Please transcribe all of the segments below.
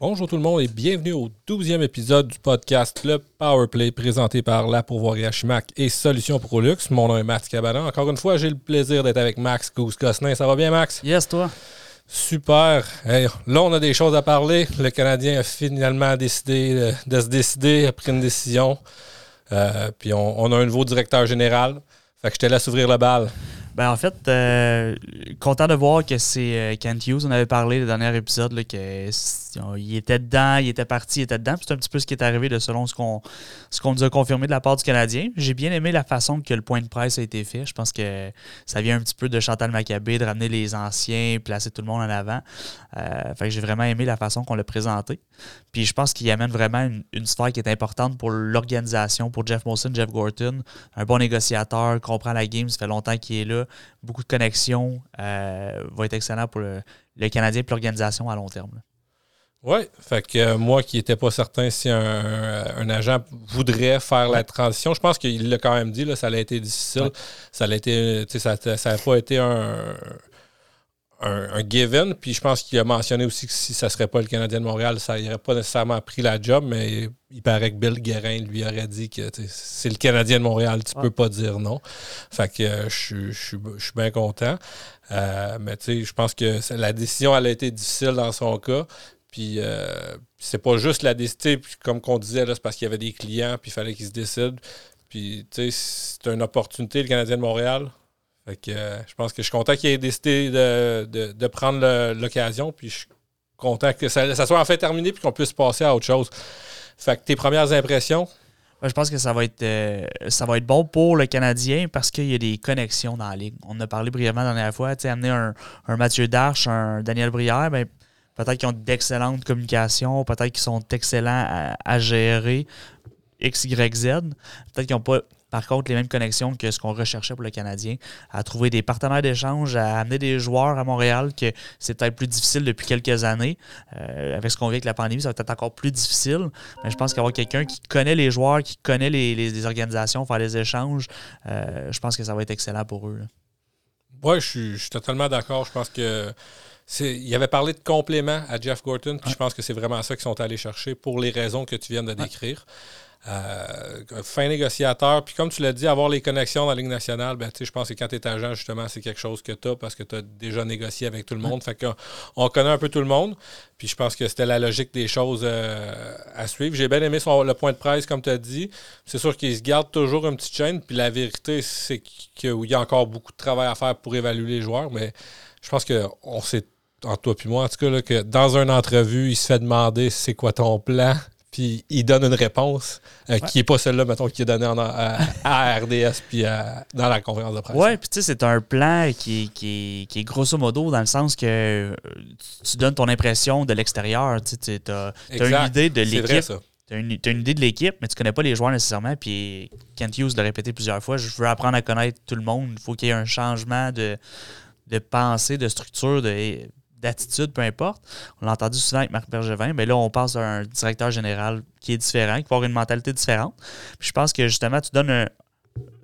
Bonjour tout le monde et bienvenue au 12e épisode du podcast Le Powerplay présenté par La Pourvoirie Chimac et Solutions Prolux. Mon nom est Max Cabana. Encore une fois, j'ai le plaisir d'être avec Max Goose-Cosnin. Ça va bien, Max? Yes, toi? Super. là, on a des choses à parler. Le Canadien a finalement décidé de, se décider, a pris une décision. Euh, puis on, on, a un nouveau directeur général. Fait que je te laisse ouvrir la balle. Ben, en fait, euh, content de voir que c'est euh, Kent Hughes. On avait parlé le dernier épisode là, que il était dedans, il était parti, il était dedans. C'est un petit peu ce qui est arrivé de selon ce qu'on nous a confirmé de la part du Canadien. J'ai bien aimé la façon que le point de presse a été fait. Je pense que ça vient un petit peu de Chantal Maccabé, de ramener les anciens, placer tout le monde en avant. Euh, fait que j'ai vraiment aimé la façon qu'on l'a présenté. Puis je pense qu'il amène vraiment une, sphère qui est importante pour l'organisation, pour Jeff Molson, Jeff Gorton. Un bon négociateur, comprend la game, ça fait longtemps qu'il est là. Beaucoup de connexions. Euh, va être excellent pour le, Canadien et l'organisation à long terme. Oui, fait que euh, moi qui n'étais pas certain si un, agent voudrait faire la transition, je pense qu'il l'a quand même dit, là, ça a été difficile. Ça a été, ça n'a pas été un, un, given. Puis je pense qu'il a mentionné aussi que si ça ne serait pas le Canadien de Montréal, ça n'aurait pas nécessairement pris la job, mais il paraît que Bill Guérin lui aurait dit que c'est le Canadien de Montréal, tu ne peux pas dire non. Fait que euh, je, suis bien content. Euh, mais tu sais, je pense que la décision elle a été difficile dans son cas. Puis euh, c'est pas juste la décision, comme qu'on disait, c'est parce qu'il y avait des clients, puis il fallait qu'ils se décident. Puis tu sais, c'est une opportunité, le Canadien de Montréal. Fait que, euh, je pense que je suis content qu'il ait décidé de, prendre l'occasion. Puis je suis content que ça, soit en fait terminé puis qu'on puisse passer à autre chose. Fait que tes premières impressions? je pense que ça va être euh, ça va être bon pour le Canadien parce qu'il y a des connexions dans la ligue. On a parlé brièvement la dernière fois. Amener un, un Mathieu Darche, un Daniel Brière, ben, peut-être qu'ils ont d'excellentes communications, peut-être qu'ils sont excellents à, à gérer X, Y, Z. Peut-être qu'ils n'ont pas par contre, les mêmes connexions que ce qu'on recherchait pour le Canadien, à trouver des partenaires d'échange, à amener des joueurs à Montréal, que c'est peut-être plus difficile depuis quelques années. Euh, avec ce qu'on vit avec la pandémie, ça va être encore plus difficile. Mais je pense qu'avoir quelqu'un qui connaît les joueurs, qui connaît les, organisations, faire les échanges, euh, je pense que ça va être excellent pour eux. Oui, je suis, totalement d'accord. Je pense que il avait parlé de complément à Jeff Gorton, puis je pense que c'est vraiment ça qu'ils sont allés chercher pour les raisons que tu viens de décrire. Euh, fin négociateur. Puis comme tu l'as dit, avoir les connexions dans la Ligue nationale, ben, je pense que quand tu es agent, justement, c'est quelque chose que tu as parce que tu as déjà négocié avec tout le monde. Fait qu'on on connaît un peu tout le monde. Puis je pense que c'était la logique des choses euh, à suivre. J'ai bien aimé son, le point de presse, comme tu as dit. C'est sûr qu'il se garde toujours une petite chaîne. Puis la vérité, c'est qu'il y a encore beaucoup de travail à faire pour évaluer les joueurs. Mais je pense qu'on sait, entre toi et moi, en tout cas, que dans une entrevue, il se fait demander c'est quoi ton plan? Puis il donne une réponse euh, qui n'est pas celle-là, mettons, qui est donnée à, RDS puis dans la conférence de presse. Oui, puis tu sais, c'est un plan qui, qui, qui, est grosso modo dans le sens que euh, tu donnes ton impression de l'extérieur. Tu as, une idée de l'équipe. Tu as, une idée de l'équipe, mais tu connais pas les joueurs nécessairement. Puis Kent Hughes l'a répété plusieurs fois je veux apprendre à connaître tout le monde. Il faut qu'il y ait un changement de, de pensée, de structure, de d'attitude, peu importe. On l'a entendu souvent avec Marc Bergevin, mais là, on passe à un directeur général qui est différent, qui va avoir une mentalité différente. Puis je pense que justement, tu donnes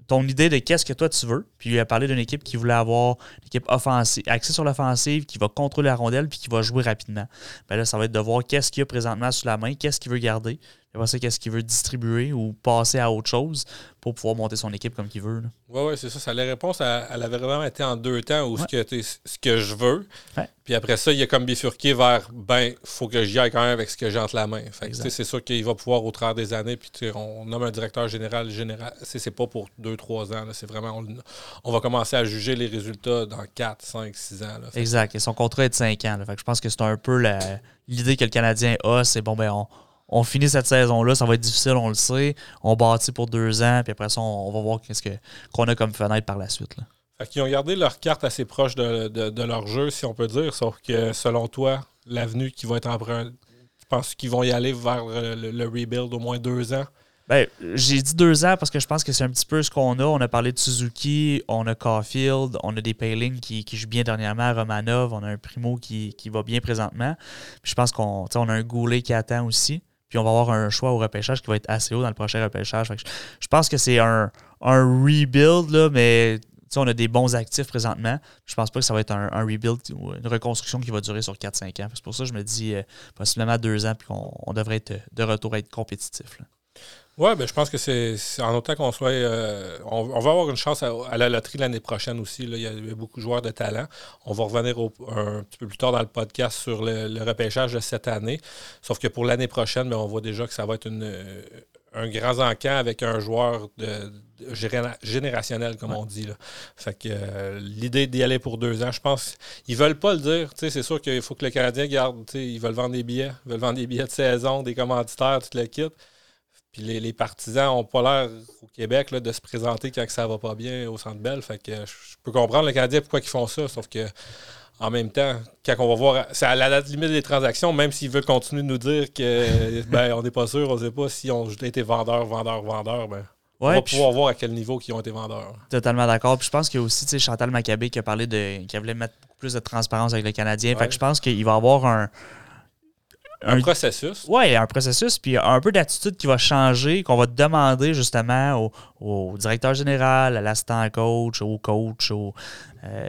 ton idée de qu'est-ce que toi tu veux. Puis il a parlé d'une équipe qui voulait avoir une équipe offensive, axée sur l'offensive, qui va contrôler la rondelle puis qui va jouer rapidement. Ben là, ça va être de voir qu'est-ce qu'il y a présentement sous la main, qu'est-ce qu'il veut garder. Et ça, qu'est-ce qu'il veut distribuer ou passer à autre chose pour pouvoir monter son équipe comme qu'il veut. Oui, oui, c'est ça. ça. La réponse, elle, avait vraiment été en deux temps où ce, que, ce que je veux. Puis après ça, il a comme bifurqué vers ben, faut que j'y aille quand même avec ce que j'ai entre la main. c'est sûr qu'il va pouvoir au travers des années. Puis on nomme un directeur général général. C'est pas pour deux, trois ans. C'est vraiment. On, va commencer à juger les résultats dans quatre, cinq, six ans. exact. Et son contrat est de cinq ans. Fait je pense que c'est un peu l'idée que le Canadien a. C'est bon, ben on on finit cette saison-là, ça va être difficile, on le sait. On bâtit pour deux ans, puis après ça, on, va voir qu'est-ce qu'on a comme fenêtre par la suite. Là. Fait ont gardé leur carte assez proche de, leur jeu, si on peut dire, sauf que selon toi, l'avenue qui va être empruntée, tu penses qu'ils vont y aller vers le, rebuild au moins deux ans? Ben, j'ai dit deux ans parce que je pense que c'est un petit peu ce qu'on a. On a parlé de Suzuki, on a Caulfield, on a des Paling qui, qui jouent bien dernièrement, Romanov, on a un Primo qui, va bien présentement. je pense qu'on on a un Goulet qui attend aussi. Puis on va avoir un choix au repêchage qui va être assez haut dans le prochain repêchage. je, pense que c'est un, rebuild, là, mais on a des bons actifs présentement. Je pense pas que ça va être un, rebuild ou une reconstruction qui va durer sur 4-5 ans. C'est pour ça que je me dis euh, possiblement deux ans, puis qu'on devrait être de retour à être compétitif. Oui, ben, je pense que c'est en autant qu'on soit. Euh, on, va avoir une chance à, la loterie l'année prochaine aussi. Il y a beaucoup de joueurs de talent. On va revenir un petit peu plus tard dans le podcast sur le, repêchage de cette année. Sauf que pour l'année prochaine, ben, on voit déjà que ça va être une, un grand encan avec un joueur de, générationnel, comme on dit. Là. Fait que euh, l'idée d'y aller pour deux ans, je pense, ils veulent pas le dire. C'est sûr qu'il faut que le Canadien garde. Ils veulent vendre des billets. Ils veulent vendre des billets de saison, des commanditaires, tout le kit. Puis les, partisans n'ont pas l'air au Québec de se présenter quand ça va pas bien au Centre Bell. Fait que je peux comprendre le Canadien pourquoi ils font ça, sauf que en même temps, quand on va voir, c'est à la date limite des transactions, même s'ils veulent continuer de nous dire que ben, on n'est pas sûr, on ne sait pas si on a été vendeur, vendeur, vendeur, ben, on va pouvoir voir à quel niveau ils ont été vendeurs. Totalement d'accord. Puis je pense qu'il y a aussi Chantal Maccabé qui a parlé de. qui voulait mettre plus de transparence avec le Canadien. Fait que je pense qu'il va y avoir un, un, processus. Oui, un processus, puis un peu d'attitude qui va changer, qu'on va demander justement au, directeur général, à l'assistant coach, au coach, au, euh,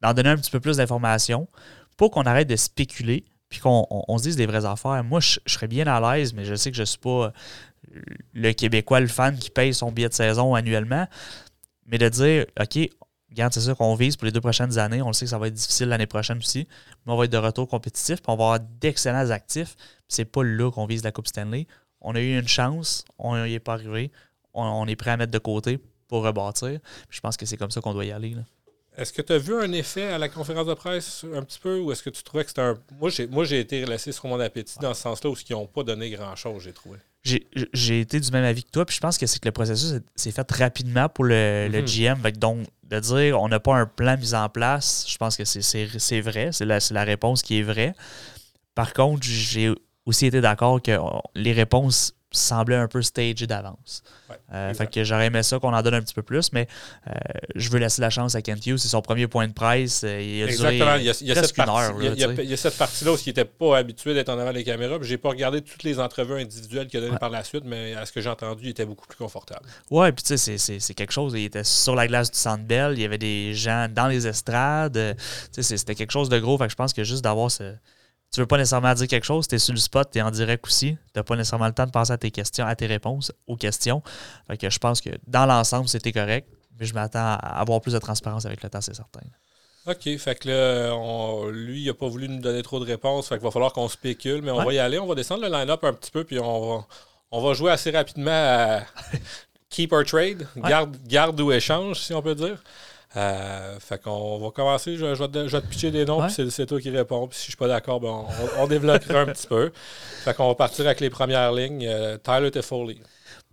d'en donner un petit peu plus d'informations pour qu'on arrête de spéculer, puis qu'on se dise des vraies affaires. Moi, je, serais bien à l'aise, mais je sais que je ne suis pas euh, le Québécois, le fan qui paye son billet de saison annuellement, mais de dire, OK, Regarde, c'est ça qu'on vise pour les deux prochaines années. On le sait que ça va être difficile l'année prochaine aussi. Mais on va être de retour compétitif. Puis on va avoir d'excellents actifs. C'est pas là qu'on vise la Coupe Stanley. On a eu une chance. On n'y est pas arrivé. On, est prêt à mettre de côté pour rebâtir. je pense que c'est comme ça qu'on doit y aller. Est-ce que tu as vu un effet à la conférence de presse un petit peu ou est-ce que tu trouvais que c'était un. Moi, j'ai, moi, j'ai été laissé sur mon appétit dans ce sens-là où ils n'ont pas donné grand-chose, j'ai trouvé? J'ai été du même avis que toi, puis je pense que c'est que le processus s'est fait rapidement pour le, GM. Mhm. Donc, de dire on n'a pas un plan mis en place, je pense que c'est vrai, c'est la, la réponse qui est vraie. Par contre, j'ai aussi été d'accord que les réponses semblait un peu stagé d'avance. Euh, fait que j'aurais aimé ça qu'on en donne un petit peu plus, mais euh, je veux laisser la chance à Kent Hughes. C'est son premier point de presse. Euh, il a Exactement. il y a, cette partie, cette partie-là où il n'était pas habitué d'être en avant des caméras. Je n'ai pas regardé toutes les entrevues individuelles qu'il a données par la suite, mais à ce que j'ai entendu, il était beaucoup plus confortable. Ouais, puis tu sais, c'est quelque chose. Il était sur la glace du Centre Bell. Il y avait des gens dans les estrades. C'était quelque chose de gros. Fait que je pense que juste d'avoir ce tu veux pas nécessairement dire quelque chose, tu es sur le spot, tu es en direct aussi. Tu n'as pas nécessairement le temps de penser à tes questions, à tes réponses aux questions. Fait que je pense que dans l'ensemble, c'était correct, mais je m'attends à avoir plus de transparence avec le temps, c'est certain. OK, fait que là, lui, il n'a pas voulu nous donner trop de réponses, fait qu'il va falloir qu'on spécule, mais on va y aller, on va descendre le line-up un petit peu, puis on va, on va jouer assez rapidement à keep or trade, garde, garde ou échange, si on peut dire. Euh, fait qu'on va commencer. Je, vais, te, pitcher des noms, puis c'est toi qui réponds. Puis si je suis pas d'accord, ben on, développera un petit peu. Fait qu'on va partir avec les premières lignes. Euh, Tyler Toffoli.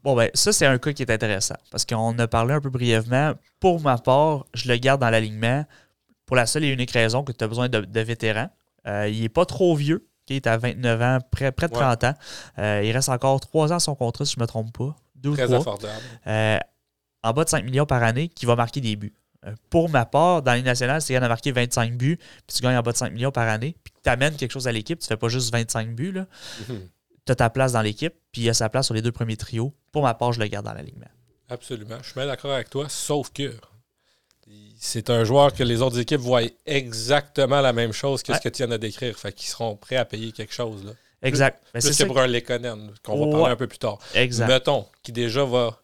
Bon, ben, ça, c'est un cas qui est intéressant parce qu'on a parlé un peu brièvement. Pour ma part, je le garde dans l'alignement pour la seule et unique raison que tu as besoin de, vétérans. Euh, il n'est pas trop vieux. Il est à 29 ans, près, près de 30 ans. il reste encore 3 ans à son contrat, si je ne me trompe pas. Très affordable. en bas de 5 millions par année, qui va marquer des buts. Euh, pour ma part, dans les nationales, c'est y a marqué 25 buts, puis tu gagnes en bas de 5 millions par année, puis tu amènes quelque chose à l'équipe, tu fais pas juste 25 buts, mhm. tu as ta place dans l'équipe, puis il y a sa place sur les deux premiers trios. Pour ma part, je le garde dans l'alignement. Absolument. Je suis bien d'accord avec toi, sauf que c'est un joueur que les autres équipes voient exactement la même chose que ce que tu viens de décrire. Fait qu'ils seront prêts à payer quelque chose. Là. Exact. Plus, que pour un Lekonen, qu'on va parler un peu plus tard. Exact. Mettons, qui déjà va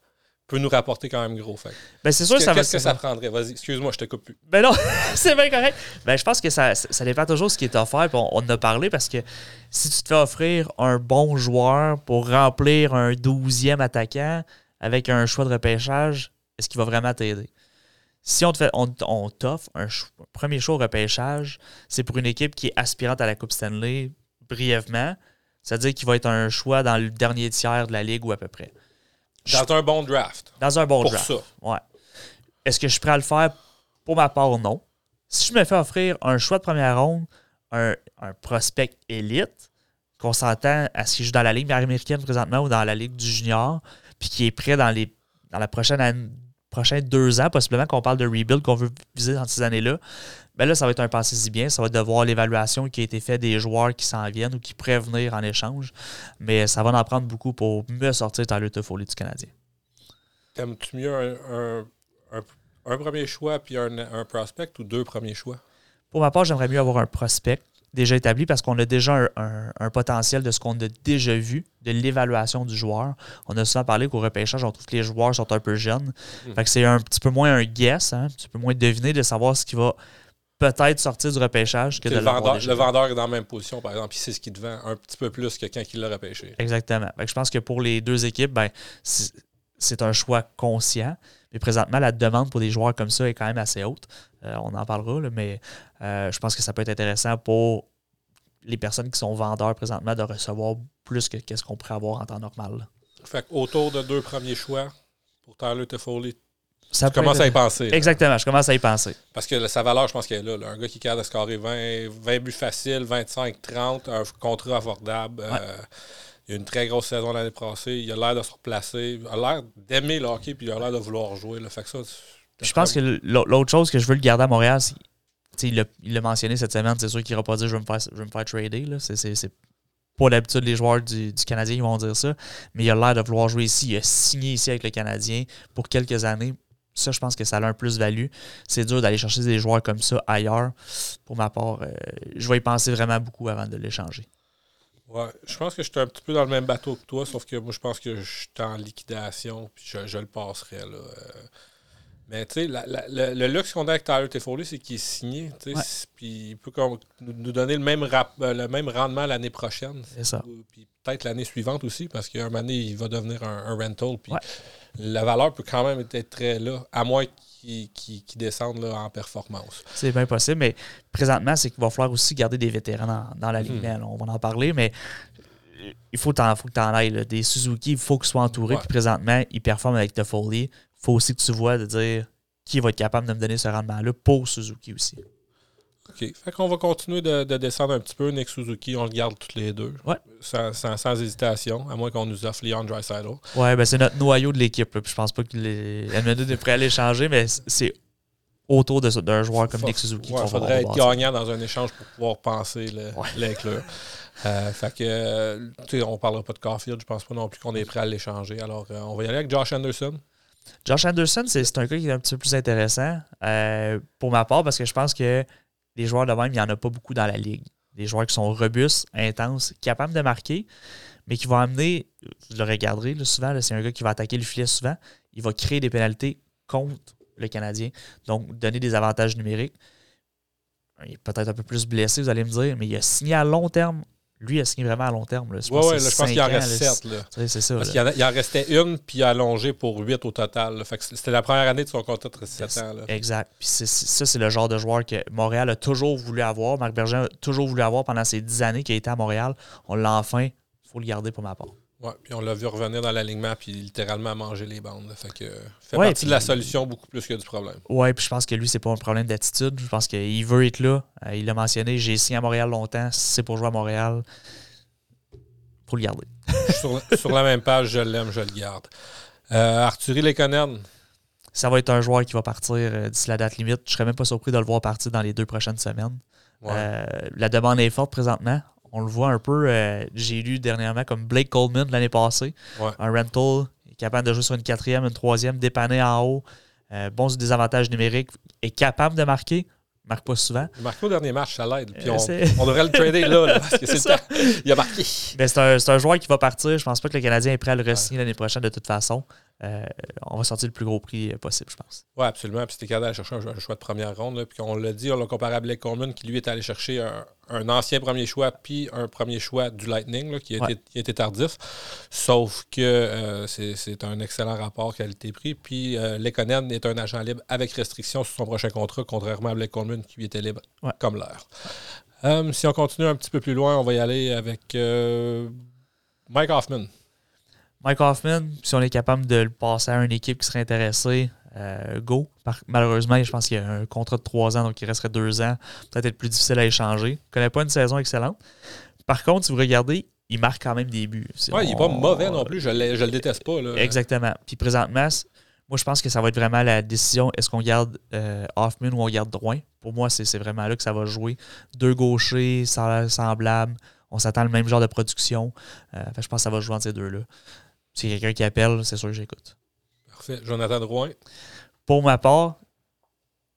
peut nous rapporter quand même gros. Fait. Ben c'est sûr que, ça Qu'est-ce que ça prendrait? Vas-y, excuse-moi, je te coupe plus. Ben non, c'est bien correct. Ben, je pense que ça, ça dépend toujours de ce qui est offert. on, on en a parlé parce que si tu te fais offrir un bon joueur pour remplir un douzième attaquant avec un choix de repêchage, est-ce qu'il va vraiment t'aider? Si on te fait, on, t'offre un, premier choix de repêchage, c'est pour une équipe qui est aspirante à la Coupe Stanley brièvement. C'est-à-dire qu'il va être un choix dans le dernier tiers de la ligue ou à peu près. Dans un bon draft. Dans un bon draft. Ouais. Est-ce que je suis prêt à le faire? Pour ma part ou non? Si je me fais offrir un choix de première ronde, un, prospect élite, qu'on s'entend à ce qu'il joue dans la Ligue américaine présentement ou dans la Ligue du junior, puis qui est prêt dans, les, dans la prochaine année, prochains deux ans, possiblement qu'on parle de rebuild qu'on veut viser dans ces années-là, ben là, ça va être un passé-y bien. Ça va être de voir l'évaluation qui a été faite des joueurs qui s'en viennent ou qui pourraient venir en échange. Mais ça va en prendre beaucoup pour mieux sortir ta lutte folie du Canadien. T'aimes-tu mieux un, un premier choix puis un, prospect ou deux premiers choix? Pour ma part, j'aimerais mieux avoir un prospect déjà établi parce qu'on a déjà un, potentiel de ce qu'on a déjà vu, de l'évaluation du joueur. On a souvent parlé qu'au repêchage, on trouve que les joueurs sont un peu jeunes. Hmm. Fait que c'est un petit peu moins un guess, hein, un petit peu moins deviner de savoir ce qui va peut-être sortir du repêchage que de le vendeur, le vendeur est dans la même position, par exemple, puis c'est ce qui te vend un petit peu plus que quand il l'a repêché. Exactement. Je pense que pour les deux équipes, ben, c'est un choix conscient. Mais présentement, la demande pour des joueurs comme ça est quand même assez haute. Euh, on en parlera, mais euh, je pense que ça peut être intéressant pour les personnes qui sont vendeurs présentement de recevoir plus que ce qu'on pourrait avoir en temps normal. Fait autour de deux premiers choix pour Tyler Toffoli, ça commence à y penser. Exactement, je commence à y penser. Parce que sa valeur, je pense qu'elle est là, Un gars qui capable de scorer 20, 20 buts faciles, 25, 30, un contrat abordable. Euh, il a une très grosse saison l'année passée. Il a l'air de se replacer. Il a l'air d'aimer le hockey puis il a l'air de vouloir jouer. Fait que ça, je pense que l'autre chose que je veux le garder à Montréal, c'est il l'a mentionné cette semaine, c'est sûr qu'il n'ira pas dire je vais me faire, je vais me faire trader. C'est pas d'habitude les joueurs du, Canadien qui vont dire ça. Mais il a l'air de vouloir jouer ici. Il a signé ici avec le Canadien pour quelques années. Ça, je pense que ça a un plus-value. C'est dur d'aller chercher des joueurs comme ça ailleurs. Pour ma part, euh, je vais y penser vraiment beaucoup avant de l'échanger. Ouais, je pense que je suis un petit peu dans le même bateau que toi, sauf que moi, je pense que je suis en liquidation, puis je, le passerai. Là. Euh. Mais tu sais, le luxe qu'on a avec Tyler Toffoli, c'est qu'il est signé, puis il peut nous donner le même, euh, le même rendement l'année prochaine. C'est ça. Puis peut-être l'année suivante aussi, parce qu'un moment donné, il va devenir un, rental, puis la valeur peut quand même être très là, à moins qui, descendent en performance. C'est bien possible, mais présentement, c'est qu'il va falloir aussi garder des vétérans dans, la ligne. Hmm. On va en parler, mais il faut, faut que tu en ailles. Des Suzuki, il faut qu'ils soient entourés. Puis présentement, ils performent avec Toffoli. Il faut aussi que tu vois de dire qui va être capable de me donner ce rendement-là pour Suzuki aussi. OK. Fait qu'on va continuer de, descendre un petit peu. Nick Suzuki, on le garde tous les deux. Ouais. Sans, hésitation, à moins qu'on nous offre Leon Dreisaitl. Ouais, ben c'est notre noyau de l'équipe. Je pense pas que les est prêt à l'échanger, mais c'est autour d'un joueur comme Nick Suzuki. Il faudrait être gagnant dans un échange pour pouvoir penser l'inclure. Euh, fait que, euh, tu sais, on parlera pas de Carfield. Je pense pas non plus qu'on est prêt à l'échanger. Alors, euh, on va y aller avec Josh Anderson. Josh Anderson, c'est un cas qui est un petit peu plus intéressant pour ma part parce que je pense que des joueurs de même, il n'y en a pas beaucoup dans la ligue. Des joueurs qui sont robustes, intenses, capables de marquer, mais qui vont amener, vous le regarderez souvent, c'est un gars qui va attaquer le filet souvent, il va créer des pénalités contre le Canadien, donc donner des avantages numériques. Il est peut-être un peu plus blessé, vous allez me dire, mais il a signé à long terme lui, il a signé vraiment à long terme. Oui, ouais, je pense qu'il en reste 7. C'est ça. Parce qu'il en, restait une, puis il a allongé pour 8 au total. C'était la première année de son contrat de 7 ans. Exact. Puis ça, c'est le genre de joueur que Montréal a toujours voulu avoir. Marc Berger a toujours voulu avoir pendant ces 10 années qu'il a été à Montréal. On l'a enfin. Il faut le garder pour ma part. Oui, puis on l'a vu revenir dans l'alignement puis littéralement manger les bandes. Fait que fait partie de la solution beaucoup plus que du problème. Oui, puis je pense que lui, c'est pas un problème d'attitude. Je pense qu'il veut être là. Euh, il l'a mentionné, j'ai signé à Montréal longtemps. Si c'est pour jouer à Montréal, faut le garder. sur, la même page, je l'aime, je le garde. Euh, Arthurie Lekonen. Ça va être un joueur qui va partir euh, d'ici la date limite. Je serais même pas surpris de le voir partir dans les deux prochaines semaines. la demande est forte présentement on le voit un peu. Euh, j'ai lu dernièrement comme Blake Coleman l'année passée. Un rental, capable de jouer sur une quatrième, une troisième, dépanner en haut. Euh, bon des avantages numériques, est capable de marquer? Marque pas souvent. Il marque au dernier match, ça l'aide. Puis euh, on, devrait le trader là, parce que c'est le temps. Il a marqué. C'est un, un, joueur qui va partir. Je pense pas que le Canadien est prêt à le re-signer l'année prochaine de toute façon. Euh, on va sortir le plus gros prix possible, je pense. Oui, absolument. Puis c'était capable d'aller chercher un, choix de première ronde. puis on l'a dit, on l'a comparé à Blake Coleman, qui lui est allé chercher un, ancien premier choix, puis un premier choix du Lightning, qui, a été, tardif. Sauf que euh, c'est un excellent rapport qualité-prix. Puis euh, Lekonen est un agent libre avec restriction sur son prochain contrat, contrairement à Blake Coleman, qui lui était libre comme l'air. Euh, si on continue un petit peu plus loin, on va y aller avec Mike Hoffman. Mike Hoffman, si on est capable de le passer à une équipe qui serait intéressée, euh, go. malheureusement, je pense qu'il y a un contrat de trois ans, donc il resterait deux ans. Peut-être être plus difficile à échanger. Il ne connaît pas une saison excellente. Par contre, si vous regardez, il marque quand même des buts. Oui, il n'est pas mauvais non plus. Je ne le déteste pas. Exactement. Puis présentement, moi, je pense que ça va être vraiment la décision est-ce qu'on garde euh, Hoffman ou on garde Drouin? Pour moi, c'est vraiment là que ça va jouer. Deux gauchers semblables. On s'attend le même genre de production. Euh, je pense que ça va jouer entre ces deux-là. Si quelqu'un qui appelle, c'est sûr que j'écoute. Parfait. Jonathan Drouin? Pour ma part,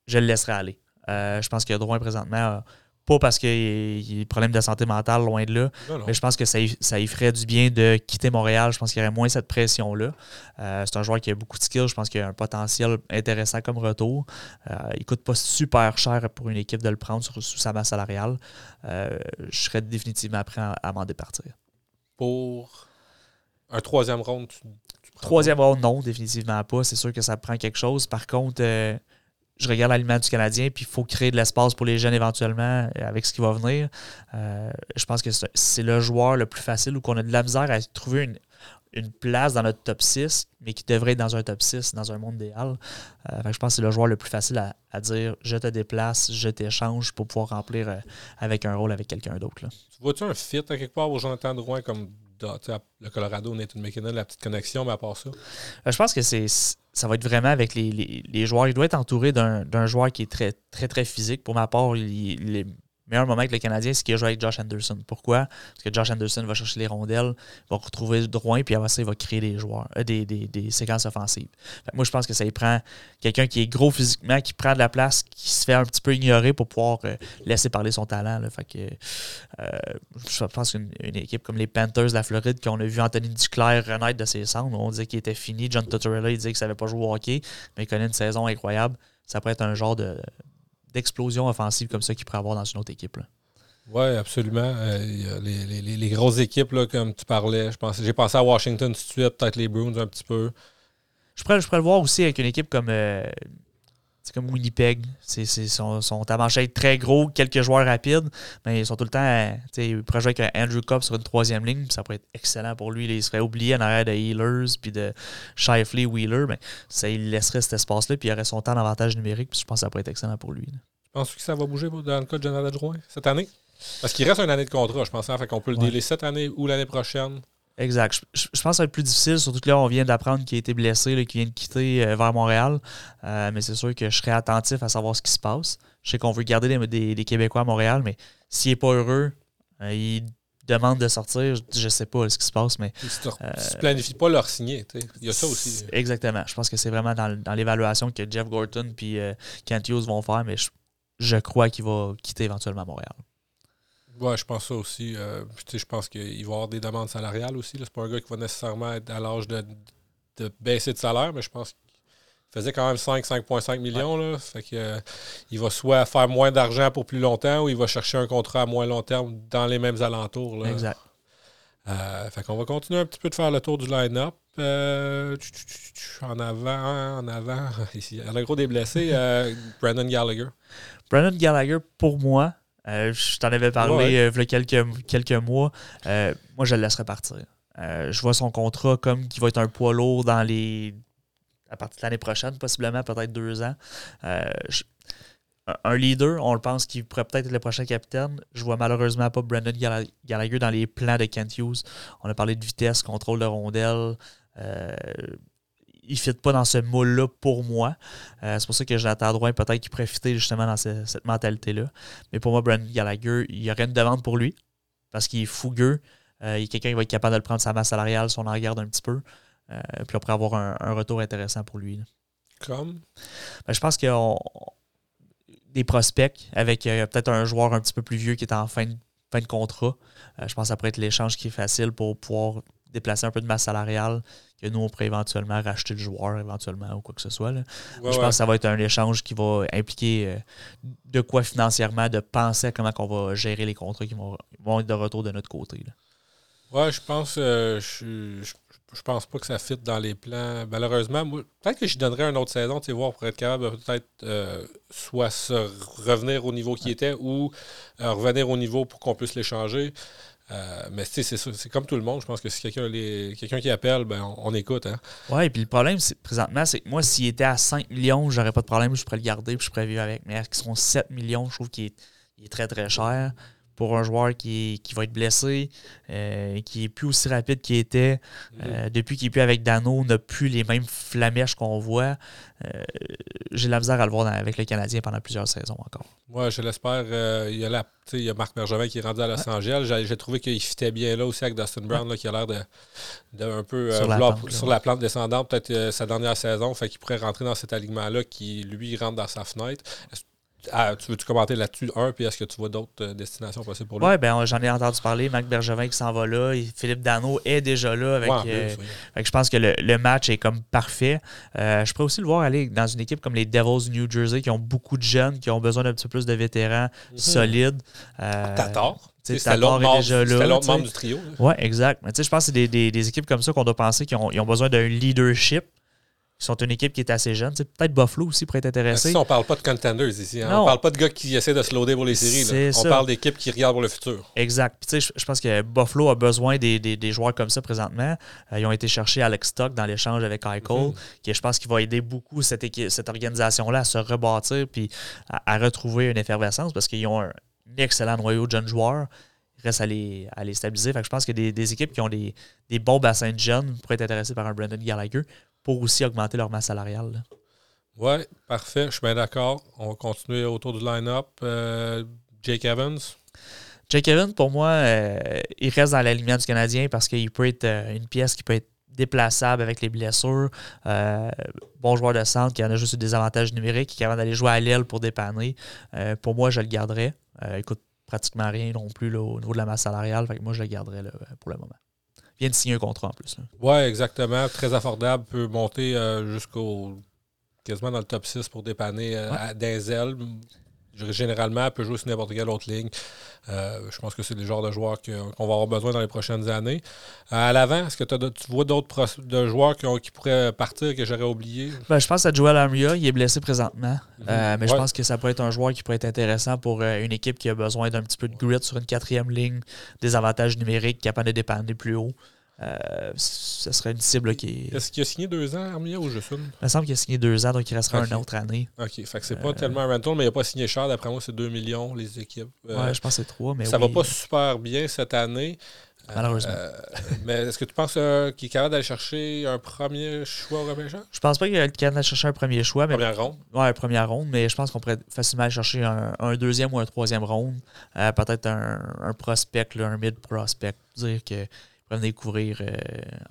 je le laisserai aller. je pense que Drouin, présentement, pas parce qu'il y a des problèmes de santé mentale, loin de là. Mais je pense que ça, ça y ferait du bien de quitter Montréal. Je pense qu'il y aurait moins cette pression-là. Euh, c'est un joueur qui a beaucoup de skills. Je pense qu'il a un potentiel intéressant comme retour. Euh, il coûte pas super cher pour une équipe de le prendre sous sa masse salariale. Euh, je serais définitivement prêt à, m'en départir. Pour un troisième round, tu, Troisième round, non, définitivement pas. C'est sûr que ça prend quelque chose. Par contre, je regarde l'aliment du Canadien, puis il faut créer de l'espace pour les jeunes éventuellement euh, avec ce qui va venir. Euh, je pense que c'est le joueur le plus facile ou qu'on a de la misère à trouver une, place dans notre top 6, mais qui devrait être dans un top 6, dans un monde idéal. Euh, je pense que c'est le joueur le plus facile à, dire je te déplace, je t'échange pour pouvoir remplir avec un rôle avec quelqu'un d'autre. Vois-tu un fit à quelque part au Jonathan Drouin comme le Colorado, Nathan McKinnon, la petite connexion, mais à part ça? je pense que c'est ça va être vraiment avec les, joueurs. Il doit être entouré d'un joueur qui est très, très, très physique. Pour ma part, il, est meilleur moment avec le Canadien, c'est qu'il a joué avec Josh Anderson. Pourquoi? Parce que Josh Anderson va chercher les rondelles, va retrouver le droit, puis après ça, il va créer des joueurs, euh, des, séquences offensives. moi, je pense que ça y prend quelqu'un qui est gros physiquement, qui prend de la place, qui se fait un petit peu ignorer pour pouvoir euh, laisser parler son talent. Fait que, euh, je pense qu'une équipe comme les Panthers de la Floride, qu'on a vu Anthony Duclair renaître de ses cendres, on disait qu'il était fini. John Tortorella, il disait qu'il ne savait pas jouer au hockey, mais il connaît une saison incroyable. Ça pourrait être un genre de, d'explosion offensive comme ça qu'il pourrait avoir dans une autre équipe. Oui, absolument. Euh, les, grosses équipes, là, comme tu parlais, je j'ai pensé à Washington tout de suite, peut-être les Bruins un petit peu. Je pourrais, je pourrais le voir aussi avec une équipe comme euh, c'est comme Winnipeg. C'est, sont, sont à très gros, quelques joueurs rapides, mais ils sont tout le temps. Ils pourraient jouer avec Andrew Cobb sur une troisième ligne, ça pourrait être excellent pour lui. il serait oublié en arrière de Healers puis de Shifley Wheeler, mais ça il laisserait cet espace-là, puis il aurait son temps d'avantage numérique, puis je pense que ça pourrait être excellent pour lui. Tu penses que ça va bouger dans le cas de Jonathan Drouin cette année? Parce qu'il reste une année de contrat, je pense. Hein, fait qu'on peut le ouais. cette année ou l'année prochaine. Exact. Je, pense que ça va être plus difficile, surtout que là, on vient d'apprendre qu'il a été blessé, qu'il vient de quitter euh, vers Montréal. Euh, mais c'est sûr que je serais attentif à savoir ce qui se passe. Je sais qu'on veut garder des, Québécois à Montréal, mais s'il n'est pas heureux, euh, il demande de sortir, je ne sais pas ce qui se passe. mais Tu ne planifies pas leur signer. Il y a ça aussi. Exactement. Je pense que c'est vraiment dans, l'évaluation que Jeff Gorton et Kent Hughes vont faire, mais je crois qu'il va quitter éventuellement Montréal. Oui, je pense ça aussi. Euh, je pense qu'il va y avoir des demandes salariales aussi. C'est pas un gars qui va nécessairement être à l'âge de, baisser de salaire, mais je pense qu'il faisait quand même 5, 5,5 millions. Là. Fait que, euh, il va soit faire moins d'argent pour plus longtemps ou il va chercher un contrat à moins long terme dans les mêmes alentours. Là. Exact. Euh, fait qu'on va continuer un petit peu de faire le tour du line-up. en avant, en avant. Ici, un gros des blessés. Brandon Gallagher. Brandon Gallagher, pour moi, euh, je t'en avais parlé euh, il y a quelques, quelques mois. Euh, moi, je le laisserai partir. je vois son contrat comme qui va être un poids lourd dans les. à partir de l'année prochaine, possiblement, peut-être deux ans. un leader, on le pense qu'il pourrait peut-être être le prochain capitaine. Je vois malheureusement pas Brandon Gallagher dans les plans de Kent Hughes. On a parlé de vitesse, contrôle de rondelle il ne fit pas dans ce moule-là pour moi. Euh, c'est pour ça que Jonathan Drouin, peut-être qu'il fitter justement dans cette mentalité-là. Mais pour moi, Brandon Gallagher, il y aurait une demande pour lui parce qu'il est fougueux. Euh, il y a quelqu'un qui va être capable de le prendre sa masse salariale si on en regarde un petit peu. Euh, puis on pourrait avoir un, retour intéressant pour lui. Comme? Ben, Je pense a des prospects avec peut-être un joueur un petit peu plus vieux qui est en fin de, fin de contrat. je pense que ça pourrait être l'échange qui est facile pour pouvoir déplacer un peu de masse salariale, que nous, on pourrait éventuellement racheter le joueur, éventuellement, ou quoi que ce soit. je pense que ça va être un échange qui va impliquer euh, de quoi financièrement, de penser à comment on va gérer les contrats qui vont, être de retour de notre côté. Ouais, je pense euh, je, je, pense pas que ça fit dans les plans. Malheureusement, peut-être que je donnerais une autre saison, tu sais, voir pour être capable de peut-être euh, soit se revenir au niveau qui était ou revenir au niveau pour qu'on puisse l'échanger. Euh, mais c'est comme tout le monde. Je pense que si quelqu'un qui appelle, ben, on, écoute. Hein. Oui, et puis le problème, présentement, c'est que moi, s'il était à 5 millions, j'aurais pas de problème, je pourrais le garder puis je pourrais vivre avec. Mais qu'ils sont 7 millions, je trouve qu'il est, très très cher. Pour un joueur qui, qui va être blessé, euh, qui est plus aussi rapide qu'il était. Mhm. Euh, depuis qu'il est plus avec Dano, n'a plus les mêmes flamèches qu'on voit. Euh, j'ai la misère à le voir avec le Canadien pendant plusieurs saisons encore. Moi, je l'espère. il, y a il y a Marc Bergevin qui est rendu à Los Angeles. J'ai trouvé qu'il fitait bien là aussi avec Dustin Brown, qui a l'air de, de, un peu sur, la, plante, sur la plante descendante, peut-être sa dernière saison. Fait qu'il pourrait rentrer dans cet alignement-là qui, lui, rentre dans sa fenêtre. Ah, tu veux-tu commenter là-dessus, un, puis est-ce que tu vois d'autres euh, destinations possibles pour lui? Oui, ben, j'en ai entendu parler. Marc Bergevin qui s'en va là. Philippe Dano est déjà là. Avec, euh, je pense que le, match est comme parfait. Euh, je pourrais aussi le voir aller dans une équipe comme les Devils New Jersey qui ont beaucoup de jeunes, qui ont besoin d'un petit peu plus de vétérans mhm. solides. Tatar. C'était l'autre membre du trio. Oui, exact. Mais je pense que c'est des, équipes comme ça qu'on doit penser qu'ils ont, ont besoin d'un leadership sont une équipe qui est assez jeune. Peut-être Buffalo aussi pourrait être intéressé. on parle pas de contenders ici. Hein. On parle pas de gars qui essaient de se loader pour les séries. On parle d'équipes qui regardent pour le futur. Exact. je pense que Buffalo a besoin des, joueurs comme ça présentement. Euh, ils ont été chercher Alex Stock dans l'échange avec Eichel, mhm. qui je pense qu'il va aider beaucoup cette, cette organisation-là à se rebâtir puis à, retrouver une effervescence parce qu'ils ont un excellent noyau de jeunes joueurs. Il reste à les, à les stabiliser. je pense que des, des équipes qui ont des, des bons bassins de jeunes pourraient être intéressées par un Brandon Gallagher pour aussi augmenter leur masse salariale. Oui, parfait. Je suis bien d'accord. On va continuer autour du line-up. Euh, Jake Evans? Jake Evans, pour moi, euh, il reste dans l'alignement du Canadien parce qu'il peut être euh, une pièce qui peut être déplaçable avec les blessures. bon joueur de centre qui en a juste des avantages numériques, qui avant d'aller jouer à l'aile pour dépanner. pour moi, je le garderais. il coûte pratiquement rien non plus au niveau de la masse salariale. moi, je le garderais pour le moment vient de signer un contrat en plus. Oui, exactement. Très affordable. Peut monter euh, jusqu'au quasiment dans le top 6 pour dépanner euh, des ailes. Généralement, peut jouer sur n'importe quelle autre ligne. Euh, je pense que c'est le genre de joueurs qu'on va avoir besoin dans les prochaines années. à l'avant, est-ce que tu vois d'autres joueurs qui, pourraient partir que j'aurais oublié? Ben, je pense à Joel Armia. Il est blessé présentement. Mhm. mais je pense que ça pourrait être un joueur qui pourrait être intéressant pour une équipe qui a besoin d'un petit peu de grit sur une quatrième ligne, des avantages numériques, capable de dépanner plus haut. Euh, ce serait une cible qui est. Est-ce qu'il a signé deux ans, Armia ou je Il me semble qu'il a signé deux ans, donc il restera une autre année. OK. Fait que c'est pas euh, tellement un rental, mais il n'a pas signé cher. D'après moi, c'est 2 millions, les équipes. Euh, ouais, je pense que c'est 3. Mais ça va pas super bien cette année. Malheureusement. mais est-ce que tu penses qu'il est capable d'aller chercher un premier choix au repêchage? Je pense pas qu'il est capable d'aller chercher un premier choix. Mais... Première ronde? Ouais, première ronde, mais je pense qu'on pourrait facilement aller chercher un, deuxième ou un troisième ronde. Peut-être un, prospect, un mid-prospect. Dire que venir découvrir euh,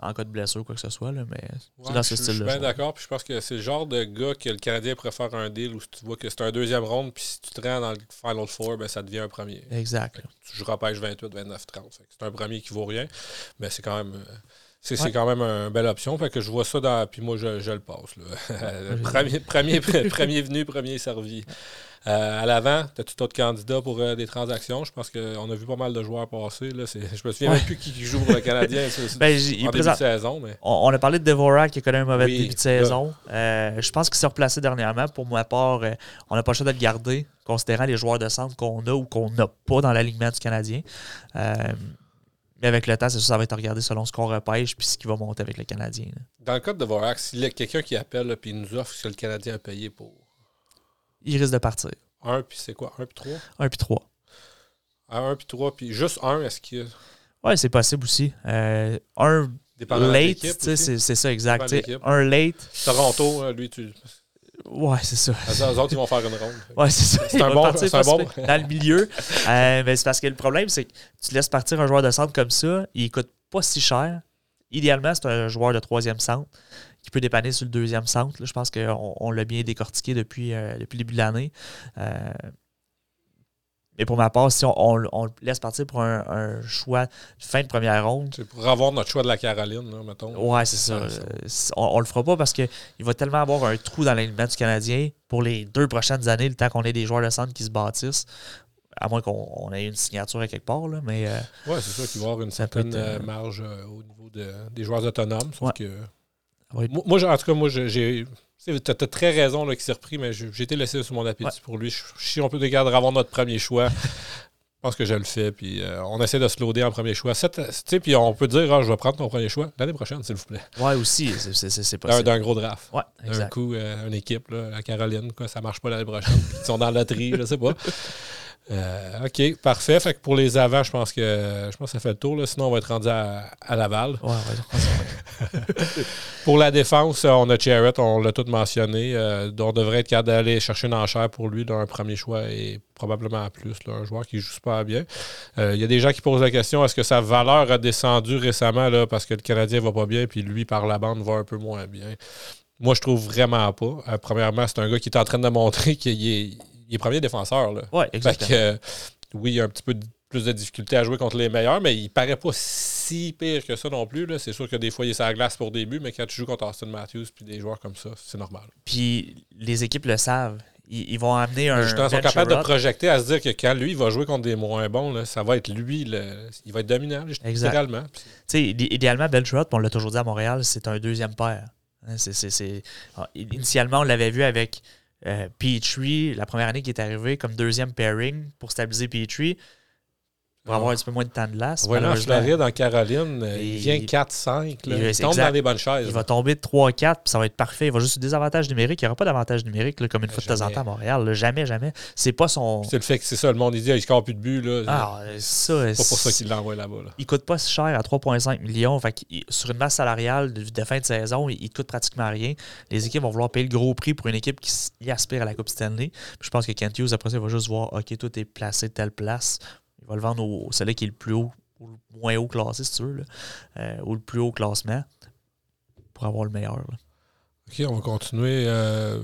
en cas de blessure ou quoi que ce soit. Là, mais c'est dans ce style-là. Je suis bien d'accord. Puis je pense que c'est le genre de gars que le Canadien préfère un deal où tu vois que c'est un deuxième round, puis si tu te rends dans le Final Four, ben, ça devient un premier. Exact. Tu joues pêche 28, 29, 30. C'est un premier qui vaut rien, mais c'est quand même. Euh, c'est quand même une belle option. Fait que je vois ça dans. Puis moi, je, je le passe. premier, premier, premier venu, premier servi. Euh, à l'avant, tu as tout autre candidat pour euh, des transactions? Je pense qu'on a vu pas mal de joueurs passer. Là. Je me souviens même plus qui, joue pour le Canadien ben, en début de saison. Mais... On, a parlé de Devorak qui a connu un mauvais début de saison. Euh, je pense qu'il s'est replacé dernièrement. Pour ma part, on n'a pas le choix de le garder, considérant les joueurs de centre qu'on a ou qu'on n'a pas dans l'alignement du Canadien. Mais avec le temps, c'est ça, ça va être regardé selon ce qu'on repêche puis ce qui va monter avec le Canadien. Dans le cas de Devorak, s'il y a quelqu'un qui appelle et nous offre ce que le Canadien a payé pour il risque de partir. Un, puis c'est quoi? Un, puis trois? Un, puis trois. Ah, un, puis trois, puis juste un, est-ce qu'il y a... Ouais, c'est possible aussi. Euh, un late, c'est ça, exact. Un late. Toronto, hein, lui, tu... Ouais, c'est ça. Les autres, ils vont faire une ronde. Ouais, c'est ça. C'est un, bon, c'est un bon. Dans le milieu. Euh, mais c'est parce que le problème, c'est que tu laisses partir un joueur de centre comme ça, il coûte pas si cher. Idéalement, c'est un joueur de troisième centre qui peut dépanner sur le deuxième centre. Je pense qu'on on, l'a bien décortiqué depuis, euh, depuis le début de l'année. Euh, mais pour ma part, si on, le laisse partir pour un, choix de fin de première ronde. C'est pour avoir notre choix de la Caroline, là, mettons. Ouais, c'est ça. On, ne le fera pas parce qu'il va tellement avoir un trou dans l'alignement du Canadien pour les deux prochaines années, le temps qu'on ait des joueurs de centre qui se bâtissent. À moins qu'on ait une signature à quelque part. Là, mais, euh, ouais, c'est sûr qu'il va y avoir une certaine marge au niveau des joueurs autonomes. Sauf que moi, en tout cas, moi, j'ai. Tu as, très raison là, qui s'est repris, mais j'ai été laissé sur mon appétit pour lui. Si on peut garder avoir notre premier choix, je pense que je le fais. Puis euh, on essaie de se loader en premier choix. Puis on peut dire, ah, je vais prendre ton premier choix l'année prochaine, s'il vous plaît. Ouais, aussi, c'est possible. D'un gros draft. Ouais, exact. Un coup, euh, une équipe, là, la Caroline, quoi, ça marche pas l'année prochaine. ils sont dans la loterie, je sais pas. Euh, OK, parfait. Fait que pour les avants, je pense que je pense que ça fait le tour. Là. Sinon, on va être rendu à, Laval. pour la défense, on a Jarrett, on l'a tout mentionné. Euh, on devrait être capable d'aller chercher une enchère pour lui d'un premier choix et probablement plus. un joueur qui joue super bien. Euh, il y a des gens qui posent la question est-ce que sa valeur a descendu récemment là, parce que le Canadien va pas bien puis lui, par la bande, va un peu moins bien? Moi, je trouve vraiment pas. premièrement, c'est un gars qui est en train de montrer qu'il est, il est premier défenseur. Là. Ouais, exactement. Euh, oui, il y a un petit peu plus de difficulté à jouer contre les meilleurs, mais il paraît pas si pire que ça non plus. C'est sûr que des fois, il est sur la glace pour début, mais quand tu joues contre Austin Matthews puis des joueurs comme ça, c'est normal. Puis les équipes le savent. Ils, vont amener un. Justement, ils sont capables de projeter à se dire que quand lui, il va jouer contre des moins bons, ça va être lui, il va être dominant, littéralement. Idéalement, Belcherot, on l'a toujours dit à Montréal, c'est un deuxième père. Hein, ah, initialement, on l'avait vu avec Petrie, la première année qui est arrivé comme deuxième pairing pour stabiliser Petrie pour avoir un petit peu moins de temps de glace. Voilà, en Floride, en Caroline, euh, il vient 4-5. Il, tombe dans les bonnes chaises. Il va tomber de 3-4, puis ça va être parfait. Il va juste des avantages numériques. Il n'y aura pas d'avantage numérique comme une fois de temps en temps à Montréal. Jamais, jamais. C'est pas son. C'est le fait que c'est ça, le monde, il dit, il score plus de buts. Là. Ah, ça. C'est pas pour ça qu'il l'envoie là-bas. Là. Il coûte pas si cher à 3,5 millions. Fait sur une masse salariale de, fin de saison, il, ne coûte pratiquement rien. Les équipes vont vouloir payer le gros prix pour une équipe qui aspire à la Coupe Stanley. je pense que Kent Hughes, après ça, il va juste voir, OK, tout est placé de telle place va le vendre au, celui qui est le plus haut ou le moins haut classé, si tu veux, euh, ou le plus haut classement pour avoir le meilleur. OK, on va continuer. Euh,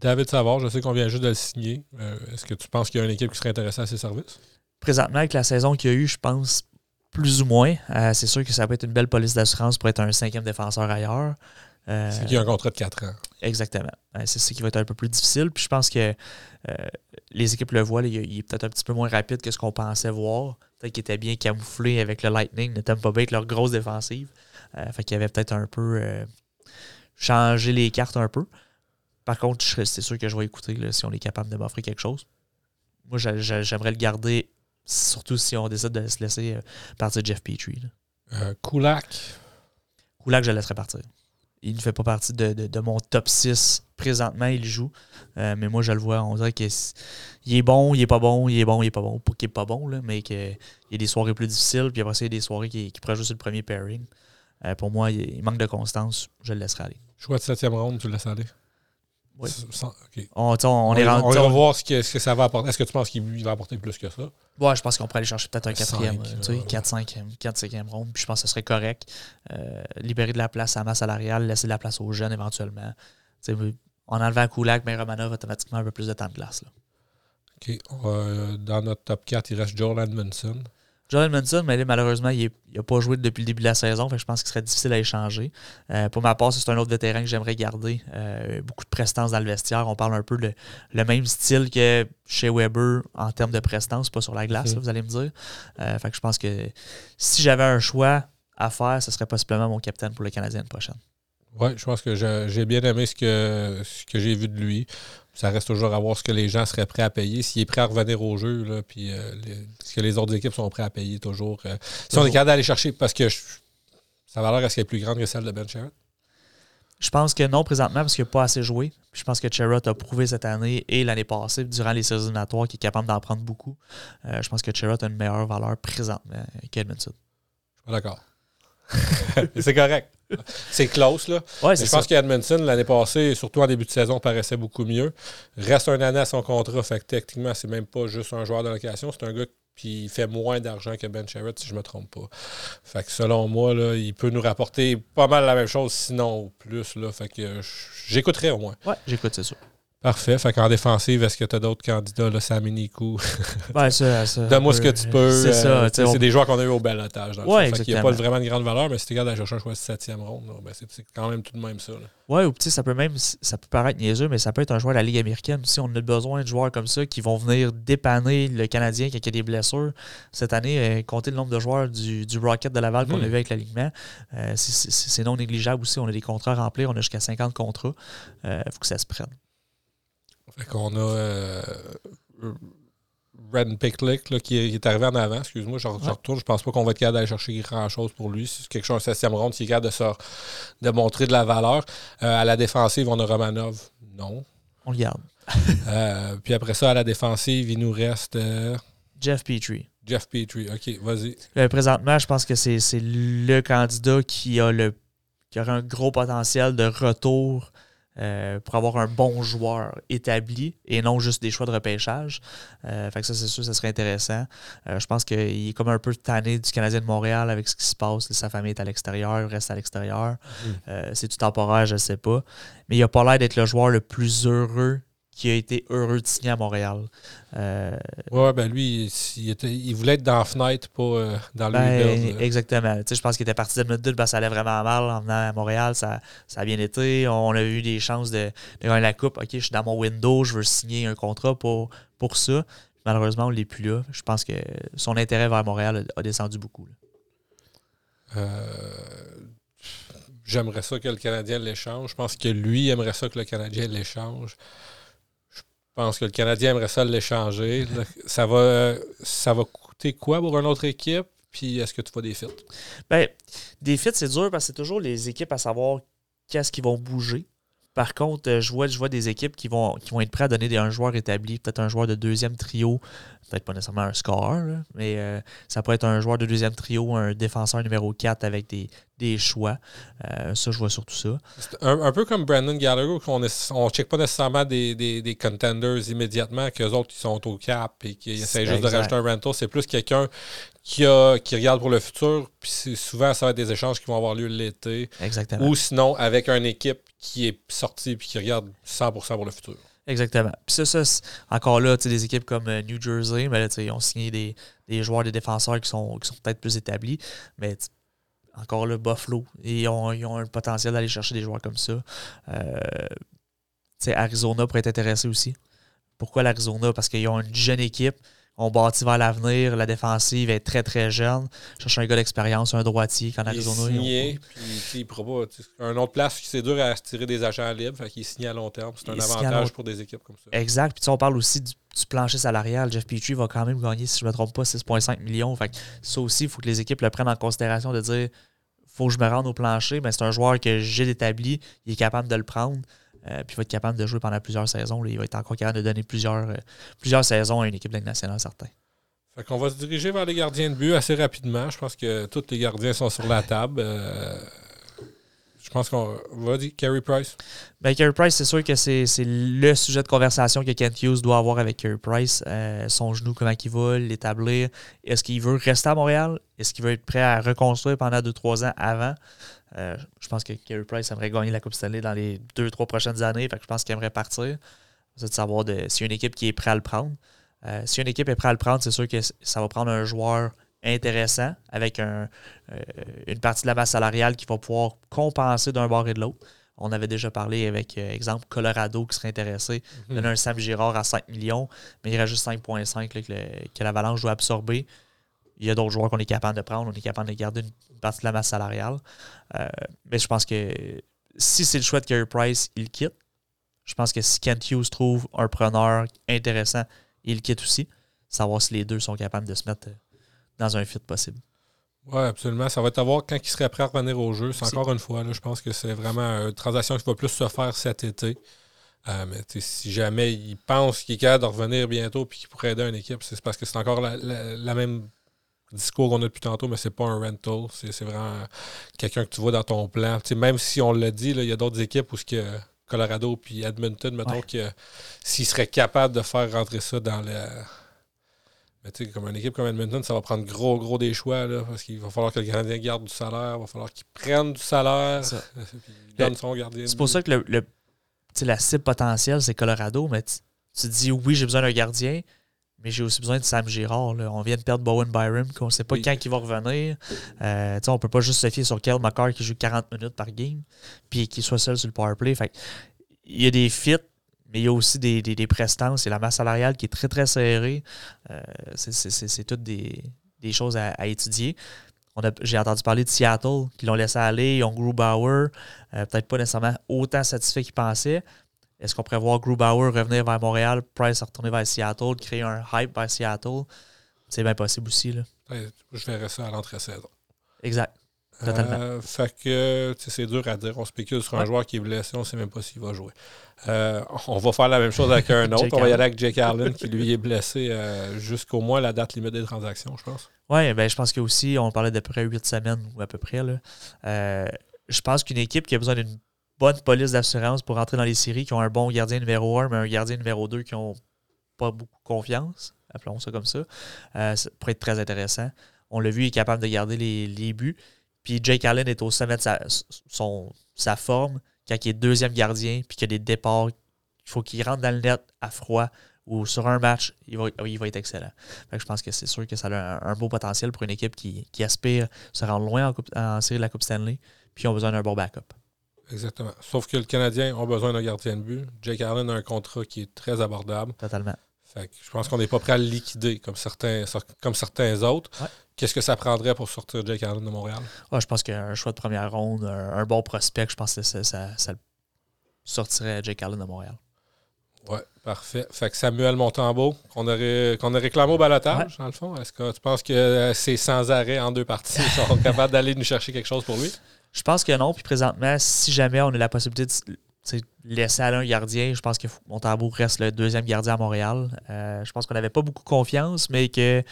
David Savard, je sais qu'on vient juste de le signer. Euh, est-ce que tu penses qu'il y a une équipe qui serait intéressée à ses services? Présentement, avec la saison qu'il y a eu, je pense plus ou moins. c'est sûr que ça peut être une belle police d'assurance pour être un cinquième défenseur ailleurs. C'est qu'il y a un contrat de 4 ans. Exactement. c'est ce qui va être un peu plus difficile. Puis je pense que les équipes le voient, il, est peut-être un petit peu moins rapide que ce qu'on pensait voir. Peut-être qu'il était bien camouflé avec le Lightning, ne t'aime pas bien avec leur grosse défensive. Euh, fait qu'il avait peut-être un peu euh, changé les cartes un peu. Par contre, c'est sûr que je vais écouter si on est capable de m'offrir quelque chose. Moi, j'aimerais le garder, surtout si on décide de se laisser euh, partir Jeff Petrie. Euh, Kulak. Kulak, je le laisserai partir il ne fait pas partie de, mon top 6 présentement, il joue. Euh, mais moi, je le vois, on dirait qu'il est bon, il est pas bon, il est bon, il est pas bon. Pas qu'il est pas bon, là, mais qu'il y a des soirées plus difficiles, puis après il y a des soirées qui, qui jouer sur le premier pairing. Euh, pour moi, il, manque de constance, je le laisserai aller. Choix de septième ronde, tu le laisses aller? Oui. On, on, est va voir ce que, ce que, ça va apporter. Est-ce que tu penses qu'il va apporter plus que ça? Ouais, je pense qu'on pourrait aller chercher peut-être un quatrième, tu sais, 4, 5, 4, 5e ronde. Puis je pense que ce serait correct. Euh, libérer de la place à masse salariale, laisser de la place aux jeunes éventuellement. sais, en enlevant Kulak, mais Romanov automatiquement un peu plus de temps de glace. Là. OK. Euh, dans notre top 4, il reste Joel Edmondson. Jordan Manson, mais malheureusement, il n'a pas joué depuis le début de la saison. Fait je pense qu'il serait difficile à échanger. Euh, pour ma part, c'est un autre vétéran que j'aimerais garder. Euh, beaucoup de prestance dans le vestiaire. On parle un peu de le même style que chez Weber en termes de prestance, pas sur la glace, mhm. vous allez me dire. Euh, fait que je pense que si j'avais un choix à faire, ce serait possiblement mon capitaine pour le Canadien prochaine. Oui, je pense que j'ai bien aimé ce que, ce que j'ai vu de lui ça reste toujours à voir ce que les gens seraient prêts à payer. S'il est prêt à revenir au jeu, là, puis euh, ce que les autres équipes sont prêts à payer toujours. Euh, si on est capable d'aller chercher, parce que sa valeur, est-ce qu'elle est plus grande que celle de Ben Sherrod? Je pense que non présentement parce qu'il n'a pas assez joué. Je pense que Sherrod a prouvé cette année et l'année passée, durant les saisons éliminatoires, qu'il est capable d'en prendre beaucoup. Euh, je pense que Sherrod a une meilleure valeur présentement qu'Edmondson. Je suis pas d'accord. c'est correct. C'est close, là. je pense qu'Edmondson, l'année passée, surtout en début de saison, paraissait beaucoup mieux. Reste un année à son contrat, fait que techniquement, c'est même pas juste un joueur de location, c'est un gars qui fait moins d'argent que Ben Sherrod, si je me trompe pas. Fait que selon moi, là, il peut nous rapporter pas mal la même chose, sinon plus. Là. Fait que j'écouterai au moins. Ouais, j'écoute, c'est sûr. Parfait. Fait qu'en défensive, est-ce que tu as d'autres candidats, là, Sam Nikou? Ben, ça, ça Donne-moi ce que tu peux. C'est ça. C'est des joueurs qu'on a eu au balotage. Ouais, il n'y a pas vraiment de grande valeur, mais si tu regardes à chercher un choix de septième ronde, ben, c'est quand même tout de même ça. Oui, ou petit, ça peut même, ça peut paraître niaiseux, mais ça peut être un joueur de la Ligue américaine. Si on a besoin de joueurs comme ça qui vont venir dépanner le Canadien y a des blessures. Cette année, euh, compter le nombre de joueurs du, du Rocket de Laval qu'on a hmm. vu avec l'alignement, euh, c'est non négligeable aussi. On a des contrats à remplir, on a jusqu'à 50 contrats. Il euh, faut que ça se prenne. Fait qu'on a euh, Red Picklick qui, est arrivé en avant. Excuse-moi, je, retourne. Je pense pas qu'on va être capable d'aller chercher grand-chose pour lui. C'est quelque chose, un septième ronde, qui est capable de, de montrer de la valeur. Euh, à la défensive, on a Romanov. Non. On le garde. puis après ça, à la défensive, il nous reste. Jeff Petrie. Jeff Petrie, ok, vas-y. présentement, je pense que c'est le candidat qui a le qui aurait un gros potentiel de retour euh, pour avoir un bon joueur établi et non juste des choix de repêchage. Euh, fait que ça, c'est sûr, ça serait intéressant. Euh, je pense qu'il est comme un peu tanné du Canadien de Montréal avec ce qui se passe. Sa famille est à l'extérieur, il reste à l'extérieur. Mm. c'est tout temporaire, je ne sais pas. Mais il n'a pas l'air d'être le joueur le plus heureux qui a été heureux de signer à Montréal. Euh, ouais, ben lui, il, était, il, voulait être dans la fenêtre, pas euh, dans le ben, Exactement. je pense qu'il était parti de Edmonton parce que ça allait vraiment mal en venant à Montréal. Ça, ça a bien été. On a eu des chances de, de, gagner la coupe. OK, je suis dans mon window, je veux signer un contrat pour, pour ça. Malheureusement, on ne l'est plus là. Je pense que son intérêt vers Montréal a, descendu beaucoup. Euh, j'aimerais ça que le Canadien l'échange. Je pense que lui aimerait ça que le Canadien l'échange. Je pense que le Canadien aimerait ça l'échanger. ça va, ça coûter quoi pour une autre équipe? Puis est-ce que tu vois des fits? Ben, des fits, c'est dur parce que c'est toujours les équipes à savoir qu'est-ce qui vont bouger. Par contre, euh, je vois, je vois des équipes qui vont, qui vont être prêts à donner des, un joueur établi, peut-être un joueur de deuxième trio, peut-être pas nécessairement un score, mais euh, ça pourrait être un joueur de deuxième trio, un défenseur numéro 4 avec des, choix. Euh, ça, je vois surtout ça. Un, peu comme Brandon Gallagher, qu'on ne check pas nécessairement des, contenders immédiatement, qu'eux autres ils sont au cap et qui essaient juste de rajouter un rental. C'est plus quelqu'un qui, a, qui regarde pour le futur. Puis souvent, ça va être des échanges qui vont avoir lieu l'été. Exactement. Ou sinon, avec une équipe qui est sortie et qui regarde 100% pour le futur. Exactement. Puis ça, ça encore là, des équipes comme euh, New Jersey, mais là, ils ont signé des, joueurs, des défenseurs qui sont, qui sont peut-être plus établis. Mais encore là, Buffalo, ils ont, ils ont un potentiel d'aller chercher des joueurs comme ça. Euh, Arizona pourrait être intéressé aussi. Pourquoi l'Arizona? Parce qu'ils ont une jeune équipe on bâtit vers l'avenir. La défensive est très, très jeune. Je cherche un gars d'expérience, un droitier qu'en Arizona. Il est signé, puis il pourra pas. Un autre place, c'est dur à tirer des agents libres. Fait qu'il est signé à long terme. C'est un avantage pour des équipes comme ça. Exact. Puis on parle aussi du, plancher salarial. Jeff Petrie va quand même gagner, si je ne me trompe pas, 6,5 millions. Fait que ça aussi, il faut que les équipes le prennent en considération de dire faut que je me rende au plancher. Mais c'est un joueur que j'ai établi. Il est capable de le prendre. Euh, puis il va être capable de jouer pendant plusieurs saisons. il va être encore capable de donner plusieurs, euh, plusieurs saisons à une équipe de nationale, certain. Fait qu'on va se diriger vers les gardiens de but assez rapidement. Je pense que tous les gardiens sont sur la table. Euh, je pense qu'on va dire Carey Price. Ben, Carey Price, c'est sûr que c'est le sujet de conversation que Kent Hughes doit avoir avec Carey Price. son genou, comment il va l'établir. Est-ce qu'il veut rester à Montréal? Est-ce qu'il veut être prêt à reconstruire pendant 2-3 ans avant? Euh, je pense que Carey Price aimerait gagner la Coupe Stanley dans les deux, trois prochaines années. Fait je pense qu'il aimerait partir. C'est de savoir de, a une équipe qui est prête à le prendre. Euh, si une équipe est prête à le prendre, c'est sûr que ça va prendre un joueur intéressant avec un, euh, une partie de la masse salariale qui va pouvoir compenser d'un bord et de l'autre. On avait déjà parlé avec, exemple, Colorado qui serait intéressé, mm donner un Sam Girard à 5 millions, mais il reste juste 5,5 que, que l'Avalanche doit absorber. Il y a d'autres joueurs qu'on est capable de prendre, on est capable de garder une partie de la masse salariale. Euh, mais je pense que si c'est le choix de Carey Price, il quitte. Je pense que si Kent Hughes trouve un preneur intéressant, il quitte aussi. Savoir si les deux sont capables de se mettre dans un fit possible. Oui, absolument. Ça va être à voir quand il serait prêt à revenir au jeu. C'est encore une fois, là, je pense que c'est vraiment une transaction qui va plus se faire cet été. Euh, mais si jamais il pense qu'il est capable de revenir bientôt et qu'il pourrait aider une équipe, c'est parce que c'est encore la même discours qu'on a depuis tantôt, mais c'est pas un rental. C'est vraiment quelqu'un que tu vois dans ton plan. même si on l'a dit, il y a d'autres équipes où ce que Colorado puis Edmonton, mettons que s'ils seraient capables de faire rentrer ça dans le. Mais tu sais, comme une équipe comme Edmonton, ça va prendre gros, gros des choix, là, parce qu'il va falloir que le gardien garde du salaire, il va falloir qu'il prenne du salaire, donne son gardien. C'est pour ça que le, la cible potentielle, c'est Colorado, mais tu, tu dis oui, j'ai besoin d'un gardien, mais j'ai aussi besoin de Sam Girard. On vient de perdre Bowen Byram, qu'on ne sait pas quand il va revenir. Euh, on ne peut pas juste se fier sur Kyle McCarr qui joue 40 minutes par game, puis qu'il soit seul sur le powerplay. Fait il y a des fits, mais il y a aussi des, des, prestances. C'est la masse salariale qui est très, très serrée. Euh, c'est toutes des, choses à, étudier. J'ai entendu parler de Seattle, qui l'ont laissé aller. Ils ont Grubauer, euh, peut-être pas nécessairement autant satisfait qu'ils pensaient. Est-ce qu'on pourrait voir Grubauer revenir vers Montréal, Price retourner vers Seattle, créer un hype vers Seattle? C'est bien possible aussi. Là. je verrais ça à l'entrée-saison. Exact. Totalement. fait que c'est dur à dire. On spécule sur un joueur qui est blessé, on ne sait même pas s'il va jouer. on va faire la même chose avec un autre. on va y aller avec Jake Allen qui lui est blessé jusqu'au moins la date limite des transactions, je pense. Oui, ben, je pense que aussi, on parlait d'à peu près 8 semaines ou à peu près. Là. je pense qu'une équipe qui a besoin d'une bonne police d'assurance pour entrer dans les séries, qui ont un bon gardien numéro 1, mais un gardien numéro 2 qui n'ont pas beaucoup confiance, appelons ça comme ça, euh, ça pourrait être très intéressant. On l'a vu, il est capable de garder les, buts. Puis Jake Allen est au sommet de sa, forme quand il est deuxième gardien, puis qu'il y a des départs, il faut qu'il rentre dans le net à froid ou sur un match, il va, être excellent. je pense que c'est sûr que ça a un, beau potentiel pour une équipe qui, aspire se rendre loin en, en série de la Coupe Stanley, puis ils ont besoin d'un bon backup. Exactement. Sauf que le Canadien a besoin d'un gardien de but. Jake Allen a un contrat qui est très abordable. Totalement. Fait je pense qu'on n'est pas prêt à le liquider comme certains, comme certains autres. Qu'est-ce que ça prendrait pour sortir Jake Allen de Montréal? je pense qu'un choix de première ronde, un, bon prospect, je pense que ça, ça, sortirait Jake Allen de Montréal. Oui, parfait. Fait que Samuel Montembeau, qu'on a, qu'on a réclamé au balotage, dans le fond, est-ce que tu penses que c'est sans arrêt en deux parties sont capables d'aller nous chercher quelque chose pour lui? Je pense que non. Puis présentement, si jamais on a la possibilité de laisser aller un gardien, je pense que Montembeau reste le deuxième gardien à Montréal. Euh, je pense qu'on n'avait pas beaucoup confiance, mais que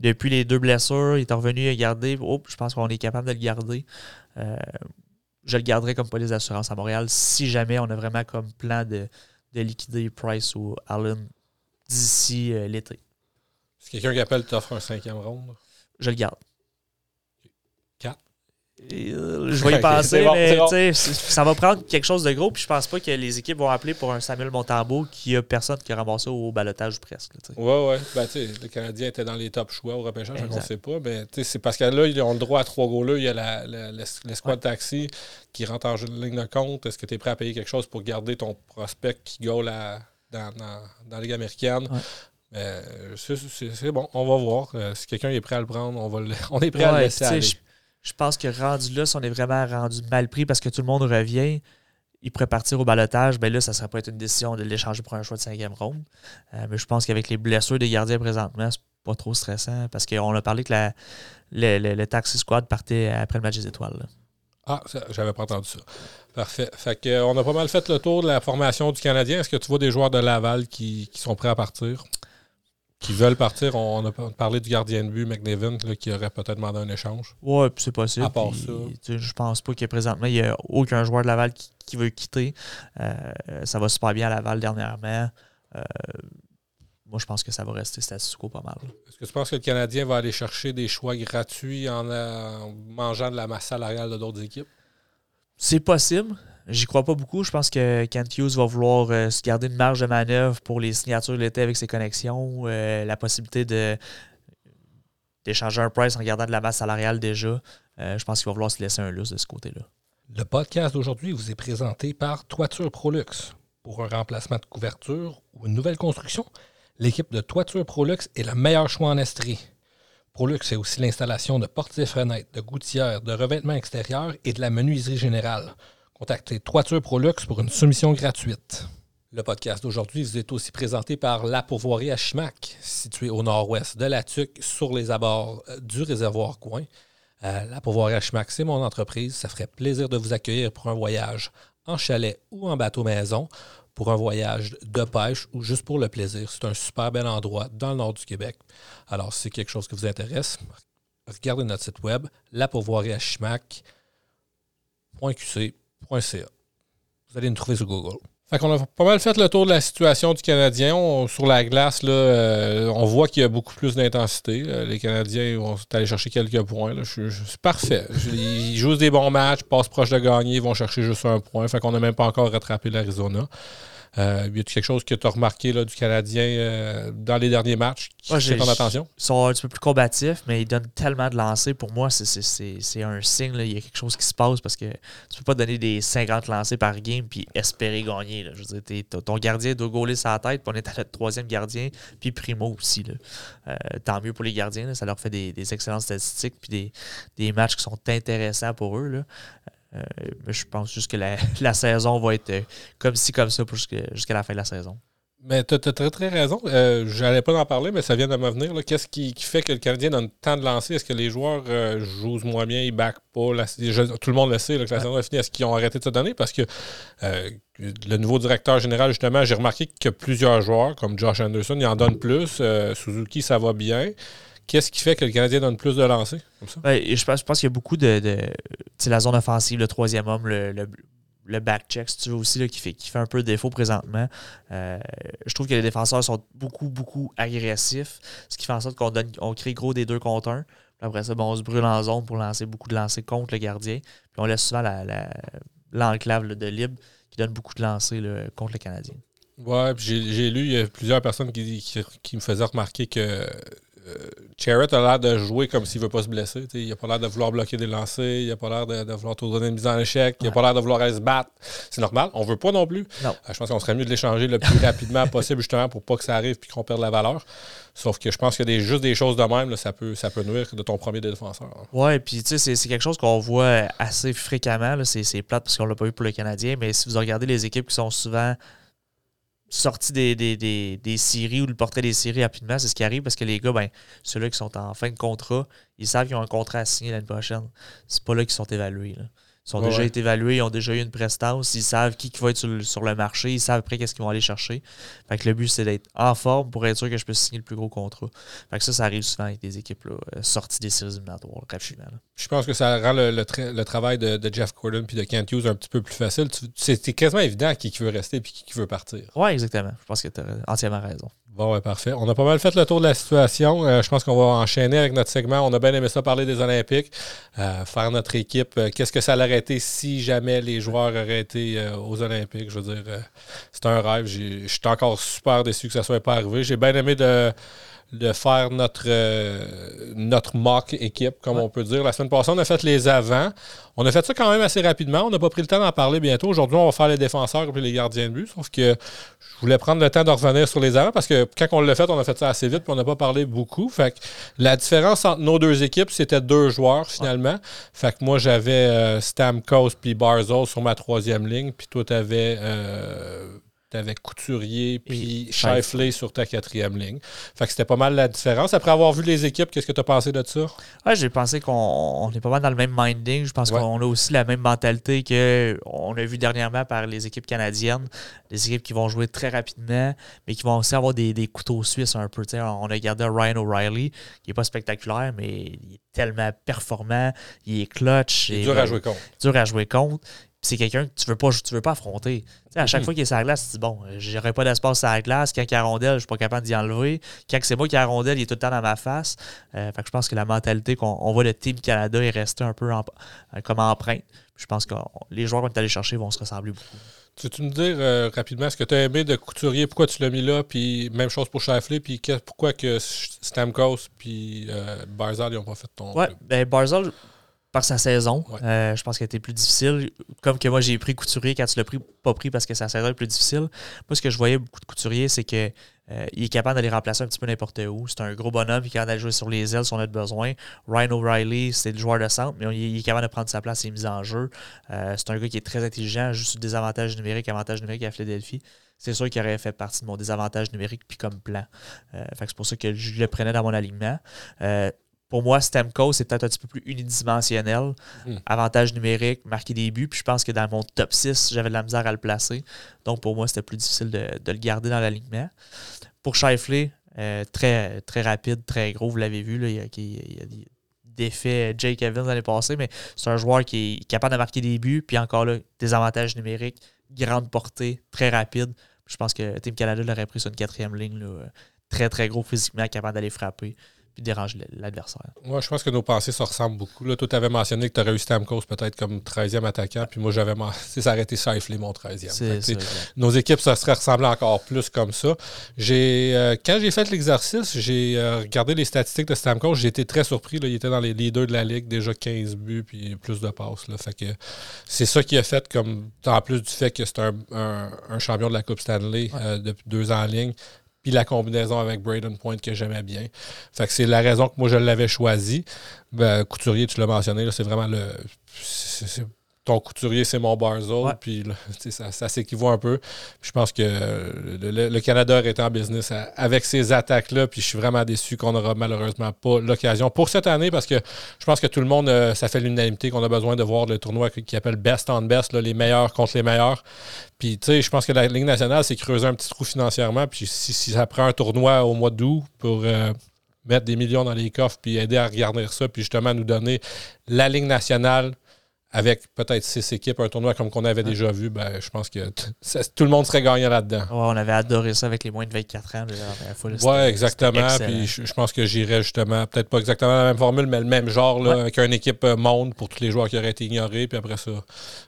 depuis les deux blessures, il est revenu à garder. Oh, je pense qu'on est capable de le garder. Euh, je le garderai comme police d'assurance à Montréal si jamais on a vraiment comme plan de, liquider Price ou Allen d'ici euh, l'été. Si quelqu'un qui appelle t'offre un cinquième ronde? Je le garde. Euh, je vais y passer, mais ça va prendre quelque chose de gros. Puis je pense pas que les équipes vont appeler pour un Samuel Montambeau qui a personne qui a ramassé au balotage presque. Oui, oui. Ben, le Canadien était dans les top choix au repêchage, je ne sais pas. Mais c'est parce que là, ils ont le droit à trois goals. Il y a l'escouade taxi qui rentre en ligne de compte. Est-ce que tu es prêt à payer quelque chose pour garder ton prospect qui goal dans, dans, la Ligue américaine? c'est bon, on va voir. Euh, si quelqu'un est prêt à le prendre, on, va on est prêt à le laisser aller je pense que rendu là, si on est vraiment rendu mal pris parce que tout le monde revient, il pourrait partir au balotage, ben là, ça ne serait pas être une décision de l'échanger pour un choix de cinquième ronde. Euh, mais je pense qu'avec les blessures des gardiens présentement, c'est pas trop stressant parce qu'on a parlé que le, taxi squad partait après le match des étoiles. Ah, j'avais pas entendu ça. Parfait. Fait que, on a pas mal fait le tour de la formation du Canadien. Est-ce que tu vois des joueurs de Laval qui sont prêts à partir? Qui veulent partir. On a parlé du gardien de but, McNevin, qui aurait peut-être demandé un échange. Oui, c'est possible. À part ça. Je pense pas que présentement, il n'y a aucun joueur de Laval qui, veut quitter. Euh, ça va super bien à Laval dernièrement. Euh, moi, je pense que ça va rester status quo pas mal. Est-ce que tu penses que le Canadien va aller chercher des choix gratuits en, en mangeant de la masse salariale de d'autres équipes? C'est possible. J'y crois pas beaucoup. Je pense que Kent Hughes va vouloir euh, se garder une marge de manœuvre pour les signatures de l'été avec ses connexions, euh, la possibilité de d'échanger un price en gardant de la masse salariale déjà. Euh, je pense qu'il va vouloir se laisser un luxe de ce côté-là. Le podcast d'aujourd'hui vous est présenté par Toiture Prolux. Pour un remplacement de couverture ou une nouvelle construction, l'équipe de Toiture Prolux est le meilleur choix en Estrie. Prolux est aussi l'installation de portes et fenêtres, de gouttières, de revêtements extérieurs et de la menuiserie générale. Contactez Toiture Prolux pour une soumission gratuite. Le podcast d'aujourd'hui vous est aussi présenté par La Pourvoirie à Chimac, située au nord-ouest de la Tuque, sur les abords euh, du réservoir Coin. Euh, la Pourvoirie à Chimac, c'est mon entreprise. Ça ferait plaisir de vous accueillir pour un voyage en chalet ou en bateau maison, pour un voyage de pêche ou juste pour le plaisir. C'est un super bel endroit dans le nord du Québec. Alors, si c'est quelque chose qui vous intéresse, regardez notre site web, la pourvoirie à Chimac.qc vous allez nous trouver sur Google. Fait qu'on a pas mal fait le tour de la situation du Canadien. sur la glace, là, euh, on voit qu'il y a beaucoup plus d'intensité. les Canadiens vont aller chercher quelques points. C'est parfait. Ils jouent des bons matchs, passent proche de gagner, ils vont chercher juste un point. Fait qu'on n'a même pas encore rattrapé l'Arizona. Euh, y a quelque chose que tu as remarqué là, du Canadien euh, dans les derniers matchs qui ouais, ton attention? Ils sont un petit peu plus combatifs, mais ils donnent tellement de lancers. Pour moi, c'est un signe. Il y a quelque chose qui se passe parce que tu peux pas donner des 50 lancers par game puis espérer gagner. Je veux dire, ton gardien doit gauler sa tête, puis on est à notre troisième gardien, puis Primo aussi. Euh, tant mieux pour les gardiens, ça leur fait des, excellentes statistiques puis des, des, matchs qui sont intéressants pour eux. Là. Euh, je pense juste que la, saison va être euh, comme ci, comme ça jusqu'à la fin de la saison. Mais tu as, très, très raison. Euh, J'allais pas en parler, mais ça vient de me venir. Qu'est-ce qui, fait que le Canadien donne tant de lancer? Est-ce que les joueurs euh, jouent moins bien, ils backent pas? tout le monde le sait, que la saison est finie. Est-ce qu'ils ont arrêté de se donner? Parce que euh, le nouveau directeur général, justement, j'ai remarqué que plusieurs joueurs, comme Josh Anderson, ils en donnent plus. Suzuki, ça va bien. Qu'est-ce qui fait que le Canadien donne plus de lancers? Comme ça? je pense, pense qu'il y a beaucoup de. de la zone offensive, le troisième homme, le, le back-check, si tu veux aussi, là, qui, fait, qui fait un peu défaut présentement. Euh, je trouve que les défenseurs sont beaucoup, beaucoup agressifs, ce qui fait en sorte qu'on donne, on crée gros des deux contre un. après ça, bon, on se brûle en zone pour lancer beaucoup de lancers contre le gardien. Puis on laisse souvent l'enclave de libre qui donne beaucoup de lancers contre le Canadien. Ouais, j'ai lu, il y a plusieurs personnes qui, qui me faisaient remarquer que euh, a l'air de jouer comme s'il ne veut pas se blesser. il n'a pas l'air de vouloir bloquer des lancers, il n'a pas l'air de, vouloir tout donner une mise en échec, il n'a pas l'air de vouloir aller se battre. C'est normal, on ne veut pas non plus. Euh, je pense qu'on serait mieux de l'échanger le plus rapidement possible justement pour pas que ça arrive et qu'on perde la valeur. Sauf que je pense que des, juste des choses de même, ça, peut, ça peut nuire de ton premier défenseur. Ouais, puis tu sais, c'est quelque chose qu'on voit assez fréquemment. C'est plate parce qu'on ne l'a pas eu pour le Canadien, mais si vous regardez les équipes qui sont souvent sorti des, des, séries ou le portrait des séries rapidement, c'est ce qui arrive parce que les gars, ben, ceux-là qui sont en fin de contrat, ils savent qu'ils ont un contrat à signer l'année prochaine. C'est pas là qu'ils sont évalués. Ils ont déjà été évalués, ils ont déjà eu une prestance, ils savent qui, qui va être sur le, marché, ils savent après qu'est-ce qu'ils vont aller chercher. Fait que le but, c'est d'être en forme pour être sûr que je peux signer le plus gros contrat. Fait que ça, ça arrive souvent avec des équipes là, euh, sorties des séries éliminatoires rapidement. Je pense que ça rend le, travail de, Jeff Gordon puis de Kent Hughes un petit peu plus facile. C'est quasiment évident qui, qui veut rester et qui, qui veut partir. Oui, exactement. Je pense que tu as entièrement raison. Bon, ouais, parfait. On a pas mal fait le tour de la situation. Euh, je pense qu'on va enchaîner avec notre segment. On a bien aimé ça parler des Olympiques, euh, faire notre équipe. Euh, qu'est-ce que ça aurait été si jamais les joueurs auraient été aux Olympiques? Je veux dire, c'est un rêve. Je suis encore super déçu que ça soit pas arrivé. J'ai bien aimé de de faire notre, euh, notre mock équipe, comme on peut dire. La semaine passée, on a fait les avants. On a fait ça quand même assez rapidement. On n'a pas pris le temps d'en parler bientôt. Aujourd'hui, on va faire les défenseurs et les gardiens de but. Sauf que je voulais prendre le temps de revenir sur les avants parce que quand on l'a fait, on a fait ça assez vite et on n'a pas parlé beaucoup. Fait que la différence entre nos deux équipes, c'était deux joueurs finalement. Fait que moi, j'avais euh, Stamkos puis Barzo sur ma troisième ligne. Puis toi, tu avais euh, avec Couturier puis Shifley sur ta quatrième ligne. Fait que c'était pas mal la différence. Après avoir vu les équipes, qu'est-ce que tu as pensé de ça? Ouais, j'ai pensé qu'on est pas mal dans le même minding. Je pense qu'on a aussi la même mentalité qu'on a vu dernièrement par les équipes canadiennes. Des équipes qui vont jouer très rapidement, mais qui vont aussi avoir des, couteaux suisses un peu. on a gardé Ryan O'Reilly, qui n'est pas spectaculaire, mais il est tellement performant, il est clutch. Il est dur à jouer contre. Dur à jouer contre c'est quelqu'un que tu veux pas tu veux pas affronter. à chaque fois qu'il est sur la glace, tu dis bon, j'aurais pas d'espace sur la glace. Quand il y a rondelle, je suis pas capable d'y enlever. Quand c'est moi qui ai la rondelle, il est tout le temps dans ma face. Euh, fait que je pense que la mentalité qu'on voit le Team Canada est restée un peu comme empreinte. Je pense que les joueurs qu'on est allés chercher vont se ressembler beaucoup. Tu veux-tu me dire euh, rapidement ce que tu as aimé de Couturier, pourquoi tu l'as mis là, puis même chose pour Shifley, puis pourquoi que Stamkos puis euh, Barzal n'ont pas fait ton. Ouais, ben Barzal, par sa saison. Euh, je pense qu'elle était plus difficile. Comme que moi, j'ai pris Couturier quand tu l'as pris, pas pris parce que sa saison est plus difficile. Moi, ce que je voyais beaucoup de Couturier, c'est qu'il euh, est capable d'aller remplacer un petit peu n'importe où. C'est un gros bonhomme, il est capable d'aller jouer sur les ailes si on a besoin. Ryan O'Reilly, c'est le joueur de centre, mais il est capable de prendre sa place et mise en jeu. Euh, c'est un gars qui est très intelligent, juste des avantages numériques, avantages numériques à Philadelphie. C'est sûr qu'il aurait fait partie de mon désavantage numérique puis comme plan. c'est pour ça que je le prenais dans mon alignement. Pour moi, Stemco, c'est peut-être un petit peu plus unidimensionnel. Hmm. Avantage numérique, marquer des buts. Puis je pense que dans mon top 6, j'avais de la misère à le placer. Donc pour moi, c'était plus difficile de, le garder dans l'alignement. Pour Shifley, euh, très, très rapide, très gros, vous l'avez vu. Là, il, y a, des défait Jake Evans l'année passée, mais c'est un joueur qui est capable de marquer des buts. Puis encore là, des avantages numériques, grande portée, très rapide. Je pense que Team Canada l'aurait pris sur une quatrième ligne. très, très gros physiquement, capable d'aller frapper puis dérange l'adversaire. Moi, je pense que nos pensées se ressemblent beaucoup. Là, toi, tu avais mentionné que tu aurais eu Stamkos peut-être comme 13e attaquant, puis moi, j'avais ça été Shifley, mon 13e. nos équipes se seraient ressemblées encore plus comme ça. J'ai, euh, quand j'ai fait l'exercice, j'ai euh, regardé les statistiques de Stamkos, j'ai été très surpris. Là, il était dans les leaders de la Ligue, déjà 15 buts, puis plus de passes. Là. Fait que c'est ça qui a fait, comme en plus du fait que c'est un, champion de la Coupe Stanley euh, depuis deux ans en ligne, puis la combinaison avec Braden Point que j'aimais bien. Fait que c'est la raison que moi je l'avais choisi. Ben, Couturier, tu l'as mentionné, c'est vraiment le. Ton couturier, c'est mon Barzell. Puis ça, ça s'équivaut un peu. je pense que le, Canada est en business avec ces attaques-là. Puis je suis vraiment déçu qu'on n'aura malheureusement pas l'occasion pour cette année parce que je pense que tout le monde, euh, ça fait l'unanimité qu'on a besoin de voir le tournoi qui appelle Best on Best, les meilleurs contre les meilleurs. Puis tu sais, je pense que la Ligue nationale s'est creusé un petit trou financièrement. Puis si, ça prend un tournoi au mois d'août pour. Euh, mettre des millions dans les coffres puis aider à regarder ça, puis justement nous donner la Ligue nationale avec peut-être six équipes, un tournoi comme qu'on avait déjà vu, ben, je pense que tout le monde serait gagnant là-dedans. on avait adoré ça avec les moins de 24 ans. Oui, exactement. Puis je, pense que j'irais justement, peut-être pas exactement la même formule, mais le même genre, là, avec une équipe euh, monde pour tous les joueurs qui auraient été ignorés. Puis après ça,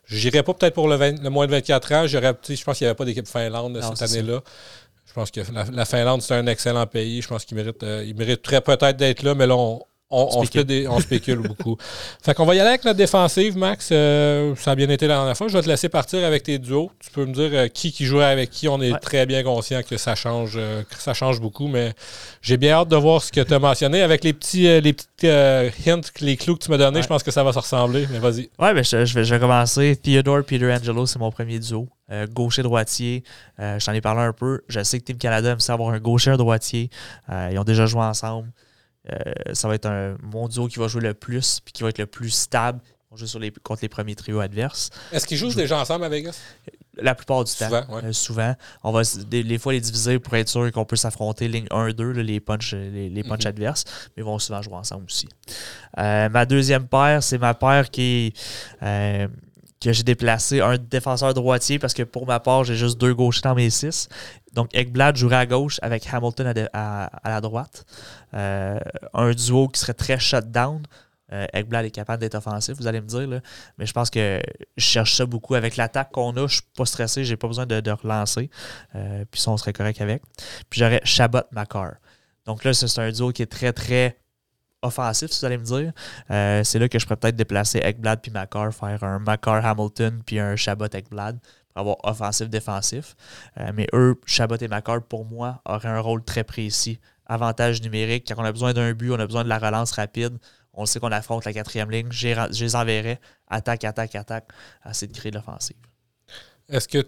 j'irais pas peut-être pour le, le, moins de 24 ans. Je pense qu'il n'y avait pas d'équipe Finlande cette année-là. Je pense que la, Finlande, c'est un excellent pays. Je pense qu'il mérite, euh, il mériterait peut-être d'être là, mais là, on, on, spécule. beaucoup. Fait qu'on va y aller avec notre défensive, Max. Euh, ça a bien été la dernière fois. Je vais te laisser partir avec tes duos. Tu peux me dire euh, qui qui jouait avec qui. On est très bien conscient que ça change, euh, que ça change beaucoup, mais j'ai bien hâte de voir ce que tu as mentionné. Avec les petits, les petits hints, les clous que tu m'as donnés, je pense que ça va se ressembler. Mais vas-y. Ouais, ben, je, vais, je vais commencer. Theodore Peter Angelo, c'est mon premier duo. gaucher-droitier. je t'en ai parlé un peu. Je sais que Team Canada aime savoir un gaucher-droitier. ils ont déjà joué ensemble. Euh, ça va être un, mon duo qui va jouer le plus puis qui va être le plus stable. On sur les, contre les premiers trios adverses. Est-ce qu'ils jouent déjà ensemble avec Vegas? La plupart du temps. Euh, souvent. On va des, fois les diviser pour être sûr qu'on peut s'affronter ligne 1-2, les punch, les, les punch mhm. adverses, mais ils vont souvent jouer ensemble aussi. Euh, ma deuxième paire, c'est ma paire qui que j'ai déplacé un défenseur droitier parce que pour ma part, j'ai juste deux gauchers dans mes six. Donc, Ekblad jouerait à gauche avec Hamilton à, la droite. Euh, un duo qui serait très shutdown. Euh, Ekblad est capable d'être offensif, vous allez me dire. Mais je pense que je cherche ça beaucoup. Avec l'attaque qu'on a, je ne suis pas stressé, j'ai pas besoin de, relancer. Euh, puis ça, on serait correct avec. Puis j'aurais Shabbat Makar. Donc là, c'est un duo qui est très, très offensif, si vous allez me dire. Euh, c'est là que je pourrais peut-être déplacer Ekblad puis Makar, faire un Makar Hamilton puis un Shabbat Ekblad avoir offensif-défensif. Euh, mais eux, Shabbat et Makar, pour moi, auraient un rôle très précis. Avantage numérique, quand on a besoin d'un but, on a besoin de la relance rapide. On sait qu'on affronte la quatrième ligne. Je les enverrai attaque, attaque, attaque, à essayer de créer l'offensive. Est-ce que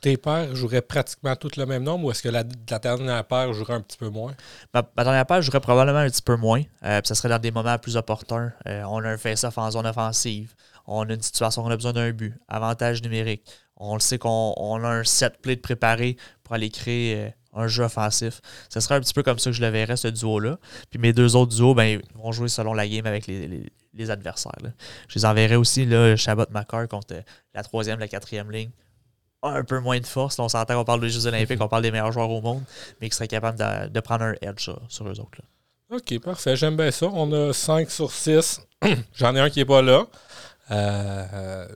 tes paires joueraient pratiquement toutes le même nombre ou est-ce que la, dernière paire jouerait un petit peu moins? Ma, dernière paire jouerait probablement un petit peu moins. Euh, ça serait dans des moments plus opportuns. Euh, on a un face-off en zone offensive. On a une situation où on a besoin d'un but. Avantage numérique. On le sait qu'on a un set play de préparé pour aller créer euh, un jeu offensif. Ce serait un petit peu comme ça que je le verrais, ce duo-là. Puis mes deux autres duos ben, vont jouer selon la game avec les, adversaires. Je les enverrai aussi, là, Chabot Makar contre la troisième, la quatrième ligne un peu moins de force. on s'entend qu'on parle des Jeux Olympiques, on parle des meilleurs joueurs au monde, mais qui seraient capables de, prendre un edge sur, eux autres. OK, parfait. J'aime bien ça. On a 5 sur 6. J'en ai un qui n'est pas là. Euh,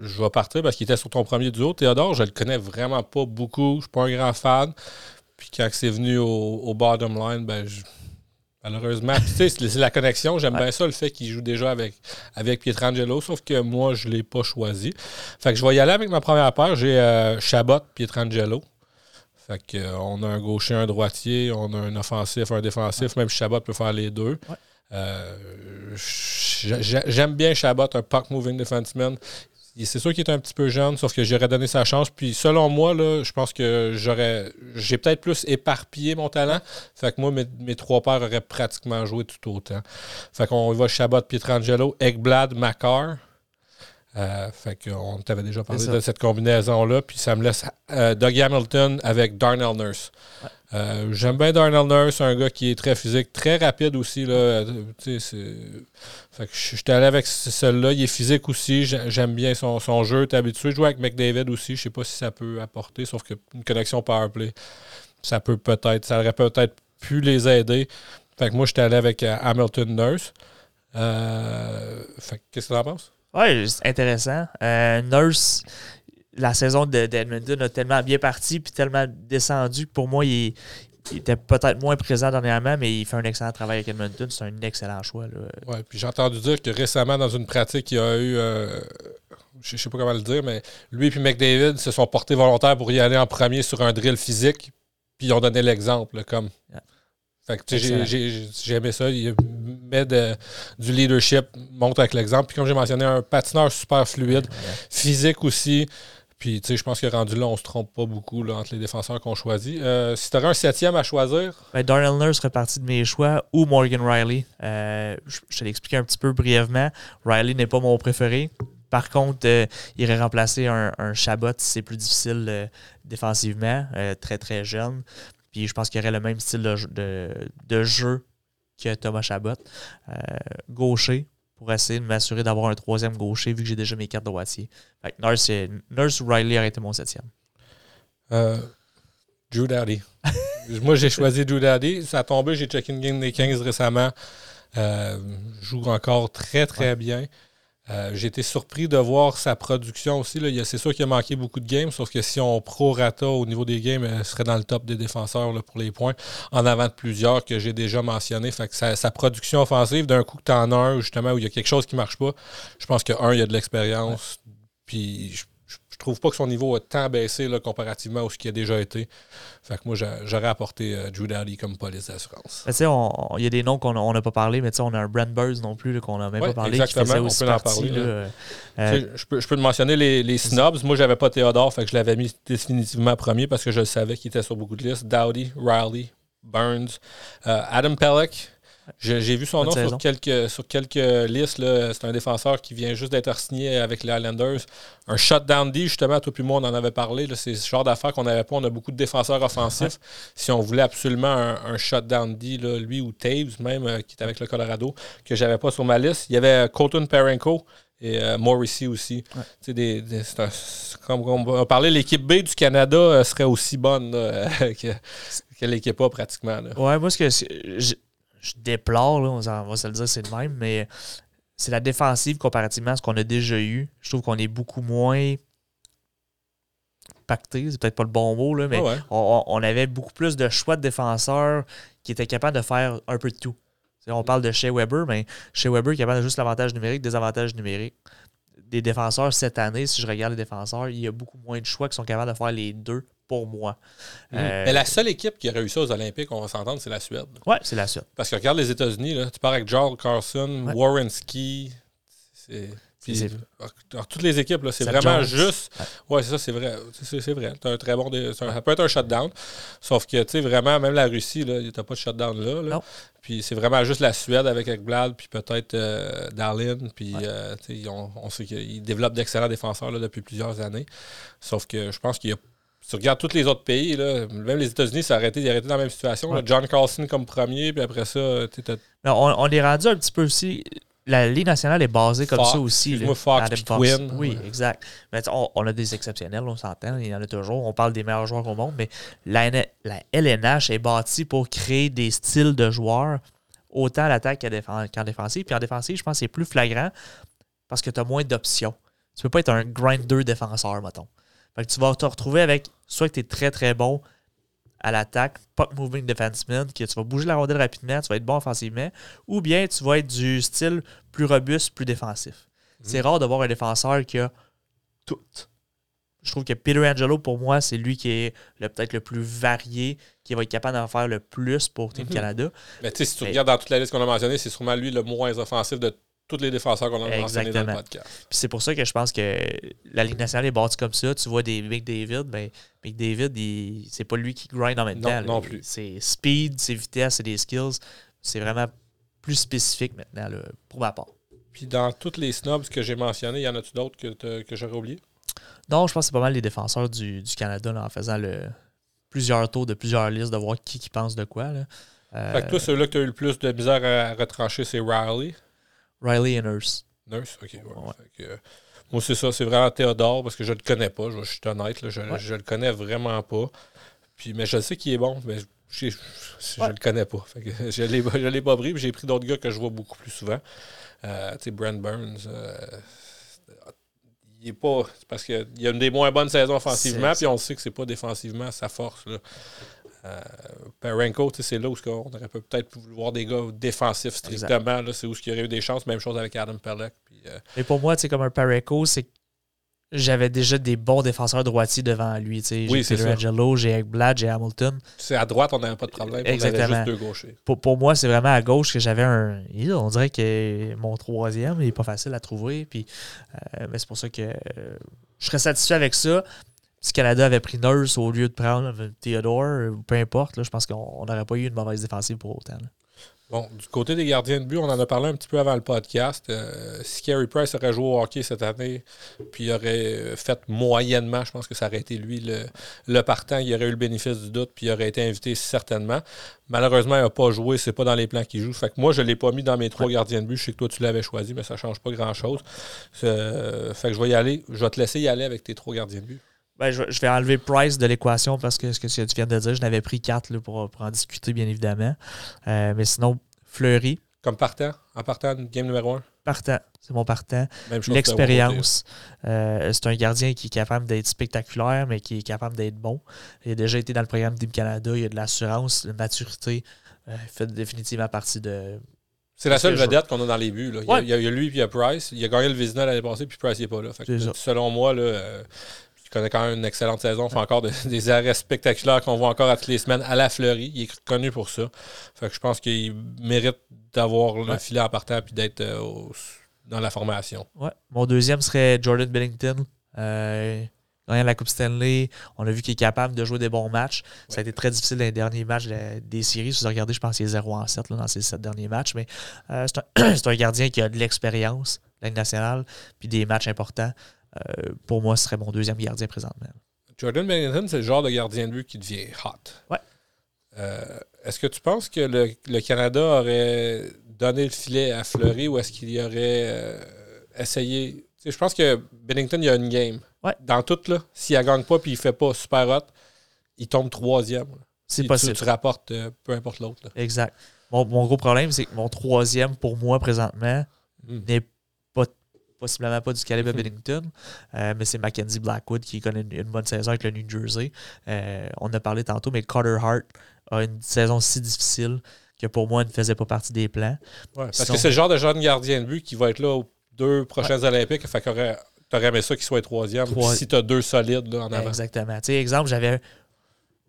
je vais partir parce qu'il était sur ton premier duo. Théodore, je le connais vraiment pas beaucoup. Je ne suis pas un grand fan. Puis quand c'est venu au, bottom line, ben, je, Malheureusement. tu sais, c'est la connexion. J'aime bien ça, le fait qu'il joue déjà avec, avec Pietrangelo, sauf que moi, je ne l'ai pas choisi. Fait que je vais y aller avec ma première paire. J'ai euh, Chabot, Pietrangelo. Fait que, euh, on a un gaucher, un droitier, on a un offensif, un défensif. Même Chabot peut faire les deux. Euh, j'aime bien Chabot, un puck moving defenseman c'est sûr qu'il est un petit peu jeune, sauf que j'aurais donné sa chance. Puis selon moi, là, je pense que j'aurais. J'ai peut-être plus éparpillé mon talent. Fait que moi, mes, trois paires auraient pratiquement joué tout autant. Fait qu'on va Chabot, Pietrangelo, Eggblad, Macar. Euh, fait qu'on t'avait déjà parlé de cette combinaison-là. Puis ça me laisse euh, Doug Hamilton avec Darnell Nurse. Euh, j'aime bien Darnell Nurse, un gars qui est très physique, très rapide aussi. Là. Fait que je suis allé avec celui-là. Il est physique aussi. J'aime bien son, son jeu. Tu habitué de jouer avec McDavid aussi. Je sais pas si ça peut apporter, sauf qu'une connexion powerplay, ça peut peut-être, ça aurait peut-être pu les aider. Fait que moi, j'étais allé avec Hamilton Nurse. qu'est-ce que tu en penses? Oui, intéressant. Euh, Nurse, la saison d'Edmonton a tellement bien parti puis tellement descendu que pour moi, il, était peut-être moins présent dernièrement, mais il fait un excellent travail avec Edmonton. C'est un excellent choix. Oui, puis j'ai entendu dire que récemment, dans une pratique, il y a eu. Euh, je ne sais pas comment le dire, mais lui et McDavid se sont portés volontaires pour y aller en premier sur un drill physique, puis ils ont donné l'exemple. comme j'ai aimé ça. Il met du leadership, montre avec l'exemple. Puis comme j'ai mentionné, un patineur super fluide, physique aussi. Puis, tu sais, je pense que rendu là, on se trompe pas beaucoup entre les défenseurs qu'on choisit. Euh, si tu aurais un septième à choisir? Ben, Darnell Nurse serait de mes choix ou Morgan Riley. Euh, je, te l'expliquer un petit peu brièvement. Riley n'est pas mon préféré. Par contre, euh, il irait remplacer un, un Chabot si c'est plus difficile défensivement, très très jeune. Puis je pense qu'il aurait le même style de, de jeu que Thomas Chabot. gaucher, pour essayer de m'assurer d'avoir un troisième gaucher vu que j'ai déjà mes cartes droitiers. Fait Nurse, Nurse Riley aurait été mon septième. Euh, Drew Daddy. Moi, j'ai choisi Drew Daddy. Ça a tombé, j'ai checké une game des 15 récemment. Euh, joue encore très, très bien. Euh, j'ai été surpris de voir sa production aussi. C'est sûr qu'il a manqué beaucoup de games, sauf que si on pro-rata au niveau des games, il serait dans le top des défenseurs pour les points, en avant de plusieurs que j'ai déjà mentionnés. Fait que sa, production offensive, d'un coup que tu en as un, justement, où il y a quelque chose qui ne marche pas, je pense que, un, il y a de l'expérience. Puis je trouve pas que son niveau a tant baissé là, comparativement à ce qui a déjà été. Fait que moi, j'aurais apporté euh, Drew Daddy comme police d'assurance. Tu sais, il y a des noms qu'on n'a pas parlé, mais tu sais, on a un Brand Burns non plus qu'on n'a même pas parlé. Exactement, on peut en parler. Euh, je, peux, je peux te mentionner les, les snobs. Moi, j'avais pas Théodore, fait que je l'avais mis définitivement premier parce que je savais qu'il était sur beaucoup de listes. Dowdy, Riley, Burns, euh, Adam Pelleck. J'ai vu son nom sur quelques, sur quelques listes. C'est un défenseur qui vient juste d'être signé avec les Highlanders. Un shutdown D, justement, toi puis moi, on en avait parlé. C'est ce genre d'affaires qu'on n'avait pas. On a beaucoup de défenseurs offensifs. Si on voulait absolument un, shutdown D, lui ou Taves, même, euh, qui est avec le Colorado, que j'avais pas sur ma liste, il y avait Colton Perenko et euh, Morrissey aussi. Des, comme on parlait, l'équipe B du Canada euh, serait aussi bonne que, que l'équipe A pratiquement. Ouais, moi, ce que je déplore, on, va se le dire, c'est le même, mais c'est la défensive comparativement à ce qu'on a déjà eu. Je trouve qu'on est beaucoup moins pacté, c'est peut-être pas le bon mot, là, mais on, avait beaucoup plus de choix de défenseurs qui étaient capables de faire un peu de tout. on parle de Shea Weber, mais Shea Weber est capable de juste l'avantage numérique, des avantages numériques. Des défenseurs cette année, si je regarde les défenseurs, il y a beaucoup moins de choix qui sont capables de faire les deux pour moi. Mhm. Euh, mais la seule équipe qui a réussi aux Olympiques, on va s'entendre, c'est la Suède. Oui, c'est la Suède. Parce que regarde les États-Unis, tu pars avec Charles Carson, Warren Ski, c'est. toutes les équipes, c'est vraiment juste. Ouais, c'est ça, c'est vrai. C'est vrai. As un très bon. ça peut être un shutdown. Sauf que, tu sais, vraiment, même la Russie, tu n'as pas de shutdown là. Puis c'est vraiment juste la Suède avec Ekblad, puis peut-être euh, Darlin. Puis euh, on, sait qu'ils développent d'excellents défenseurs là, depuis plusieurs années. Sauf que je pense qu'il y a tu regardes tous les autres pays, là, même les États-Unis, ça a arrêté, dans la même situation. John Carlson comme premier, puis après ça, on, on, est rendu un petit peu aussi. La Ligue nationale est basée comme ça aussi. Moi, Fox, Quinn. Oui, exact. Mais on, a des exceptionnels, on s'entend, il y en a toujours. On parle des meilleurs joueurs au monde, mais la, la LNH est bâtie pour créer des styles de joueurs, autant à l'attaque qu'en défensive. Puis en défensive, je pense que c'est plus flagrant parce que tu as moins d'options. Tu peux pas être un grinder défenseur, mettons. Fait que tu vas te retrouver avec soit que tu es très très bon à l'attaque, puck moving defenseman, que tu vas bouger la rondelle rapidement, tu vas être bon offensivement, ou bien tu vas être du style plus robuste, plus défensif. C'est rare de voir un défenseur qui a tout. Je trouve que Peter Angelo, pour moi, c'est lui qui est peut-être le plus varié, qui va être capable d'en faire le plus pour Team mhm. Canada. Mais tu sais, si tu regardes dans toute la liste qu'on a mentionnée, c'est sûrement lui le moins offensif de tous les défenseurs qu'on a mentionnés dans le podcast. Puis c'est pour ça que je pense que la Ligue nationale est bâtie comme ça. Tu vois des McDavid, ben, McDavid, c'est pas lui qui grind en même temps. Non, plus. C'est speed, c'est vitesse, c'est des skills. C'est vraiment plus spécifique maintenant, pour ma part. Puis dans toutes les snobs que j'ai mentionnés, y en a-tu d'autres que, que j'aurais oublié? Non, je pense que c'est pas mal les défenseurs du, Canada en faisant le, plusieurs tours de plusieurs listes, de voir qui, qui pense de quoi. Là. fait que toi, celui-là que tu as eu le plus de misère à retrancher, c'est Riley. Riley et Nurse. Nurse, ok. Euh, moi, c'est ça, c'est vraiment Théodore parce que je le connais pas. Je, suis honnête, je, ne le connais vraiment pas. Puis, mais je sais qu'il est bon, mais je, ne le connais pas. je ne l'ai pas pris, j'ai pris d'autres gars que je vois beaucoup plus souvent. Euh, tu sais, Brent Burns. Euh, il est pas. Parce qu'il y a une des moins bonnes saisons offensivement, puis on sait que c'est pas défensivement sa force. Là. Euh, Parenko, c'est là où on aurait peut-être pu voir des gars défensifs strictement. C'est où il y aurait eu des chances. Même chose avec Adam Pelleck. Euh, pour moi, c'est comme un Parenko, c'est j'avais déjà des bons défenseurs droitiers devant lui. Oui, j'ai Angelo, j'ai Ekblad, j'ai Hamilton. C'est à droite, on n'avait pas de problème. Exactement. On avait juste deux gauchers. Pour, moi, c'est vraiment à gauche que j'avais un. On dirait que mon troisième, il n'est pas facile à trouver. Puis, euh, mais c'est pour ça que euh, je serais satisfait avec ça. Si Canada avait pris Nurse au lieu de prendre Theodore, peu importe, je pense qu'on n'aurait pas eu une mauvaise défensive pour autant. Bon, du côté des gardiens de but, on en a parlé un petit peu avant le podcast. Euh, si Carey Price aurait joué au hockey cette année, puis il aurait fait moyennement, je pense que ça aurait été lui le, partant. Il aurait eu le bénéfice du doute, puis il aurait été invité certainement. Malheureusement, il n'a pas joué, c'est pas dans les plans qu'il joue. Fait que moi, je ne l'ai pas mis dans mes trois gardiens de but. Je sais que toi, tu l'avais choisi, mais ça ne change pas grand-chose. Euh, fait que je vais y aller. Je vais te laisser y aller avec tes trois gardiens de but. Ben, je, vais enlever Price de l'équation parce que ce que tu viens de dire, je n'avais pris quatre pour, en discuter, bien évidemment. Euh, mais sinon, Fleury. Comme partant, en partant, game numéro un? Partant, c'est mon partant. L'expérience. Euh, c'est un gardien qui est capable d'être spectaculaire, mais qui est capable d'être bon. Il a déjà été dans le programme Team Canada, il a de l'assurance, de la maturité. Euh, il fait définitivement partie de. C'est la seule vedette qu'on a dans les buts. Il, y a, lui et il y a Price. Il a gagné le Vizina l'année passée, puis Price n'est pas là. selon moi, là, euh, il connaît quand même une excellente saison. Il fait encore des arrêts spectaculaires qu'on voit encore à toutes les semaines à la fleurie. Il est connu pour ça. Fait que je pense qu'il mérite d'avoir le filet en partant et d'être euh, dans la formation. Ouais. Mon deuxième serait Jordan Bennington. Euh, la Coupe Stanley, on a vu qu'il est capable de jouer des bons matchs. Ça a été très difficile dans les derniers matchs des séries. Si vous regardez, je pense qu'il est 0 en 7 dans ces 7 derniers matchs. Mais euh, c'est un, gardien qui a de l'expérience, la nationale, puis des matchs importants. Euh, pour moi, ce serait mon deuxième gardien présentement. Jordan Bennington, c'est le genre de gardien de but qui devient hot. Ouais. Euh, est-ce que tu penses que le, Canada aurait donné le filet à Fleury ou est-ce qu'il y aurait euh, essayé? Je pense que Bennington, il y a une game. Ouais. Dans tout, là, s'il ne gagne pas et il ne fait pas super hot, il tombe troisième. C'est possible. Tu, rapportes peu importe l'autre. Exact. Mon, gros problème, c'est que mon troisième, pour moi, présentement, hmm. n'est possiblement pas du calibre mhm. Bennington, euh, mais c'est Mackenzie Blackwood qui connaît une, bonne saison avec le New Jersey. Euh, on a parlé tantôt, mais Carter Hart a une saison si difficile que pour moi, ne faisait pas partie des plans. parce que c'est le genre de jeune gardien de but qui va être là aux deux prochaines Olympiques. Fait tu aurais aimé ça qu'il soit troisième. Si tu as deux solides là, en avant. Exactement. Exemple, j'avais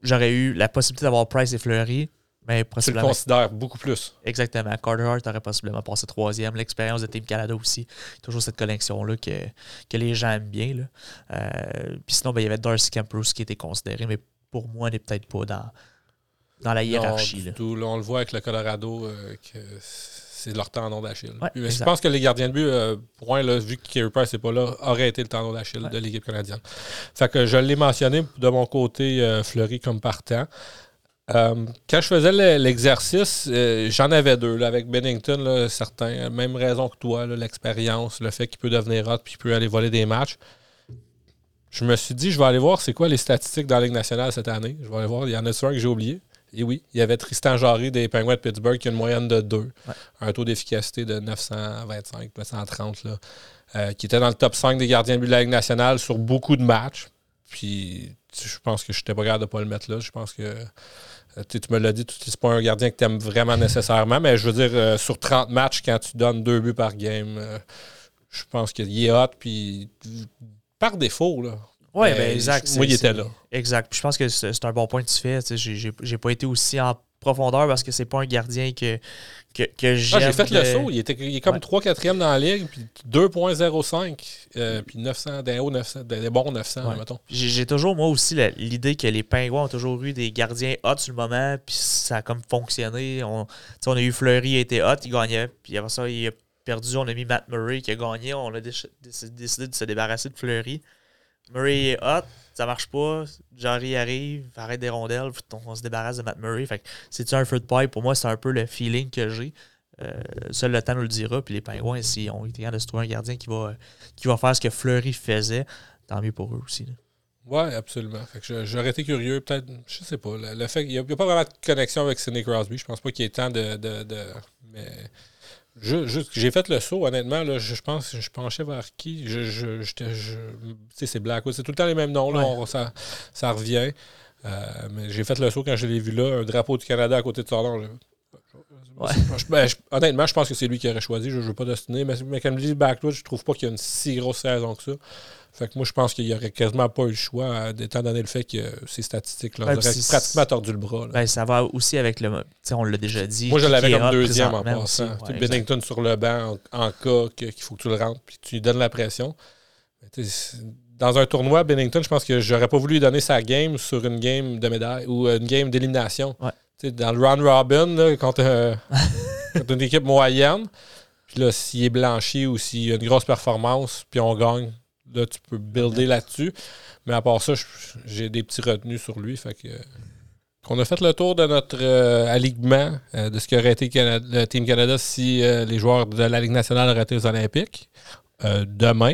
j'aurais eu la possibilité d'avoir Price et Fleury. Mais tu le considères beaucoup plus. Exactement. Carter Hart aurait possiblement passé troisième. L'expérience de Team Canada aussi. Toujours cette connexion-là que, que les gens aiment bien. Là. Euh, puis sinon, ben, il y avait Darcy Camprous qui était considéré, mais pour moi, n'est peut-être pas dans, dans la hiérarchie. là. on le voit avec le Colorado euh, que c'est leur tendon d'Achille. je pense que les gardiens de but, euh, point, là, vu que Kerry Price n'est pas là, auraient été le tendon d'Achille de l'équipe canadienne. Fait que je l'ai mentionné de mon côté, Fleury comme partant. Euh, quand je faisais l'exercice, euh, j'en avais deux. avec Bennington, certains. Même raison que toi, l'expérience, le fait qu'il peut devenir hot puis qu'il peut aller voler des matchs. Je me suis dit, je vais aller voir c'est quoi les statistiques dans la Ligue nationale cette année. Je vais aller voir. Il y en a un que j'ai oublié? Et oui, il y avait Tristan Jarry des Penguins de Pittsburgh qui a une moyenne de 2. Un taux d'efficacité de 925, 930, là, euh, qui était dans le top 5 des gardiens de but de la Ligue nationale sur beaucoup de matchs. Puis je pense que je n'étais pas capable de ne pas le mettre là. Je pense que tu me l'as dit, c'est pas un gardien que tu aimes vraiment nécessairement, mais je veux dire, euh, sur 30 matchs, quand tu donnes deux buts par game, euh, je pense qu'il est hot, puis par défaut, là. Oui, ben exact. Moi, il était là. Exact. je pense que c'est un bon point que tu fais. J'ai pas été aussi en profondeur parce que c'est pas un gardien que, que, que j'aime. Ah, j'ai fait le saut. Il, était, il est comme 3-4e dans la ligue, puis 2.05, euh, puis 900, des hauts 900, des bons 900, mettons. J'ai toujours, moi aussi, l'idée que les Pingouins ont toujours eu des gardiens hot sur le moment, puis ça a comme fonctionné. On, on a eu Fleury, il était hot, il gagnait, puis après ça, il a perdu. On a mis Matt Murray qui a gagné. On a décidé de se débarrasser de Fleury. Murray est hot, ça marche pas. Jarry arrive, arrête des rondelles, on, se débarrasse de Matt Murray. Fait c'est un feu de paille? Pour moi, c'est un peu le feeling que j'ai. Euh, seul le temps nous le dira. Puis les Pingouins, s'ils ont été de se trouver un gardien qui va, qui va faire ce que Fleury faisait, tant mieux pour eux aussi. Oui, absolument. j'aurais été curieux, peut-être, je sais pas. Le, fait qu'il n'y a, pas vraiment de connexion avec Sidney Crosby. Je pense pas qu'il y ait temps de. de, de j'ai fait le saut, honnêtement. Là, je, pense je penchais vers qui? Je, je, je C'est Blackwood. C'est tout le temps les mêmes noms. Là, ça, ça revient. Euh, mais j'ai fait le saut quand je l'ai vu là, un drapeau du Canada à côté de son nom. Ben, honnêtement, je pense que c'est lui qui aurait choisi. Je ne veux pas destiner. Mais, mais comme dit Blackwood, je trouve pas qu'il y a une si grosse saison que ça. Fait que moi, je pense qu'il n'y aurait quasiment pas eu le choix, euh, étant donné le fait que ces statistiques-là auraient pratiquement tordu le bras. Ben, ça va aussi avec le. On l'a déjà dit. Moi, je l'avais comme deuxième en passant. Bennington sur le banc en, cas qu'il faut que tu le rentres, puis tu lui donnes la pression. Dans un tournoi, Bennington, je pense que j'aurais pas voulu lui donner sa game sur une game de médaille ou une game d'élimination. Dans le round robin, contre, euh, contre une équipe moyenne, puis là, s'il est blanchi ou s'il a une grosse performance, puis on gagne, là, tu peux builder là-dessus. Mais à part ça, j'ai des petits retenus sur lui. Fait que. On a fait le tour de notre euh, alignement, euh, de ce qu'aurait été le Team Canada si euh, les joueurs de la Ligue nationale auraient été aux Olympiques. demain,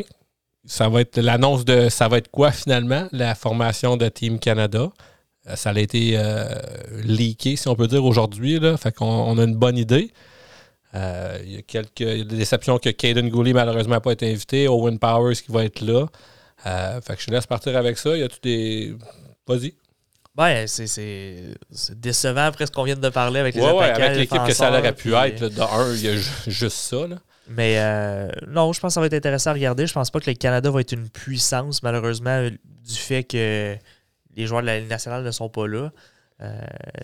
ça va être l'annonce de ça va être quoi finalement, la formation de Team Canada. ça a été leaké, si on peut dire, aujourd'hui. Fait qu'on on a une bonne idée. Euh, il y a quelques des déceptions que Caden Gooley, malheureusement, n'a pas été invité. Owen Powers qui va être là. Euh, fait que je laisse partir avec ça. Y a-tu des. Vas-y. Ouais, c'est décevant après ce qu'on vient de parler avec les ouais, ouais, avec l'équipe que ça aurait pu être. de un, il y a juste ça. Là. Mais euh, non, je pense que ça va être intéressant à regarder. Je pense pas que le Canada va être une puissance, malheureusement, du fait que les joueurs de la Ligue nationale ne sont pas là. Euh,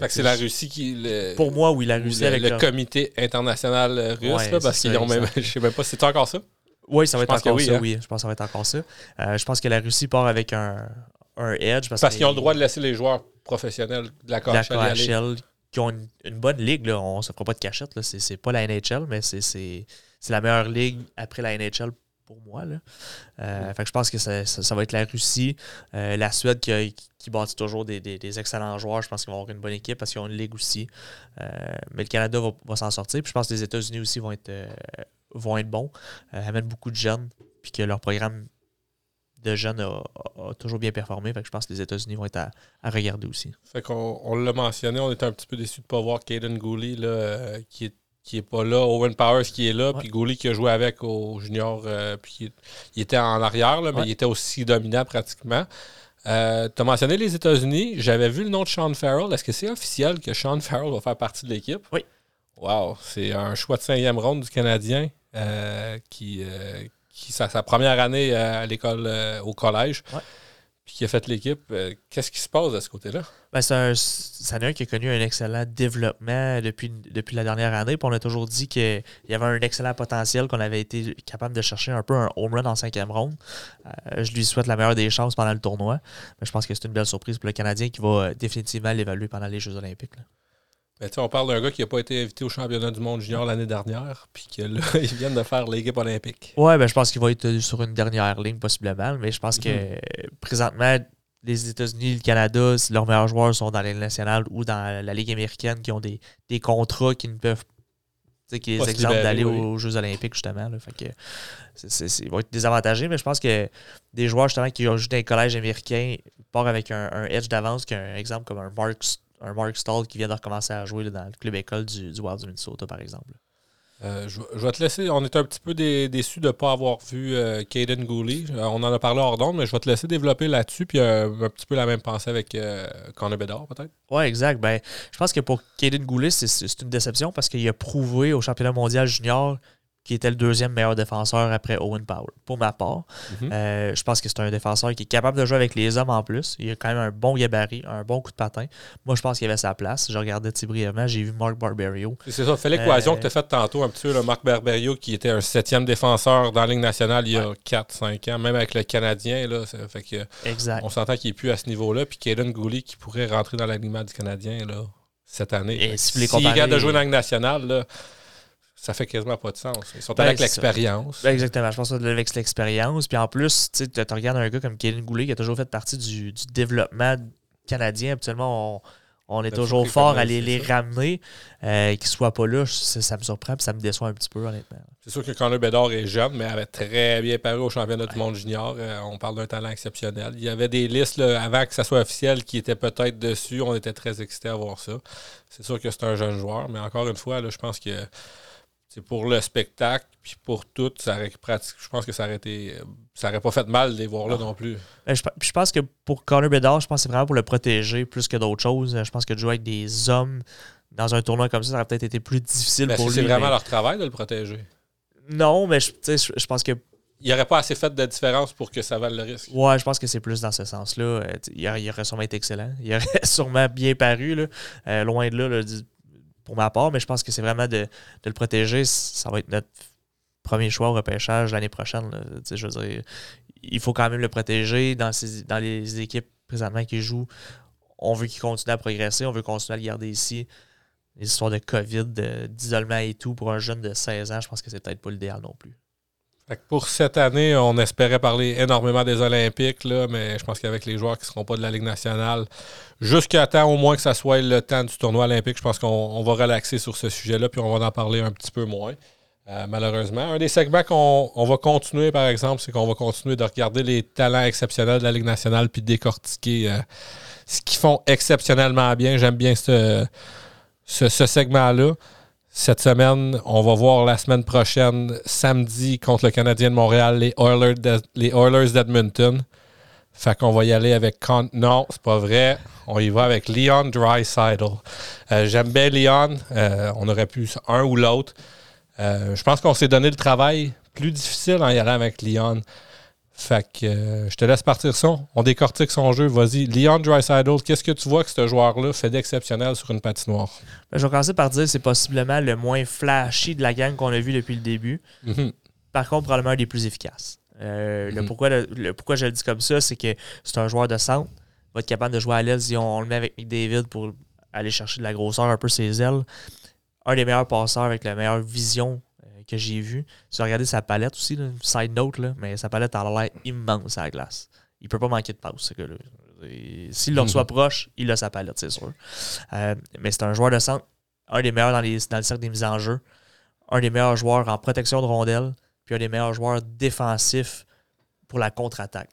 c'est la Russie qui. Le, pour moi, oui, la Russie avec le comité international russe, parce qu'ils ont même. Je sais même pas, c'est encore ça? Oui, ça va être encore ça, hein? oui. Je pense que ça va être encore ça. Euh, je pense que la Russie part avec un, un edge. Parce, qu'ils ont le droit de laisser les joueurs professionnels de la KHL, qui ont une, bonne ligue. Là. On ne se fera pas de cachette. C'est pas la NHL, mais c'est la meilleure ligue après la NHL pour moi. Là. Euh, fait je pense que ça, ça, va être la Russie, euh, la Suède qui, qui, bâtit toujours des, des, excellents joueurs. Je pense qu'ils vont avoir une bonne équipe parce qu'ils ont une ligue aussi. Euh, mais le Canada va, va s'en sortir. Puis je pense que les États-Unis aussi vont être, vont être bons, amènent beaucoup de jeunes, puis que leur programme de jeunes a, toujours bien performé. Fait je pense que les États-Unis vont être à, regarder aussi. Fait qu'on on l'a mentionné, on était un petit peu déçus de ne pas voir Caden Gooley là, qui est qui est pas là, Owen Powers qui est là, puis Gouli qui a joué avec au junior, euh, puis il, était en arrière, là, mais il était aussi dominant pratiquement. Euh, tu as mentionné les États-Unis. J'avais vu le nom de Sean Farrell. Est-ce que c'est officiel que Sean Farrell va faire partie de l'équipe? Oui. Wow, c'est un choix de cinquième ronde du Canadien euh, qui, qui sa, sa, première année à l'école, au collège puis qui a fait l'équipe. Euh, qu'est-ce qui se passe de ce côté-là? Ben, c'est un, qui a connu un excellent développement depuis, depuis la dernière année. Puis on a toujours dit qu'il y avait un excellent potentiel, qu'on avait été capable de chercher un peu un home run en cinquième ronde. Euh, je lui souhaite la meilleure des chances pendant le tournoi. Mais je pense que c'est une belle surprise pour le Canadien qui va définitivement l'évaluer pendant les Jeux olympiques. Ben, on parle d'un gars qui n'a pas été invité au championnat du monde junior l'année dernière, puis que là, ils viennent de faire l'équipe olympique. Ouais, ben, je pense qu'il va être sur une dernière ligne, possiblement, mais je pense que mhm. présentement, les États-Unis, le Canada, si leurs meilleurs joueurs sont dans la Ligue nationale ou dans la Ligue américaine qui ont des, contrats qui ne peuvent qui les exemples d'aller aux Jeux olympiques, justement. Là, fait que ils vont être désavantagés, mais je pense que des joueurs justement qui ont joué dans les collèges américains partent avec un, edge d'avance qu'un exemple comme un Marks un Mark Stall qui vient de recommencer à jouer dans le club école du, du Wild du Minnesota, par exemple. Euh, je, vais te laisser. On est un petit peu déçus de ne pas avoir vu euh, Caden Gooley. Euh, on en a parlé hors d'onde, mais je vais te laisser développer là-dessus. Puis un petit peu la même pensée avec Connor Bedard, peut-être. Oui, exact. Ben, je pense que pour Caden Gooley, c'est une déception parce qu'il a prouvé au championnat mondial junior qui était le deuxième meilleur défenseur après Owen Power, pour ma part. Mhm. Euh, je pense que c'est un défenseur qui est capable de jouer avec les hommes en plus. Il a quand même un bon gabarit, un bon coup de patin. Moi, je pense qu'il avait sa place. Je regardais brièvement, j'ai vu Marc Barberio. C'est ça, fait l'équation que tu as faite tantôt un petit peu, le Marc Barberio qui était un septième défenseur dans la Ligue nationale il y a 4-5 ans, même avec le Canadien. Là, fait que, exact. On s'entend qu'il n'est plus à ce niveau-là. Puis Kaden Gooley qui pourrait rentrer dans l'alignement du Canadien là, cette année. Et si S'il de jouer dans la Ligue nationale, là, ça fait quasiment pas de sens. Ils sont ben, avec l'expérience. Ben, exactement. Je pense que c'est avec l'expérience. Puis en plus, tu regardes un gars comme Kevin Goulet qui a toujours fait partie du, développement canadien. Habituellement, on, est toujours fort à les, ramener. Euh, qu'ils ne soient pas là, ça, me surprend et ça me déçoit un petit peu, honnêtement. C'est sûr que Connor Bedard est jeune, mais avait très bien paru au championnat du monde junior. Euh, on parle d'un talent exceptionnel. Il y avait des listes avant que ça soit officiel qui étaient peut-être dessus. On était très excités à voir ça. C'est sûr que c'est un jeune joueur, mais encore une fois, là, je pense que c'est pour le spectacle, puis pour tout, ça aurait je pense que ça aurait été, ça aurait pas fait mal de les voir là non plus. Ben, je, pense que pour Connor Bedard, je pense que c'est vraiment pour le protéger plus que d'autres choses. Je pense que de jouer avec des hommes dans un tournoi comme ça, ça aurait peut-être été plus difficile ben, pour lui. C'est vraiment leur travail de le protéger. Non, mais je, je pense que il n'y aurait pas assez fait de différence pour que ça vaille le risque. Ouais, je pense que c'est plus dans ce sens-là. Euh, il, aurait sûrement été excellent. Il aurait sûrement bien paru, là. loin de là, pour ma part, mais je pense que c'est vraiment de, le protéger. Ça va être notre premier choix au repêchage l'année prochaine. Je il faut quand même le protéger dans, dans les équipes présentement qui jouent. On veut qu'il continue à progresser, on veut continuer à le garder ici. Les histoires de COVID, d'isolement et tout, pour un jeune de 16 ans, je pense que c'est peut-être pas l'idéal non plus. Pour cette année, on espérait parler énormément des Olympiques, là, mais je pense qu'avec les joueurs qui ne seront pas de la Ligue nationale, jusqu'à temps au moins que ça soit le temps du tournoi olympique, je pense qu'on va relaxer sur ce sujet-là, puis on va en parler un petit peu moins. Euh, malheureusement. Un des segments qu'on va continuer, par exemple, c'est qu'on va continuer de regarder les talents exceptionnels de la Ligue nationale puis décortiquer euh, ce qu'ils font exceptionnellement bien. J'aime bien ce, ce, segment-là. Cette semaine, on va voir la semaine prochaine, samedi, contre le Canadien de Montréal, les Oilers, les Oilers d'Edmonton. Fait qu'on va y aller avec. Non, c'est pas vrai. On y va avec Leon Dreisaitl. Euh, J'aime bien Leon. Euh, on aurait pu un ou l'autre. Euh, je pense qu'on s'est donné le travail plus difficile en y allant avec Leon. Fait que euh, je te laisse partir son. On décortique son jeu. Vas-y. Leon Dreisaitl, qu'est-ce que tu vois que ce joueur-là fait d'exceptionnel sur une patinoire? Ben, je vais commencer par dire que c'est possiblement le moins flashy de la gang qu'on a vu depuis le début. Mm-hmm. Par contre, probablement un des plus efficaces. Euh, le, mm-hmm. pourquoi, le, pourquoi je le dis comme ça, c'est que c'est un joueur de centre. Il va être capable de jouer à l'aise si on, le met avec McDavid pour aller chercher de la grosseur un peu ses ailes un des meilleurs passeurs avec la meilleure vision que j'ai vu. Tu as regardé sa palette aussi, side note, là, mais sa palette a l'air immense à la glace. Il peut pas manquer de passe, ce gars-là. S'il le reçoit mhm. proche, il a sa palette, c'est sûr. Euh, mais c'est un joueur de centre, un des meilleurs dans, les, dans le cercle des mises en jeu, un des meilleurs joueurs en protection de rondelles, puis un des meilleurs joueurs défensifs pour la contre-attaque.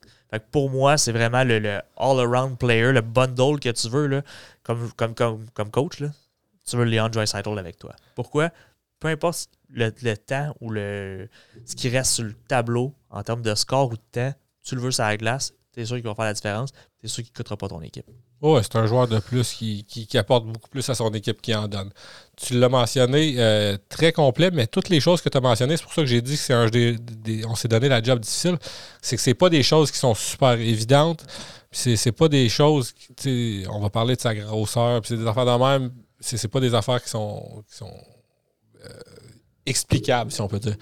pour moi, c'est vraiment le, all-around player, le bundle que tu veux, là, comme, comme, comme, comme coach. Là tu veux Leon Dreisaitl avec toi. Pourquoi? Peu importe le, temps ou le, ce qui reste sur le tableau en termes de score ou de temps, tu le veux sur la glace, tu es sûr qu'il va faire la différence, tu es sûr qu'il ne coûtera pas ton équipe. Oui, c'est un joueur de plus qui, apporte beaucoup plus à son équipe qui en donne. Tu l'as mentionné euh, très complet, mais toutes les choses que tu as mentionnées, c'est pour ça que j'ai dit que c'est un des, on s'est donné la job difficile, c'est que c'est pas des choses qui sont super évidentes. C'est, c'est pas des choses, on va parler de sa grosseur, puis c'est des affaires de même c'est pas des affaires qui sont, sont euh, explicables, si on peut dire.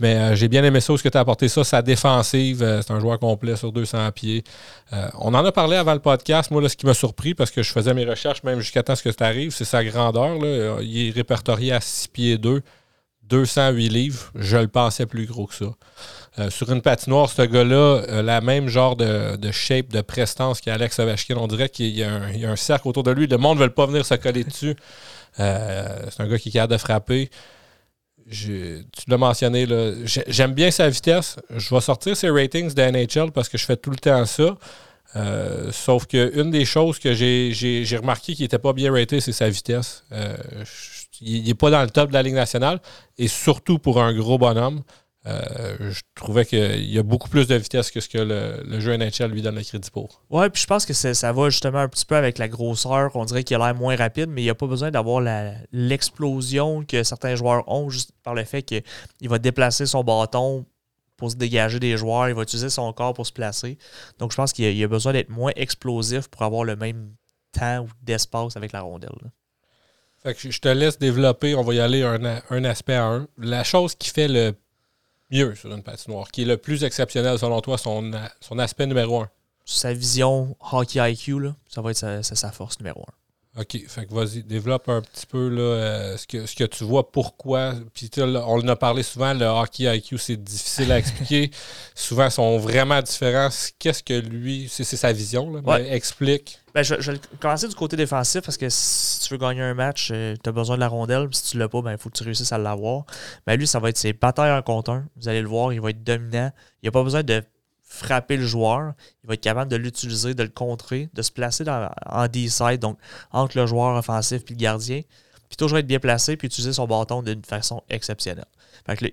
Mais euh, j'ai bien aimé ça, ce que tu as apporté ça, sa défensive. Euh, c'est un joueur complet sur 200 pieds. on en a parlé avant le podcast. Moi, là, ce qui m'a surpris, parce que je faisais mes recherches même jusqu'à temps que ça arrive, c'est sa grandeur. Là. Il est répertorié à 6 pieds 2, 208 livres. Je le pensais plus gros que ça. sur une patinoire, ce gars-là, la même genre de, shape, de prestance qu'Alex Ovechkin. On dirait qu'il y, a un cercle autour de lui. Le monde ne veut pas venir se coller dessus. c'est un gars qui est capable de frapper tu l'as mentionné, j'aime bien sa vitesse. Je vais sortir ses ratings de NHL parce que je fais tout le temps ça. Euh, sauf qu'une des choses que j'ai remarqué qui n'était pas bien raté, c'est sa vitesse. Euh, il n'est pas dans le top de la Ligue nationale. Et surtout pour un gros bonhomme, euh, je trouvais qu'il y a beaucoup plus de vitesse que ce que le, jeu NHL lui donne le crédit pour. Ouais, puis je pense que ça va justement un petit peu avec la grosseur. On dirait qu'il a l'air moins rapide, mais il n'y a pas besoin d'avoir l'explosion que certains joueurs ont juste par le fait qu'il va déplacer son bâton pour se dégager des joueurs, il va utiliser son corps pour se placer. Donc je pense qu'il a, besoin d'être moins explosif pour avoir le même temps ou d'espace avec la rondelle. Fait que je te laisse développer, on va y aller un, un aspect à un. La chose qui fait le mieux sur une patinoire, qui est le plus exceptionnel selon toi, son, aspect numéro un? Sa vision hockey IQ, là, ça va être sa force numéro un. OK. Fait que vas-y, développe un petit peu là, euh, ce, que, ce que tu vois, pourquoi. Puis on en a parlé souvent, le hockey IQ, c'est difficile à expliquer. souvent, ils sont vraiment différents. Qu'est-ce que lui, c'est sa vision, là, explique. Ben, je, je, vais commencer du côté défensif parce que si tu veux gagner un match, euh, tu as besoin de la rondelle. si tu l'as pas, il ben, faut que tu réussisses à l'avoir. Ben, lui, ça va être ses batailles en contre un. Vous allez le voir, il va être dominant. Il n'y a pas besoin de frapper le joueur, il va être capable de l'utiliser, de le contrer, de se placer en D-side, donc entre le joueur offensif et le gardien, puis toujours être bien placé, puis utiliser son bâton d'une façon exceptionnelle.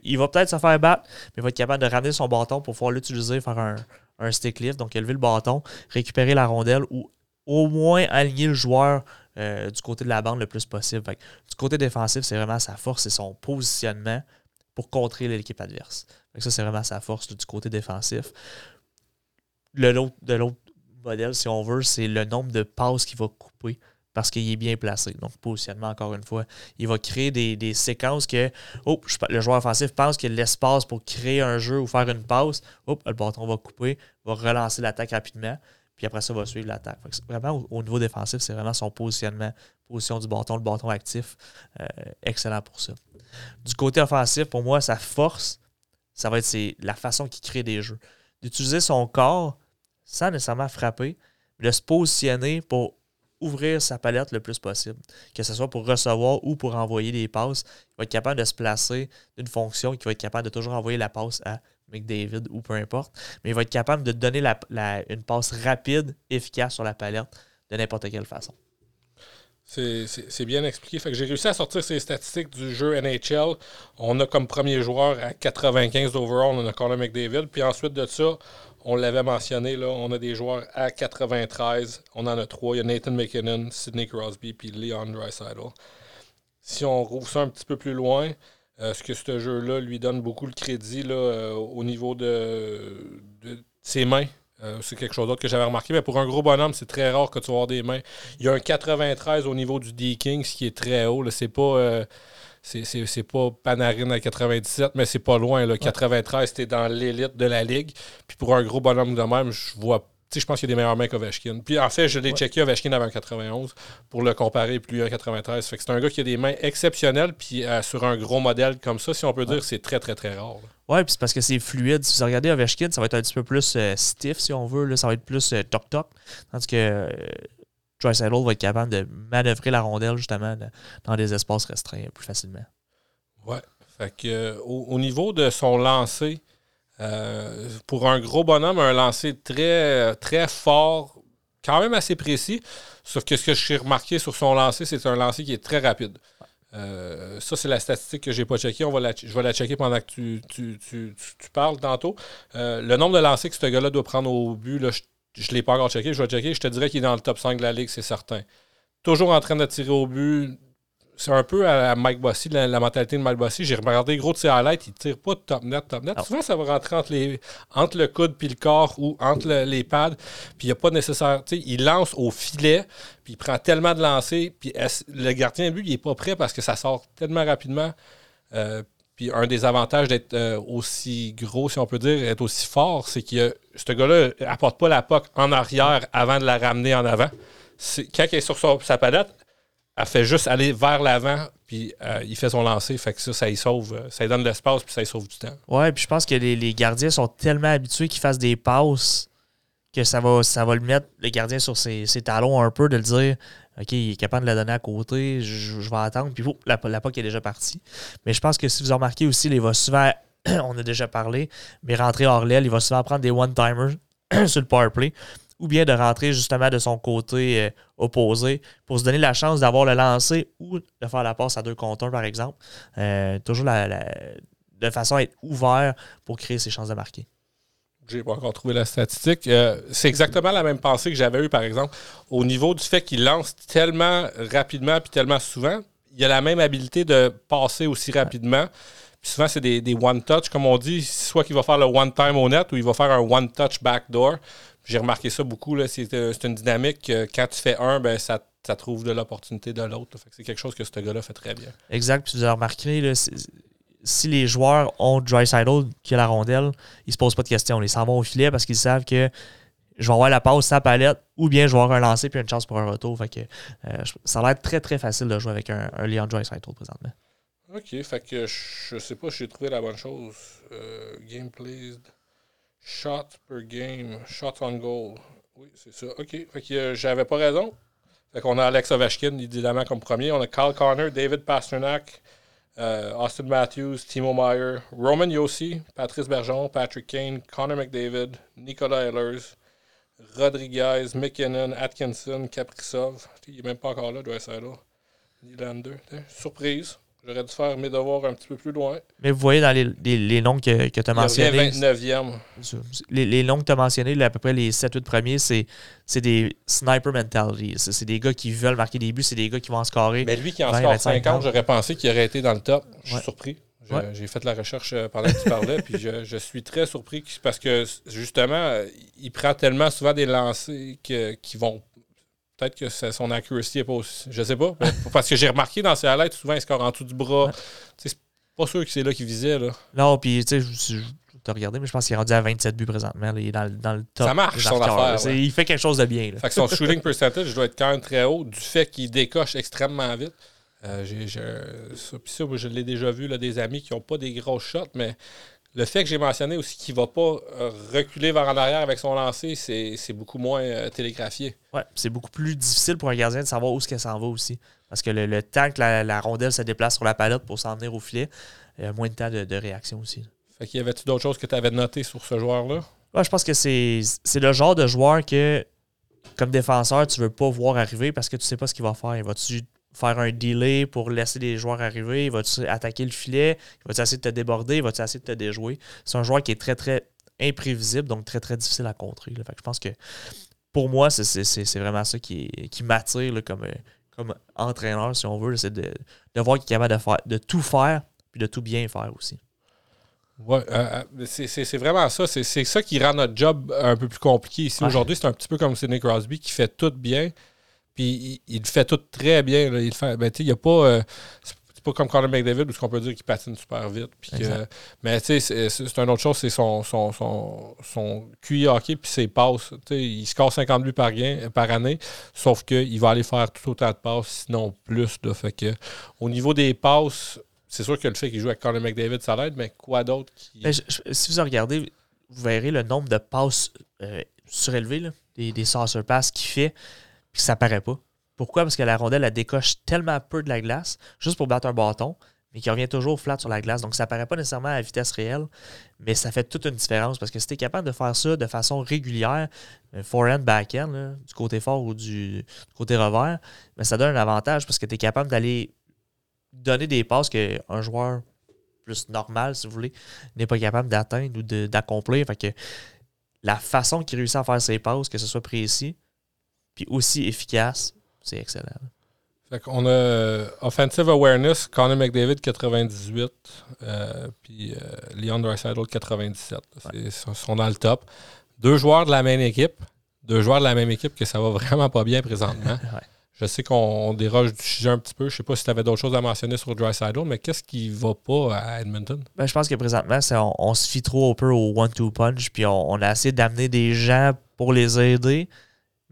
il va peut-être se faire battre, mais il va être capable de ramener son bâton pour pouvoir l'utiliser, faire un, stick lift, donc élever le bâton, récupérer la rondelle ou au moins aligner le joueur euh, du côté de la bande le plus possible. du côté défensif, c'est vraiment sa force et son positionnement pour contrer l'équipe adverse. Ça, c'est vraiment sa force du côté défensif. Le, de l'autre modèle, si on veut, c'est le nombre de passes qu'il va couper parce qu'il est bien placé. Donc, positionnement, encore une fois, il va créer des, séquences que oh, le joueur offensif pense qu'il y a l'espace pour créer un jeu ou faire une passe. Oh, le bâton va couper, va relancer l'attaque rapidement, puis après ça, va suivre l'attaque. Vraiment, au, niveau défensif, c'est vraiment son positionnement, position du bâton, le bâton actif. Euh, excellent pour ça. Du côté offensif, pour moi, sa force, ça va être la façon qu'il crée des jeux. D'utiliser son corps sans nécessairement frapper, de se positionner pour ouvrir sa palette le plus possible. Que ce soit pour recevoir ou pour envoyer des passes, il va être capable de se placer d'une fonction qui va être capable de toujours envoyer la passe à McDavid ou peu importe. Mais il va être capable de donner une passe rapide, efficace sur la palette de n'importe quelle façon. C'est bien expliqué. J'ai réussi à sortir ces statistiques du jeu NHL. On a comme premier joueur à 95 overall, on a Conor McDavid. Puis ensuite de ça, on l'avait mentionné, là, on a des joueurs à 93. On en a trois. Il y a Nathan McKinnon, Sidney Crosby, puis Leon Draisaitl. Si on rouvre ça un petit peu plus loin, euh, ce que ce jeu-là lui donne beaucoup le crédit euh, au niveau de, ses mains. Euh, c'est quelque chose d'autre que j'avais remarqué. Mais pour un gros bonhomme, c'est très rare que tu aies des mains. Il y a un 93 au niveau du D-King, ce qui est très haut. C'est pas c'est pas Panarin à 97, mais c'est pas loin. Là. 93, c'était dans l'élite de la ligue. Puis pour un gros bonhomme de même, je vois je pense qu'il y a des meilleurs mains qu'Ovechkin. Puis en fait, je l'ai checké Ovechkin avant 91 pour le comparer, puis lui en 93. Fait que c'est un gars qui a des mains exceptionnelles, puis euh, sur un gros modèle comme ça, si on peut dire, c'est très, très, très rare. Ouais, puis c'est parce que c'est fluide. Si vous regardez Ovechkin, ça va être un petit peu plus euh, stiff, si on veut. Là. Ça va être plus euh, toc-toc. tandis que Dreisaitl va être capable de manœuvrer la rondelle justement dans des espaces restreints plus facilement. Ouais. Fait que, euh, au, niveau de son lancer, euh, pour un gros bonhomme, un lancer très, très fort, quand même assez précis. Sauf que ce que j'ai remarqué sur son lancer, c'est un lancer qui est très rapide. Euh, ça, c'est la statistique que je n'ai pas checkée. Je vais la checker pendant que tu, tu, parles tantôt. le nombre de lancers que ce gars-là doit prendre au but, là, je je ne l'ai pas encore checké, je vais checker. Je te dirais qu'il est dans le top 5 de la ligue, c'est certain. Toujours en train de tirer au but. C'est un peu à Mike Bossy, la, mentalité de Mike Bossy. J'ai regardé gros de ses highlights, il ne tire pas de top net, top net. Souvent, ça va rentrer entre, les, entre le coude puis le corps ou entre les pads. Puis il n'y a pas nécessaire. Il lance au filet, puis il prend tellement de lancers. Puis le gardien de but, il n'est pas prêt parce que ça sort tellement rapidement. Euh, puis un des avantages d'être euh, aussi gros, si on peut dire, être aussi fort, c'est que ce gars-là apporte pas la POC en arrière avant de la ramener en avant. Quand il est sur sa palette, elle fait juste aller vers l'avant, puis euh, il fait son lancer. Fait que ça, ça y sauve, euh, ça lui donne de l'espace, puis ça y sauve du temps. Ouais, puis je pense que les, gardiens sont tellement habitués qu'ils fassent des passes que ça va, ça va le mettre, le gardien, sur ses, talons un peu, de le dire OK, il est capable de la donner à côté, je, vais attendre. Puis la, la POC est déjà partie. Mais je pense que si vous remarqué aussi, il va souvent, on a déjà parlé, mais rentrer hors l'aile, il va souvent prendre des one-timers sur le power play ou bien de rentrer justement de son côté euh, opposé pour se donner la chance d'avoir le lancer ou de faire la passe à deux contre par exemple. Euh, toujours de façon à être ouvert pour créer ses chances de marquer. J'ai pas encore trouvé la statistique. Euh, c'est exactement la même pensée que j'avais eue, par exemple, au niveau du fait qu'il lance tellement rapidement puis tellement souvent. Il a la même habilité de passer aussi rapidement. Puis souvent, c'est des, one-touch, comme on dit, soit qu'il va faire le one-time au net ou il va faire un one-touch backdoor. J'ai remarqué ça beaucoup. C'est, euh, c'est une dynamique. quand tu fais un, ben, ça, trouve de l'opportunité de l'autre. C'est quelque chose que ce gars-là fait très bien. Exact. Puis vous avez remarqué, là, si les joueurs ont Dry Sidle qui a la rondelle, ils se posent pas de questions. Ils s'en vont au filet parce qu'ils savent que je vais avoir la passe, sa palette, ou bien je vais avoir un lancer puis une chance pour un retour. Euh, ça a l'air très très facile de jouer avec un, un Leon Sidle présentement. Ok, fait que je sais pas si j'ai trouvé la bonne chose. Euh, game pleased. Shot per game. Shot on goal. Oui, c'est ça. Ok, fait que euh, j'avais pas raison. Fait qu'on a Alex Ovechkin, évidemment, comme premier. On a Kyle Connor, David Pasternak, euh, Austin Matthews, Timo Meyer, Roman Yossi, Patrice Bergeron, Patrick Kane, Connor McDavid, Nicolas Ehlers, Rodriguez, McKinnon, Atkinson, Kaprizov. Il n'est même pas encore là, doit être là. Nylander. Surprise. J'aurais dû faire mes devoirs un petit peu plus loin. Mais vous voyez dans les, les, noms que, que tu as mentionnés. 29e. Les, les noms que tu as mentionnés, à peu près les 7-8 premiers, c'est des sniper mentality. C'est des gars qui veulent marquer des buts, c'est des gars qui vont en scorer. Mais lui qui en score 50, j'aurais pensé qu'il aurait été dans le top. Je suis surpris. J'ai fait la recherche euh, pendant que tu parlais, puis je, suis très surpris parce que justement, il prend tellement souvent des lancers qui vont. Peut-être que son accuracy n'est pas aussi. Je sais pas. parce que j'ai remarqué dans ses highlights, souvent, il score en dessous du bras. C'est pas sûr que c'est là qu'il visait. Là. Non, puis tu sais, tu as regardé, mais je pense qu'il est rendu à 27 buts présentement. Il est dans, dans, le top. Ça marche, son affaire. Il fait quelque chose de bien. Fait que son shooting percentage doit être quand même très haut du fait qu'il décoche extrêmement vite. Euh, ça, je l'ai déjà vu, là, des amis qui n'ont pas des gros shots, mais le fait que j'ai mentionné aussi qu'il ne va pas euh, reculer vers en arrière avec son lancer, c'est beaucoup moins euh, télégraphié. Ouais, c'est beaucoup plus difficile pour un gardien de savoir où ce qu'elle s'en va aussi. Parce que le, temps que la, rondelle se déplace sur la palette pour s'en venir au filet, il y a moins de temps de, réaction aussi. Fait qu'il y avait-tu d'autres choses que tu avais notées sur ce joueur-là? Ouais, je pense que c'est le genre de joueur que, comme défenseur, tu veux pas voir arriver parce que tu sais pas ce qu'il va faire. Va-tu faire un delay pour laisser les joueurs arriver? Va-tu attaquer le filet? Va-tu essayer de te déborder? Va-tu essayer de te déjouer? C'est un joueur qui est très, très imprévisible, donc très, très difficile à contrer. Fait je pense que pour moi, c'est vraiment ça qui, qui m'attire comme, comme entraîneur, si on veut. C'est de, de, voir qu'il est capable de, faire, de tout faire puis de tout bien faire aussi. Oui, euh, euh, c'est vraiment ça. C'est ça qui rend notre job un peu plus compliqué ici. Aujourd'hui, c'est un petit peu comme Sidney Crosby qui fait tout bien. Puis il, fait tout très bien. Il fait, ben, il n'y a pas. Euh, c'est pas comme Conor McDavid où ce qu'on peut dire qu'il patine super vite. Puis mais tu sais, c'est une autre chose, c'est son, son, son, son QI hockey puis ses passes. il score 50 buts par, gain, par année, sauf qu'il va aller faire tout autant de passes, sinon plus. Là, fait que, au niveau des passes, c'est sûr que le fait qu'il joue avec Conor McDavid, ça l'aide, mais quoi d'autre qui. Ben, si vous regardez, vous verrez le nombre de passes euh, surélevées, des, des saucer passes qu'il fait puis ça paraît pas. Pourquoi? Parce que la rondelle, elle décoche tellement peu de la glace, juste pour battre un bâton, mais qui revient toujours flat sur la glace. Donc, ça paraît pas nécessairement à vitesse réelle, mais ça fait toute une différence parce que si tu es capable de faire ça de façon régulière, euh, forehand, backhand, du côté fort ou du, côté revers, mais ben, ça donne un avantage parce que tu es capable d'aller donner des passes qu'un joueur plus normal, si vous voulez, n'est pas capable d'atteindre ou d'accomplir. Fait que la façon qu'il réussit à faire ses passes, que ce soit précis, puis aussi efficace, c'est excellent. Fait qu'on a euh, Offensive Awareness, Conor McDavid 98, euh, puis euh, Leon Draisaitl 97. Ils sont dans le top. Deux joueurs de la même équipe, deux joueurs de la même équipe que ça va vraiment pas bien présentement. Je sais qu'on déroge du sujet un petit peu. Je sais pas si tu avais d'autres choses à mentionner sur Draisaitl, mais qu'est-ce qui va pas à Edmonton? Ben, je pense que présentement, on, on, se fie trop un peu au one-two punch, puis on, on a essayé d'amener des gens pour les aider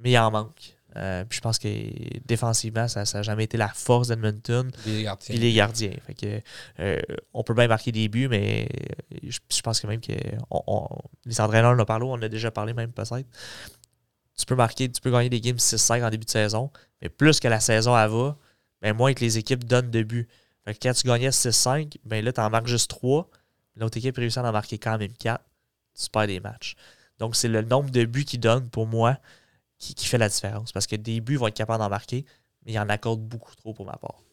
mais il en manque. Euh, puis je pense que défensivement, ça n'a jamais été la force d'Edmonton. Gardiens. les gardiens. Fait que, euh, on peut bien marquer des buts, mais je, pense que même que on, les entraîneurs en ont parlé, on en a déjà parlé même peut-être. Tu peux marquer, tu peux gagner des games 6-5 en début de saison, mais plus que la saison elle va, ben moins que les équipes donnent de buts. Fait que quand tu gagnais 6-5, ben là, tu en marques juste 3. L'autre équipe réussit à en marquer quand même 4. Tu perds des matchs. Donc, c'est le nombre de buts qu'ils donnent pour moi qui, fait la différence. Parce que des buts vont être capables d'en marquer, mais il en accorde beaucoup trop pour ma part.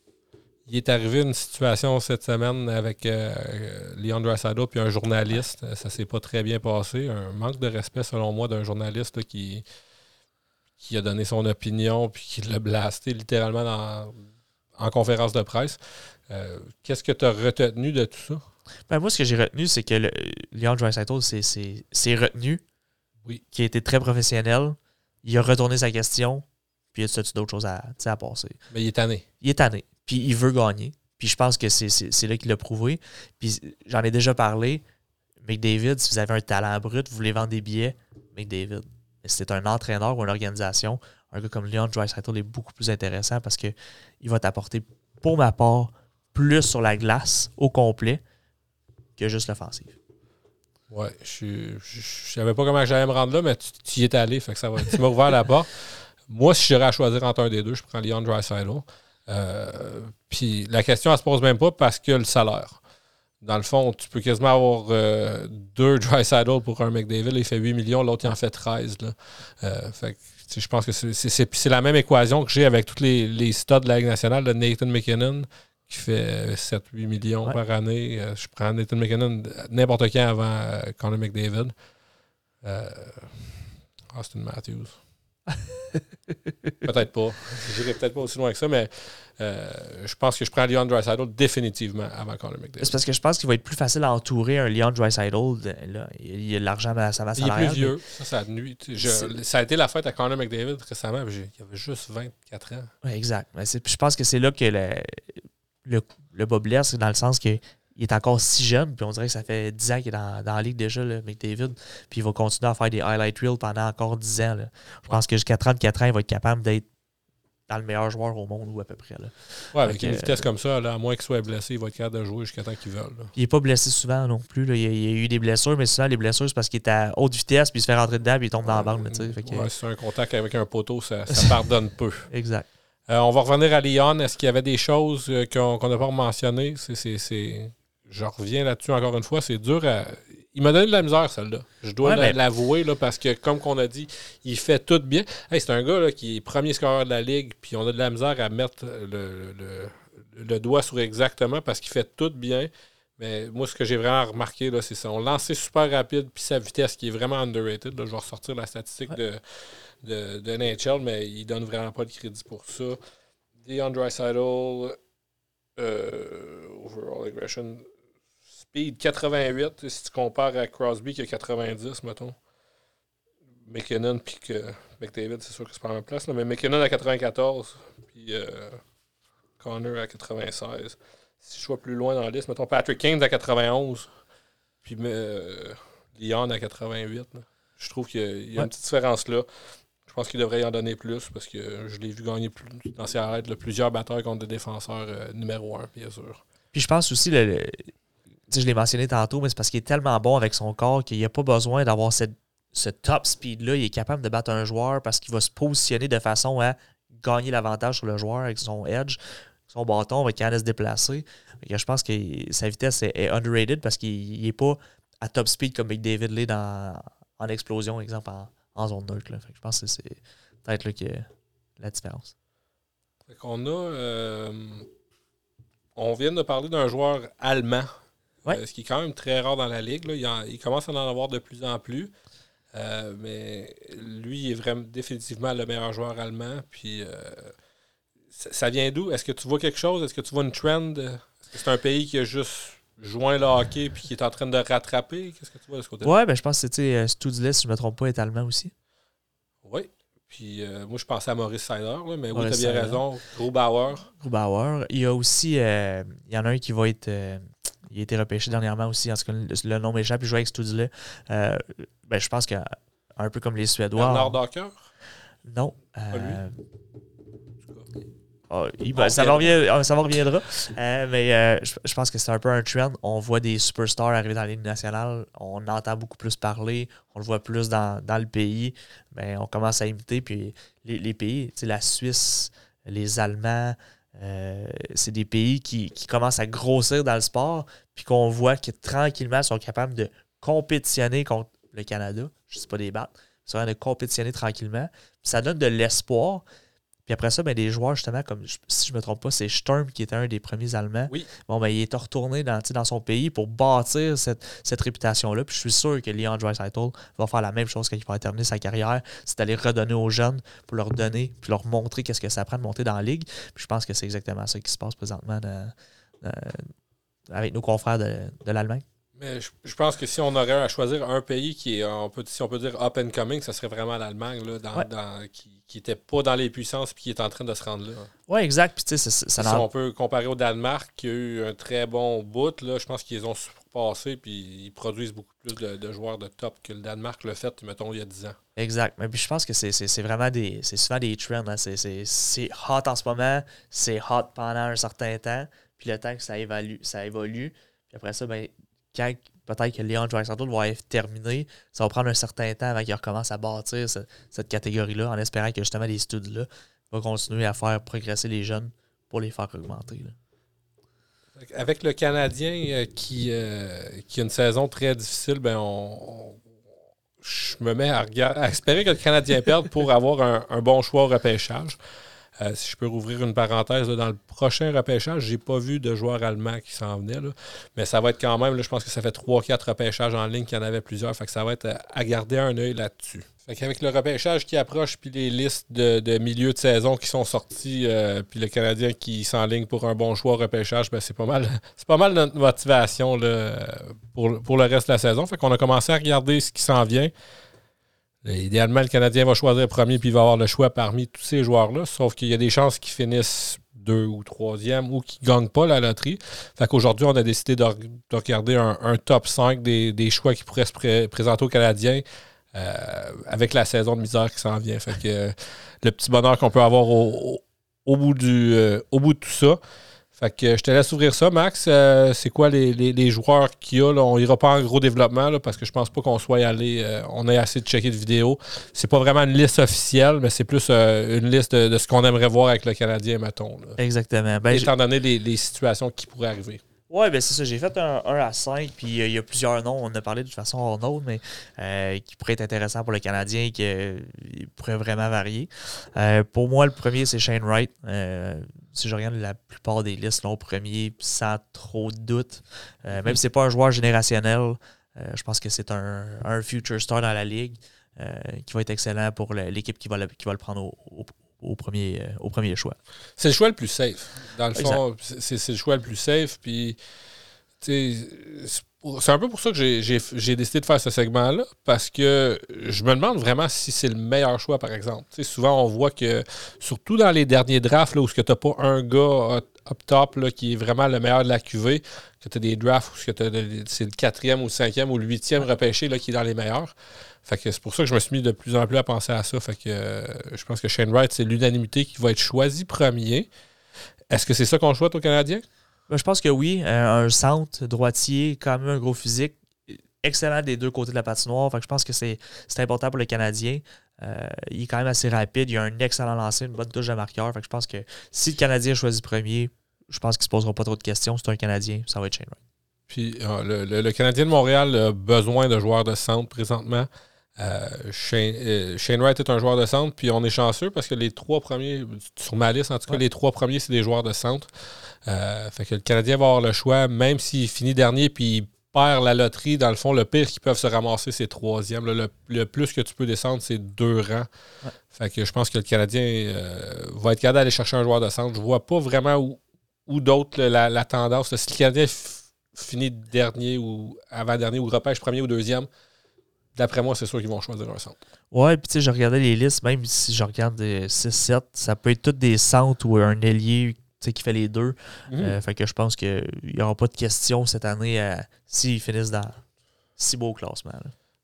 Il est arrivé une situation cette semaine avec euh, Leon Draisaitl puis un journaliste. Ça s'est pas très bien passé. Un manque de respect, selon moi, d'un journaliste qui, qui a donné son opinion puis qui l'a blasté littéralement en conférence de presse. Euh, qu'est-ce que tu as retenu de tout ça? Ben moi, ce que j'ai retenu, c'est que le, Leon Draisaitl s'est retenu, oui. qui a été très professionnel, il a retourné sa question, puis il a d'autres choses à, à passer. Mais il est tanné. Il est tanné. Puis il veut gagner. Puis je pense que c'est là qu'il l'a prouvé. Puis j'en ai déjà parlé. McDavid, si vous avez un talent brut, vous voulez vendre des billets, McDavid. Mais si c'est un entraîneur ou une organisation, un gars comme Leon Draisaitl est beaucoup plus intéressant parce qu'il va t'apporter, pour ma part, plus sur la glace au complet que juste l'offensive. Ouais, je ne savais pas comment j'allais me rendre là, mais tu, y es allé, fait que ça va. Tu m'as ouvert la porte. Moi, si j'aurais à choisir entre un des deux, je prends Leon Dreisaitl. Euh, puis la question, elle se pose même pas parce que le salaire. Dans le fond, tu peux quasiment avoir euh, deux Dreisaitl pour un McDavid. Il fait 8 millions, l'autre, il en fait 13. Là. Euh, fait je pense que c'est la même équation que j'ai avec tous les, les studs de la Ligue nationale de Nathan McKinnon, qui fait 7-8 euh, millions par année. Euh, je prends Nathan McKinnon n'importe quand avant euh, Conor McDavid. Austin Matthews. peut-être pas. J'irai peut-être pas aussi loin que ça, mais euh, je pense que je prends Leon Dreisaitl définitivement avant Connor McDavid. C'est parce que je pense qu'il va être plus facile à entourer un Leon Dreisaitl. Il y a de l'argent à sa masse Il est plus vieux. Ça, ça, a ça a été la fête à Connor McDavid récemment. Il avait juste 24 ans. Exact. je pense que c'est là que le, le, le bas blesse, dans le sens qu'il est encore si jeune, puis on dirait que ça fait 10 ans qu'il est dans, dans, la ligue déjà, le McDavid, puis il va continuer à faire des highlight reels pendant encore 10 ans. Je pense que jusqu'à 34 ans, il va être capable d'être dans le meilleur joueur au monde ou à peu près. Là. Ouais, avec une vitesse comme ça, là, à moins qu'il soit blessé, il va être capable de jouer jusqu'à temps qu'il veut. Il n'est pas blessé souvent non plus. Là. Il, a, a, eu des blessures, mais souvent les blessures, c'est parce qu'il est à haute vitesse, puis il se fait rentrer dedans, puis il tombe dans la bande. Ouais, c'est un contact avec un poteau, ça, ça pardonne peu. Exact. Euh, on va revenir à Lyon. Est-ce qu'il y avait des choses euh, qu'on n'a pas mentionnées? Je reviens là-dessus encore une fois. C'est dur à. Il m'a donné de la misère, celle-là. Je dois l'avouer, parce que, comme qu'on a dit, il fait tout bien. c'est un gars qui est premier scoreur de la ligue, puis on a de la misère à mettre le, doigt sur exactement parce qu'il fait tout bien. Mais moi, ce que j'ai vraiment remarqué, c'est son lancer super rapide, puis sa vitesse qui est vraiment underrated. je vais ressortir la statistique de, de, NHL, mais il donne vraiment pas de crédit pour ça. DeAndre Sidle, euh, overall aggression, speed 88, si tu compares à Crosby qui a 90, mettons. McKinnon puis que McDavid, c'est sûr que c'est pas même place, mais McKinnon à 94, puis euh, Connor à 96. Si je vois plus loin dans la liste, mettons Patrick Kane à 91, puis euh, Leon à 88. Je trouve qu'il y a, une petite différence là. Je pense qu'il devrait y en donner plus parce que je l'ai vu gagner plus, dans ses arrêts plusieurs batteurs contre des défenseurs euh, numéro un, bien sûr. Puis je pense aussi, je l'ai mentionné tantôt, mais c'est parce qu'il est tellement bon avec son corps qu'il n'y a pas besoin d'avoir cette, ce top speed-là. Il est capable de battre un joueur parce qu'il va se positionner de façon à gagner l'avantage sur le joueur avec son edge. Son bâton capable de se déplacer. je pense que sa vitesse est, underrated parce qu'il n'est pas à top speed comme David Lee dans, en explosion, exemple, en, en zone neutre. je pense que c'est peut-être là que la différence. On a. Euh, on vient de parler d'un joueur allemand. Euh, ce qui est quand même très rare dans la ligue. Il, commence à en avoir de plus en plus. Euh, mais lui, il est vraiment définitivement le meilleur joueur allemand. Puis ça, vient d'où? Est-ce que tu vois quelque chose? Est-ce que tu vois une trend? Est-ce que c'est un pays qui a juste joint le hockey puis qui est en train de rattraper? Qu'est-ce que tu vois de ce côté-là? Ouais, ben, je pense que c'était euh, Studless, si je ne me trompe pas, est allemand aussi. Oui. Puis euh, moi, je pensais à Maurice Seider, mais oui, tu as bien raison. Grubauer. Grubauer. Il y a aussi, euh, il y en a un qui va être, il a été repêché dernièrement aussi, en tout cas, le, nom m'échappe, il joue avec Studless. ben, je pense qu'un peu comme les Suédois. Bernard Docker? Non. Oh, ça, reviendra. Ça reviendra. Euh, mais euh, je, pense que c'est un peu un trend. On voit des superstars arriver dans Ligue nationale. On entend beaucoup plus parler. On le voit plus dans, le pays. Mais on commence à imiter. Puis les, les pays, la Suisse, les Allemands, euh, c'est des pays qui, commencent à grossir dans le sport. Puis qu'on voit que tranquillement, sont capables de compétitionner contre le Canada. Je ne sais pas des battre. Ils de compétitionner tranquillement. ça donne de l'espoir. Puis après ça, ben, des joueurs, justement, comme si je ne me trompe pas, c'est Sturm qui était un des premiers Allemands. Oui. Bon, ben, il est retourné dans, dans son pays pour bâtir cette, réputation-là. Puis je suis sûr que Leon Dreisaitl va faire la même chose quand il va terminer sa carrière, c'est d'aller redonner aux jeunes pour leur donner, puis leur montrer qu'est-ce que ça prend de monter dans la ligue. Puis je pense que c'est exactement ça qui se passe présentement avec nos confrères de, l'Allemagne. Mais je, pense que si on aurait à choisir un pays qui est, on peut, si on peut dire up and coming, ça serait vraiment l'Allemagne, dans, dans, qui, n'était pas dans les puissances puis qui est en train de se rendre là. Oui, exact. Puis, ça, ça si on peut comparer au Danemark, qui a eu un très bon bout, là, je pense qu'ils ont surpassé puis ils produisent beaucoup plus de, joueurs de top que le Danemark l'a fait, mettons, il y a 10 ans. Exact. Mais puis je pense que c'est vraiment des. C'est souvent des trends. Hein. C'est hot en ce moment, c'est hot pendant un certain temps, puis le temps que ça évolue, ça évolue. Puis après ça, ben, peut-être que Léon Draisaitl va être terminé. Ça va prendre un certain temps avant qu'il recommence à bâtir cette, catégorie-là, en espérant que justement les studios-là vont continuer à faire progresser les jeunes pour les faire augmenter. Avec le Canadien euh, qui, euh, qui a une saison très difficile, ben on, je me mets à, espérer que le Canadien perde pour avoir un, bon choix au repêchage. Euh, si je peux rouvrir une parenthèse, dans le prochain repêchage, j'ai pas vu de joueurs allemands qui s'en venaient. mais ça va être quand même, je pense que ça fait 3-4 repêchages en ligne qu'il y en avait plusieurs. Fait que ça va être à, garder un œil là-dessus. Avec le repêchage qui approche, puis les listes de, milieu de saison qui sont sorties, euh, puis le Canadien qui s'enligne pour un bon choix repêchage, ben c'est pas mal c'est pas mal notre motivation pour, pour, le reste de la saison. Fait qu'on a commencé à regarder ce qui s'en vient. Idéalement, le Canadien va choisir premier puis il va avoir le choix parmi tous ces joueurs-là. Sauf qu'il y a des chances qu'ils finissent deux ou troisième ou qu'ils ne gagnent pas la loterie. Fait qu'aujourd'hui, on a décidé de, regarder un, top 5 des, choix qui pourraient se présenter aux Canadiens euh, avec la saison de misère qui s'en vient. Fait que le petit bonheur qu'on peut avoir au, bout du, euh, au bout de tout ça. Fait que je te laisse ouvrir ça, Max. Euh, c'est quoi les, joueurs qu'il y a? Là? On ira pas en gros développement parce que je pense pas qu'on soit allé. Euh, on ait assez de checker de vidéos. C'est pas vraiment une liste officielle, mais c'est plus euh, une liste de, ce qu'on aimerait voir avec le Canadien, mettons. Exactement. Ben, étant donné les, situations qui pourraient arriver. Oui, ben c'est ça. J'ai fait un 1 à 5, puis il y a plusieurs noms. On a parlé de toute façon en autre, mais qui pourraient être intéressants pour le Canadien et qui pourraient vraiment varier. pour moi, le premier, c'est Shane Wright si je regarde la plupart des listes, là, au premier, sans trop de doute, euh, même si ce n'est pas un joueur générationnel, euh, je pense que c'est un, future star dans la ligue euh, qui va être excellent pour l'équipe qui, va le, qui va le prendre au, premier, au premier choix. C'est le choix le plus safe. Dans le fond, c'est le choix le plus safe. Puis, c'est un peu pour ça que j'ai décidé de faire ce segment-là, parce que je me demande vraiment si c'est le meilleur choix, par exemple. souvent, on voit que, surtout dans les derniers drafts, là, où tu n'as pas un gars up top là, qui est vraiment le meilleur de la QV, que tu as des drafts où c'est le quatrième ou le cinquième ou le huitième repêché là, qui est dans les meilleurs. Fait que c'est pour ça que je me suis mis de plus en plus à penser à ça. Fait que euh, je pense que Shane Wright, c'est l'unanimité qui va être choisi premier. Est-ce que c'est ça qu'on souhaite aux Canadiens? Ben, je pense que oui. Euh, un centre droitier, quand même un gros physique, excellent des deux côtés de la patinoire. Fait je pense que c'est important pour le Canadien. Euh, il est quand même assez rapide. Il a un excellent lancer, une bonne touche de marqueur. Fait je pense que si le Canadien choisit premier, je pense qu'il ne se posera pas trop de questions. C'est un Canadien, ça va être Shane Wright. Puis euh, le, Canadien de Montréal a besoin de joueurs de centre présentement. Shane, Wright est un joueur de centre, puis on est chanceux parce que les trois premiers, sur ma liste en tout cas, les trois premiers, c'est des joueurs de centre. Euh, fait que le Canadien va avoir le choix, même s'il finit dernier puis il perd la loterie, dans le fond, le pire qu'ils peuvent se ramasser, c'est troisième. Le, plus que tu peux descendre, c'est deux rangs. Fait que je pense que le Canadien euh, va être capable d'aller chercher un joueur de centre. Je vois pas vraiment où, où d'autres la, tendance. si le Canadien finit dernier ou avant-dernier ou repêche premier ou deuxième, d'après moi, c'est sûr qu'ils vont choisir un centre. Ouais, puis tu sais, je regardais les listes, même si je regarde 6-7, ça peut être tous des centres ou un ailier qui fait les deux. Mhm. Euh, fait que je pense qu'il n'y aura pas de question cette année euh, s'ils finissent dans si beau classement.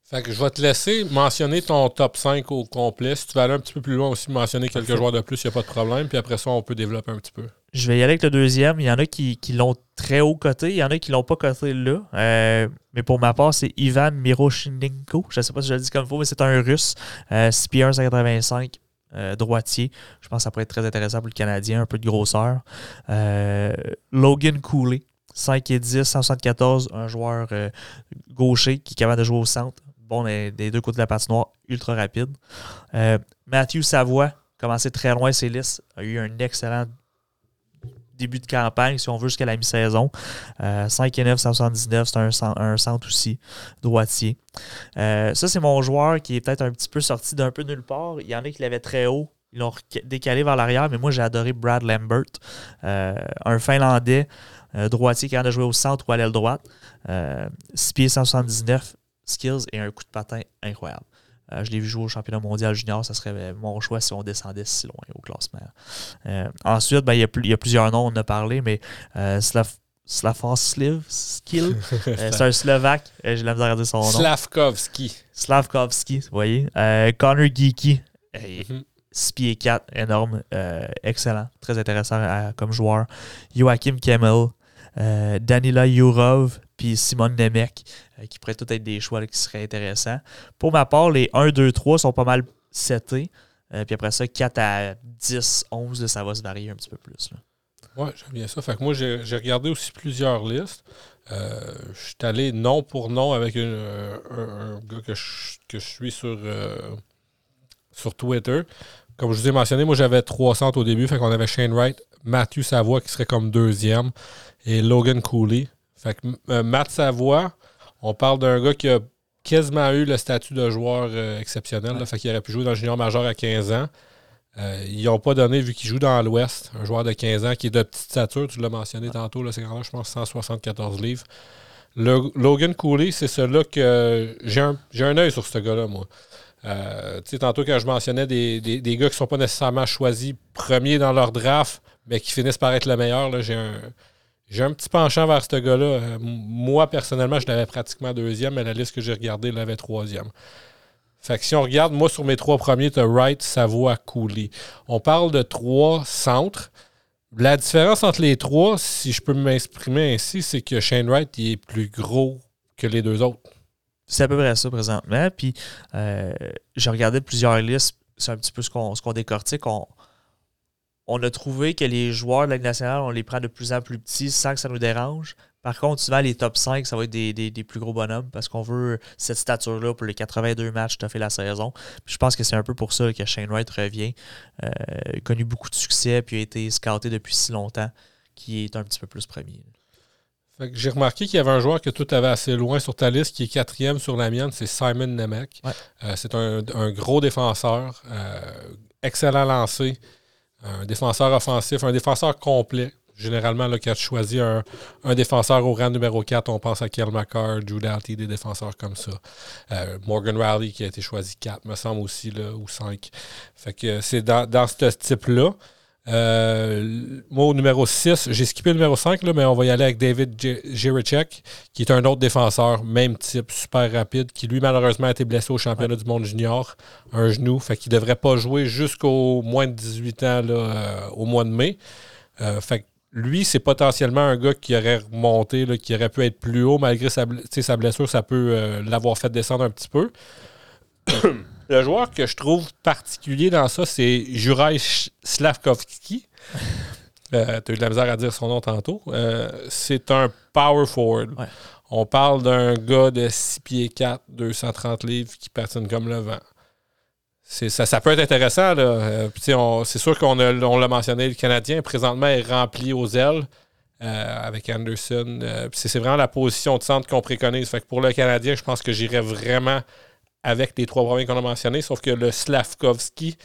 Fait que je vais te laisser mentionner ton top 5 au complet. Si tu veux aller un petit peu plus loin aussi, mentionner quelques joueurs de plus, il n'y a pas de problème. Puis après ça, on peut développer un petit peu. Je vais y aller avec le deuxième. Il y en a qui, l'ont très haut coté. Il y en a qui l'ont pas coté là. Euh, mais pour ma part, c'est Ivan Miroshinenko. Je ne sais pas si je le dis comme il faut, mais c'est un russe. 6 pieds 185 euh, droitier. Je pense que ça pourrait être très intéressant pour le Canadien, un peu de grosseur. Euh, Logan Cooley, 5 et 10, 174, un joueur euh, gaucher qui est capable de jouer au centre. Bon, des, deux côtés de la patinoire, ultra rapide. Matthew Savoie, commencé très loin ses listes, a eu un excellent début de campagne, si on veut, jusqu'à la mi-saison. 5 et 9, 179, c'est un, centre aussi, droitier. Euh, ça, c'est mon joueur qui est peut-être un petit peu sorti d'un peu nulle part. Il y en a qui l'avaient très haut. Ils l'ont décalé vers l'arrière, mais moi, j'ai adoré Brad Lambert, euh, un Finlandais euh, droitier qui a jouer au centre ou à l'aile droite. 6 pieds 179 skills et un coup de patin incroyable. Euh, je l'ai vu jouer au championnat mondial junior. Ça serait mon choix si on descendait si loin au classement. Euh, ensuite, ben, il, y a plusieurs noms, on en a parlé, mais euh, Slav, Skill, c'est un Slovaque. J'ai la misère à dire son nom. Slavkovski. Slavkovski, vous voyez. Connor Geeky. 6 pieds 4, énorme, excellent, très intéressant comme joueur. Joachim Kemmel, Danila Yurov, puis Simon Nemec, euh, qui pourraient tout être des choix qui seraient intéressants. Pour ma part, les 1, 2, 3 sont pas mal setés. Euh, puis après ça, 4 à 10, 11, ça va se varier un petit peu plus. Oui, j'aime bien ça. Fait que moi, j'ai regardé aussi plusieurs listes. Euh, je suis allé nom pour nom avec un, gars que je, suis sur, sur Twitter. comme je vous ai mentionné, moi j'avais trois centres au début, fait qu'on avait Shane Wright, Matthew Savoie qui serait comme deuxième et Logan Cooley. Fait que euh, Matt Savoie, on parle d'un gars qui a quasiment eu le statut de joueur euh, exceptionnel. fait qu'il aurait pu jouer dans le junior majeur à 15 ans. Euh, ils n'ont pas donné, vu qu'il joue dans l'Ouest, un joueur de 15 ans qui est de petite stature, tu l'as mentionné tantôt, c'est quand même, je pense, 174 livres. Logan Cooley, c'est celui-là que j'ai un, un œil sur ce gars-là, moi. Euh, tu sais, tantôt, quand je mentionnais des, des, des gars qui ne sont pas nécessairement choisis premiers dans leur draft, mais qui finissent par être le meilleur, j'ai un, j'ai un petit penchant vers ce gars-là. Euh, moi, personnellement, je l'avais pratiquement deuxième, mais la liste que j'ai regardée l'avait troisième. Fait que si on regarde, moi, sur mes trois premiers, tu as Wright, Savoie, Cooley. On parle de trois centres. La différence entre les trois, si je peux m'exprimer ainsi, c'est que Shane Wright il est plus gros que les deux autres. C'est à peu près ça présentement. Puis, euh, j'ai regardé plusieurs listes. C'est un petit peu ce qu'on décortique. On, on a trouvé que les joueurs de la Ligue nationale, on les prend de plus en plus petits sans que ça nous dérange. Par contre, souvent, les top 5, ça va être des, plus gros bonhommes parce qu'on veut cette stature-là pour les 82 matchs que tu as fait la saison. je pense que c'est un peu pour ça que Shane Wright revient. Euh, il a connu beaucoup de succès puis a été scouté depuis si longtemps qui est un petit peu plus premier. J'ai remarqué qu'il y avait un joueur que tout avait assez loin sur ta liste, qui est quatrième sur la mienne, c'est Simon Nemec. Euh, c'est un, gros défenseur, euh, excellent lancé un défenseur offensif, un défenseur complet. Généralement, là, quand tu choisis un, défenseur au rang numéro 4, on pense à Kiel McCarr, Drew Doughty, des défenseurs comme ça. Euh, Morgan Riley qui a été choisi 4, me semble aussi, là, ou 5. Fait que c'est dans, dans ce type-là. Euh, moi, au numéro 6, j'ai skippé le numéro 5, là, mais on va y aller avec David Jiricek, qui est un autre défenseur, même type, super rapide, qui lui, malheureusement, a été blessé au championnat du monde junior, un genou, fait qu'il ne devrait pas jouer jusqu'au moins de 18 ans là, euh, au mois de mai. Euh, fait que lui, c'est potentiellement un gars qui aurait remonté, là, qui aurait pu être plus haut, malgré sa, sa blessure, ça peut l'avoir fait descendre un petit peu. Le joueur que je trouve particulier dans ça, c'est Juraj Slavkovski. Euh, tu as eu de la misère à dire son nom tantôt. Euh, c'est un power forward. On parle d'un gars de 6 pieds 4, 230 livres qui patine comme le vent. Ça, ça peut être intéressant. Euh, c'est sûr qu'on l'a mentionné, le Canadien présentement est rempli aux ailes avec Anderson. c'est vraiment la position de centre qu'on préconise. Fait que pour le Canadien, je pense que j'irais vraiment avec les trois premiers qu'on a mentionnés, sauf que le Slavkovski,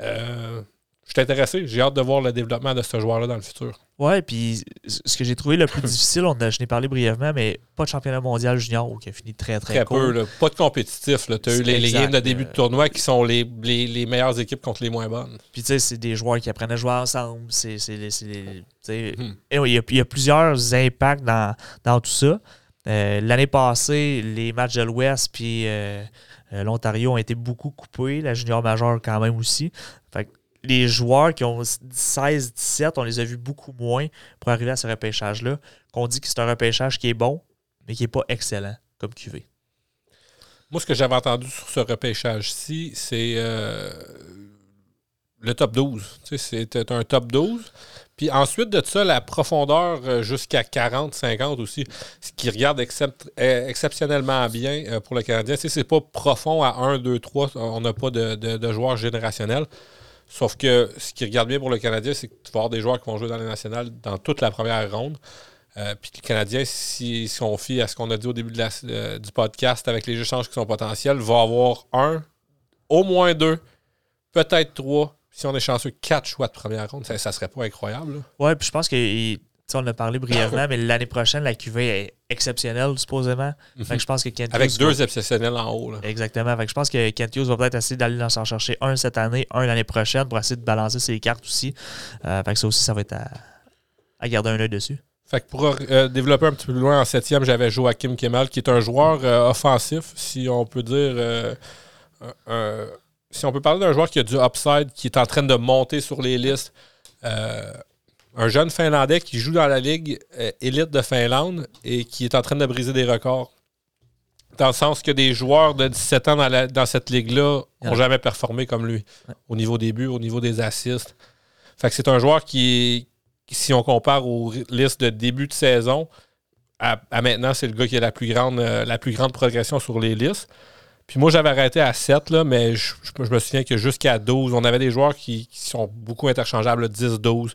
euh, je suis intéressé. J'ai hâte de voir le développement de ce joueur-là dans le futur. Ouais, puis ce que j'ai trouvé le plus difficile, on a, je n'ai parlé brièvement, mais pas de championnat mondial junior qui a fini très très, très peu. Pas de compétitif. Tu as eu les, les, games de début de tournoi qui sont les, les, meilleures équipes contre les moins bonnes. Puis tu sais, c'est des joueurs qui apprennent à jouer ensemble. C'est, hmm. il, y a, il, y a, plusieurs impacts dans, dans tout ça. Euh, l'année passée, les matchs de l'Ouest, puis euh, euh, L'Ontario ont été beaucoup coupés, la junior majeure quand même aussi. Fait les joueurs qui ont 16-17, on les a vus beaucoup moins pour arriver à ce repêchage-là. Qu'on dit que c'est un repêchage qui est bon, mais qui n'est pas excellent comme QV. Moi, ce que j'avais entendu sur ce repêchage-ci, c'est euh, le top 12. C'était un top 12. Puis ensuite de ça, la profondeur euh, jusqu'à 40, 50 aussi, ce qui regarde euh, exceptionnellement bien euh, pour le Canadien. Tu c'est pas profond à 1, 2, 3, on n'a pas de, joueurs générationnels. Sauf que ce qui regarde bien pour le Canadien, c'est que tu vas avoir des joueurs qui vont jouer dans les nationales dans toute la première ronde. puis le Canadien, si, si, on fie à ce qu'on a dit au début du podcast avec les échanges qui sont potentiels, va avoir un, au moins deux, peut-être trois si on est chanceux, quatre choix de première ronde, ça, ça serait pas incroyable. Oui, Ouais, puis je pense que on a parlé brièvement, mais l'année prochaine, la QV est exceptionnelle, supposément. Mhm. je pense que Avec deux exceptionnels en haut. Exactement. je pense que Kent Hughes va peut-être essayer d'aller s'en chercher un cette année, un l'année prochaine pour essayer de balancer ses cartes aussi. Euh, fait que ça aussi, ça va être à, garder un œil dessus. Fait que pour euh, développer un petit peu plus loin, en septième, j'avais Joachim Kemal, qui est un joueur euh, offensif, si on peut dire si on peut parler d'un joueur qui a du upside, qui est en train de monter sur les listes, euh, un jeune Finlandais qui joue dans la ligue euh, élite de Finlande et qui est en train de briser des records. Dans le sens que des joueurs de 17 ans dans, cette ligue-là n'ont jamais performé comme lui, au niveau des buts, au niveau des assists. Fait que c'est un joueur qui, si on compare aux listes de début de saison, à, maintenant, c'est le gars qui a la plus grande, euh, la plus grande progression sur les listes. Puis moi, j'avais arrêté à 7, là, mais je, me souviens que jusqu'à 12, on avait des joueurs qui, sont beaucoup interchangeables, 10-12.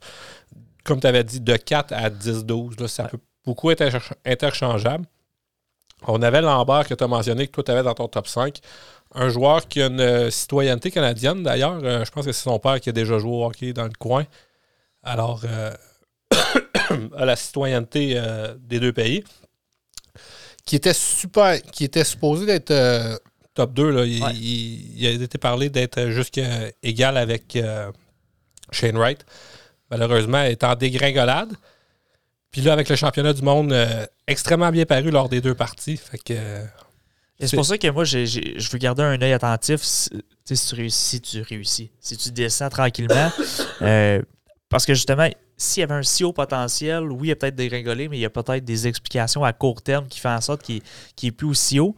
Comme tu avais dit, de 4 à 10-12, ça peut beaucoup être interchangeable. On avait Lambert que tu as mentionné, que toi, tu avais dans ton top 5. Un joueur qui a une euh, citoyenneté canadienne, d'ailleurs. Euh, je pense que c'est son père qui a déjà joué au hockey dans le coin. Alors, euh, à la citoyenneté des deux pays. Qui était super, qui était supposé d'être top 2. Là. Il, a été parlé d'être jusqu'à égal avec Shane Wright. Malheureusement, il est en dégringolade. Puis là, avec le championnat du monde, euh, extrêmement bien paru lors des deux parties. Fait que. c'est pour ça que moi, je veux garder un œil attentif si, tu réussis, tu réussis. Si tu descends tranquillement. Euh, parce que justement, s'il y avait un si haut potentiel, oui, il y a peut-être des dégringolé, mais il y a peut-être des explications à court terme qui font en sorte qu'il n'est plus aussi haut.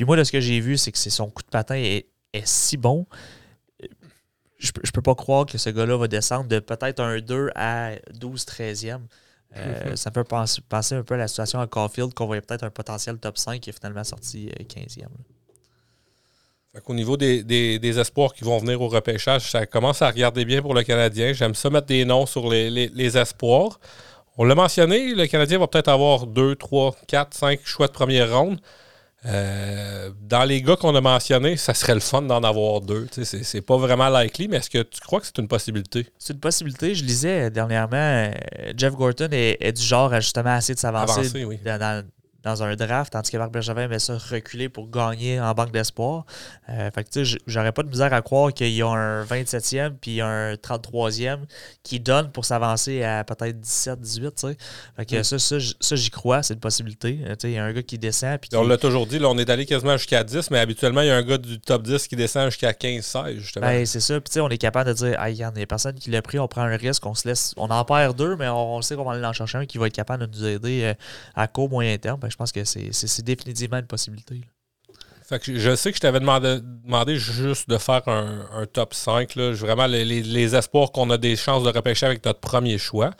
Puis moi, de ce que j'ai vu, c'est que son coup de patin est, si bon. Je, je peux pas croire que ce gars-là va descendre de peut-être un 2 à 12-13e. Euh, ça peut penser, un peu à la situation à Caulfield, qu'on voyait peut-être un potentiel top 5 qui est finalement sorti 15e. Euh, au niveau des, espoirs qui vont venir au repêchage, ça commence à regarder bien pour le Canadien. J'aime ça mettre des noms sur les, espoirs. On l'a mentionné, le Canadien va peut-être avoir 2, 3, 4, 5 choix de première ronde. Euh, dans les gars qu'on a mentionnés, ça serait le fun d'en avoir deux. C'est pas vraiment likely, mais est-ce que tu crois que c'est une possibilité? C'est une possibilité. Je lisais dernièrement, euh, Jeff Gorton est, du genre à justement essayer de s'avancer dans, dans un draft, tandis que Marc Bergevin met ça reculer pour gagner en banque d'espoir. Euh, fait que j'aurais pas de misère à croire qu'il y a un 27e puis un 33e qui donne pour s'avancer à peut-être 17, 18, tu sais. Fait que ça, ça, j'y crois, c'est une possibilité. Euh, il y a un gars qui descend. Puis On l'a toujours dit, là, on est allé quasiment jusqu'à 10, mais habituellement, il y a un gars du top 10 qui descend jusqu'à 15, 16, justement. Ben, c'est ça. Puis tu sais, on est capable de dire, il y a des personnes qui l'ont pris, on prend un risque, on se laisse, on en perd deux, mais on, sait qu'on va aller en chercher un qui va être capable de nous aider euh, à court, moyen terme. Je pense que c'est définitivement une possibilité. je sais que je t'avais demandé, juste de faire un, top 5. Là. Vraiment, les, espoirs qu'on a des chances de repêcher avec notre premier choix.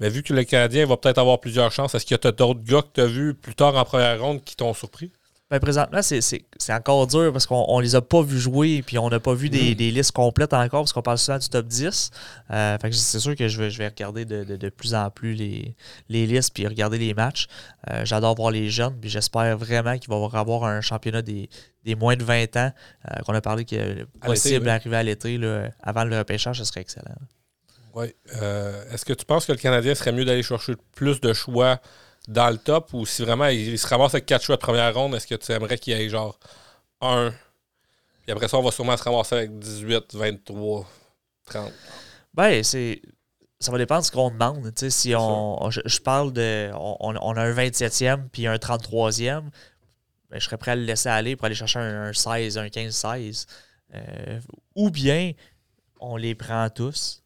Mais vu que le Canadien va peut-être avoir plusieurs chances, est-ce qu'il y a d'autres gars que tu as vus plus tard en première ronde qui t'ont surpris? Ben, présentement, c'est encore dur parce qu'on les a pas vus jouer puis on n'a pas vu des, mm. listes complètes encore parce qu'on parle souvent du top 10. Euh, c'est sûr que je vais, je vais regarder de, plus en plus les, les listes puis regarder les matchs. Euh, j'adore voir les jeunes puis j'espère vraiment qu'il va y avoir un championnat des, moins de 20 ans euh, qu'on a parlé qu'il est possible d'arriver à l'été avant le repêchage, ce serait excellent. Oui. Est-ce que tu penses que le Canadien serait mieux d'aller chercher plus de choix dans le top ou si vraiment il, se ramasse avec 4 choix de première ronde, est-ce que tu aimerais qu'il y ait genre un? Puis après ça, on va sûrement se ramasser avec 18, 23, 30. Ben, c'est. Ça va dépendre de ce qu'on demande. si on, je, parle de. On, a un 27e puis un 33e, ben, je serais prêt à le laisser aller pour aller chercher un, 16, un 15-16. Euh, ou bien on les prend tous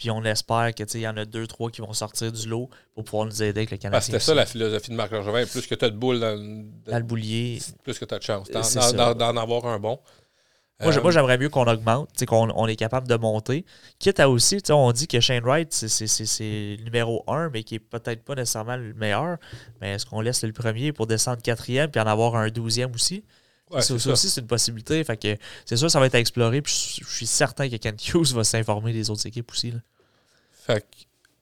puis on espère qu'il y en a deux, trois qui vont sortir du lot pour pouvoir nous aider avec le Canadien. C'était ça la philosophie de Marc Langevin. Plus que tu as de boules dans, le boulier. Plus que tu as de chance d'en avoir un bon. Moi, euh, j'aimerais mieux qu'on augmente, qu'on on est capable de monter. Quitte à aussi, on dit que Shane Wright, c'est le numéro un, mais qui est peut-être pas nécessairement le meilleur. Mais est-ce qu'on laisse le premier pour descendre quatrième puis en avoir un douzième aussi? Ça, aussi, c'est une possibilité. Fait que c'est sûr, ça va être à explorer. Puis je, suis certain que Ken Hughes va s'informer des autres équipes aussi. Fait que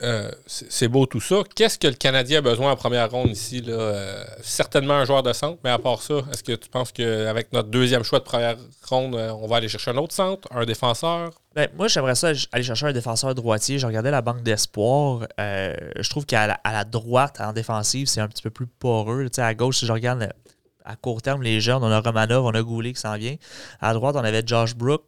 euh, c'est beau tout ça. Qu'est-ce que le Canadien a besoin en première ronde ici? Là? Euh, certainement un joueur de centre, mais à part ça, est-ce que tu penses qu'avec notre deuxième choix de première ronde, euh, on va aller chercher un autre centre, un défenseur? Ben, moi, j'aimerais ça aller chercher un défenseur droitier. Je regardais la banque d'espoir. je trouve qu'à la, droite, en défensive, c'est un petit peu plus poreux. à gauche, si je regarde à court terme, les jeunes, on a Romanov, on a Goulet qui s'en vient. À droite, on avait Josh Brook,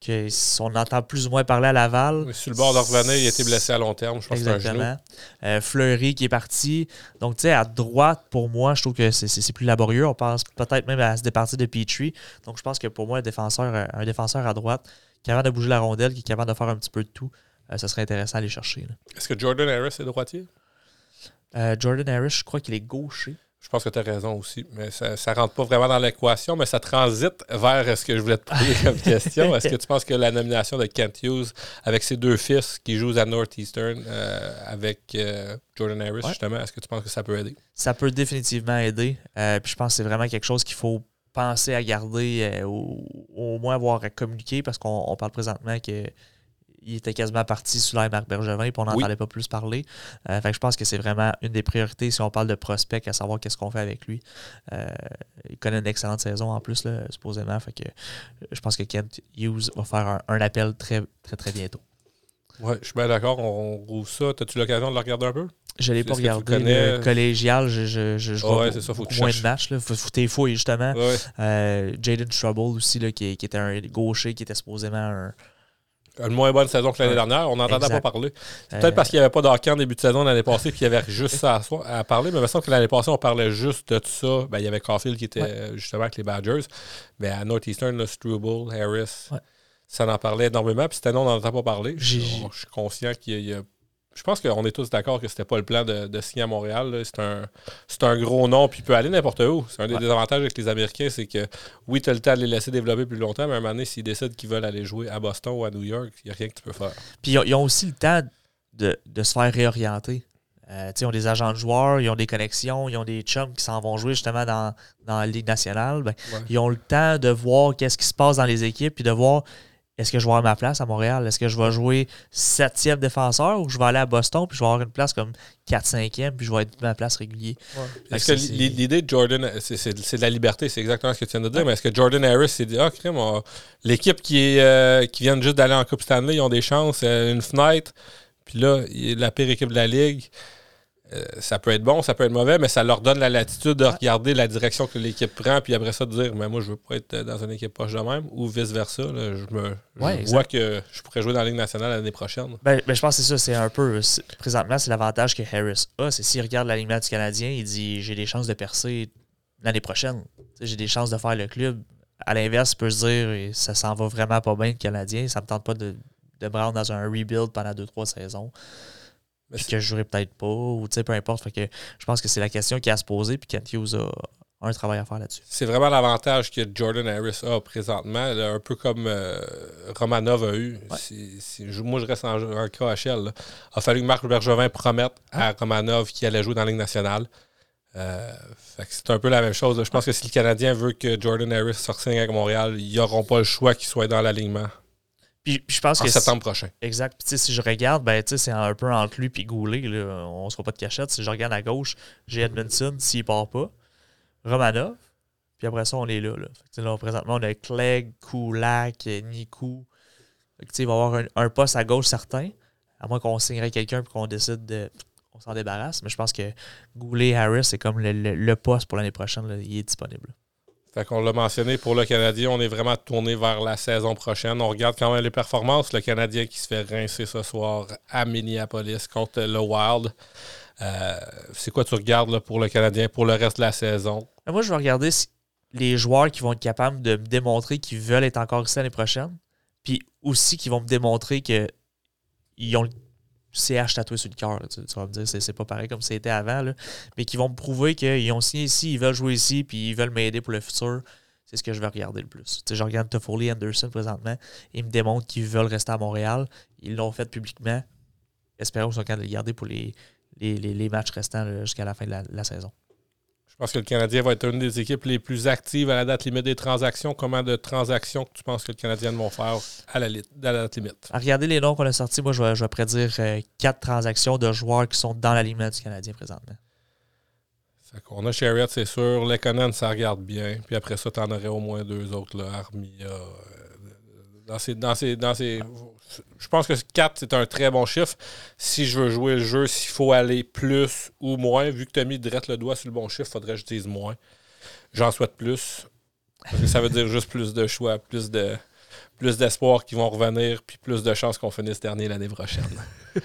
que on entend plus ou moins parler à Laval. sur le bord de revenir, il a été blessé à long terme, je pense Exactement. Euh, Fleury qui est parti. Donc, tu sais, à droite, pour moi, je trouve que c'est plus laborieux. On pense peut-être même à se départir de Petrie. Donc, je pense que pour moi, un défenseur, un défenseur à droite, capable de bouger la rondelle, qui est capable de faire un petit peu de tout, euh, ça serait intéressant à aller chercher. Est-ce que Jordan Harris est droitier? Euh, Jordan Harris, je crois qu'il est gaucher. Je pense que tu as raison aussi. Mais ça ne rentre pas vraiment dans l'équation, mais ça transite vers ce que je voulais te poser comme question. Est-ce que tu penses que la nomination de Kent Hughes avec ses deux fils qui jouent à Northeastern euh, avec euh, Jordan Harris, justement, est-ce que tu penses que ça peut aider? Ça peut définitivement aider. Euh, puis je pense que c'est vraiment quelque chose qu'il faut penser à garder ou au moins avoir à communiquer parce qu'on parle présentement que il était quasiment parti sous l'air Marc Bergevin, puis on n'entendait pas plus parler. Euh, fait je pense que c'est vraiment une des priorités si on parle de prospect, à savoir qu'est-ce qu'on fait avec lui. Euh, il connaît une excellente saison en plus, là, supposément. Fait que je pense que Kent Hughes va faire un, appel très, très, très bientôt. Oui, je suis bien d'accord. On roule ça. As-tu l'occasion de le regarder un peu? Je ne l'ai pas regardé. Le collégial, je, je, je, vois moins de matchs. Faut, faut justement. Euh, Jaden Trouble aussi, là, qui, qui, était un gaucher, qui était supposément un, une moins bonne saison que l'année dernière. On n'entendait pas parler. Peut-être euh, parce qu'il n'y avait pas d'hockey en début de saison l'année passée, puis il y avait juste ça à, parler. Mais il me semble que l'année passée, on parlait juste de tout ça. Ben, il y avait Caulfield qui était justement avec les Badgers. Mais à Northeastern, le Struble, Harris, ça en parlait énormément. Puis cette année, on n'en entend pas parler. Je suis conscient qu'il y a je pense qu'on est tous d'accord que c'était pas le plan de, signer à Montréal. C'est un, un, gros nom, puis il peut aller n'importe où. C'est un des désavantages avec les Américains, c'est que oui, tu as le temps de les laisser développer plus longtemps, mais à un moment donné, s'ils décident qu'ils veulent aller jouer à Boston ou à New York, il n'y a rien que tu peux faire. Puis ils ont aussi le temps de, se faire réorienter. Euh, ils ont des agents de joueurs, ils ont des connexions, ils ont des chums qui s'en vont jouer justement dans, la Ligue nationale. Ben, ils ont le temps de voir qu'est-ce qui se passe dans les équipes, puis de voir est-ce que je vais avoir ma place à Montréal? Est-ce que je vais jouer septième défenseur ou je vais aller à Boston puis je vais avoir une place comme 4-5e puis je vais être ma place régulier? Est-ce que, l'idée de Jordan, c'est de la liberté, c'est exactement ce que tu viens de dire, mais est-ce que Jordan Harris s'est dit, ah, crème, l'équipe qui, euh, qui vient juste d'aller en Coupe Stanley, ils ont des chances, euh, une fenêtre, puis là, la pire équipe de la Ligue. Euh, ça peut être bon, ça peut être mauvais, mais ça leur donne la latitude de regarder la direction que l'équipe prend, puis après ça de dire, mais moi, je veux pas être dans une équipe proche de même, ou vice-versa. Je, me, vois que je pourrais jouer dans la Ligue nationale l'année prochaine. Ben, ben, je pense que c'est ça, c'est un peu. Présentement, c'est l'avantage que Harris a, c'est s'il regarde l'alignement du Canadien, il dit j'ai des chances de percer l'année prochaine. J'ai des chances de faire le club. À l'inverse, il peut se dire ça s'en va vraiment pas bien le Canadien, ça me tente pas de, de me rendre dans un rebuild pendant 2-3 saisons puis que je jouerai peut-être pas, ou peu importe. Fait que je pense que c'est la question qui a à se poser, puis Kent Hughes a, un travail à faire là-dessus. C'est vraiment l'avantage que Jordan Harris a présentement, un peu comme euh, Romanov a eu. moi, je reste en, en KHL. Il a fallu que Marc Bergevin promette à Romanov qu'il allait jouer dans la Ligue nationale. Euh, c'est un peu la même chose. Je pense que si le Canadien veut que Jordan Harris sorte avec Montréal, ils n'auront pas le choix qu'il soit dans l'alignement. Puis, je pense en que septembre prochain. Exact. Puis si je regarde, ben, c'est un peu entre lui et Goulet. Là. On ne se voit pas de cachette. Si je regarde à gauche, j'ai Edmondson s'il part pas. Romanov. Puis après ça, on est là. là. présentement, on a Clegg, Kulak, Nikou. il va y avoir un, poste à gauche certain. À moins qu'on signerait quelqu'un et qu'on décide de. On s'en débarrasse. Mais je pense que Goulet Harris, c'est comme le, poste pour l'année prochaine. il est disponible. Fait qu'on l'a mentionné pour le Canadien, on est vraiment tourné vers la saison prochaine. On regarde quand même les performances. Le Canadien qui se fait rincer ce soir à Minneapolis contre le Wild. Euh, c'est quoi tu regardes pour le Canadien pour le reste de la saison? Ben, moi, je vais regarder les joueurs qui vont être capables de me démontrer qu'ils veulent être encore ici l'année prochaine. Puis aussi qui vont me démontrer qu'ils ont CH tatoué sur le cœur. Tu, vas me dire, c'est pas pareil comme c'était avant, mais qui vont me prouver qu'ils ont signé ici, ils veulent jouer ici, puis ils veulent m'aider pour le futur. C'est ce que je vais regarder le plus. Tu je regarde Toffoli Anderson présentement. Ils me démontrent qu'ils veulent rester à Montréal. Ils l'ont fait publiquement. Espérons qu'ils sont capables de le garder pour les, les, matchs restants jusqu'à la fin de la saison. Je pense que le Canadien va être une des équipes les plus actives à la date limite des transactions. Combien de transactions que tu penses que le Canadien va faire à la, date limite? regardez les noms qu'on a sortis, moi, je vais, prédire euh, quatre transactions de joueurs qui sont dans la limite du Canadien présentement. On a Chariot, c'est sûr. Lekonen, ça regarde bien. Puis après ça, tu en aurais au moins deux autres, là, Armia, dans ces, dans ces, dans ces, je pense que 4, c'est un très bon chiffre. Si je veux jouer le jeu, s'il faut aller plus ou moins, vu que tu as mis direct le doigt sur le bon chiffre, faudrait que je dise moins. J'en souhaite plus. Parce que ça veut dire juste plus de choix, plus de plus d'espoir qui vont revenir, puis plus de chances qu'on finisse dernier l'année prochaine.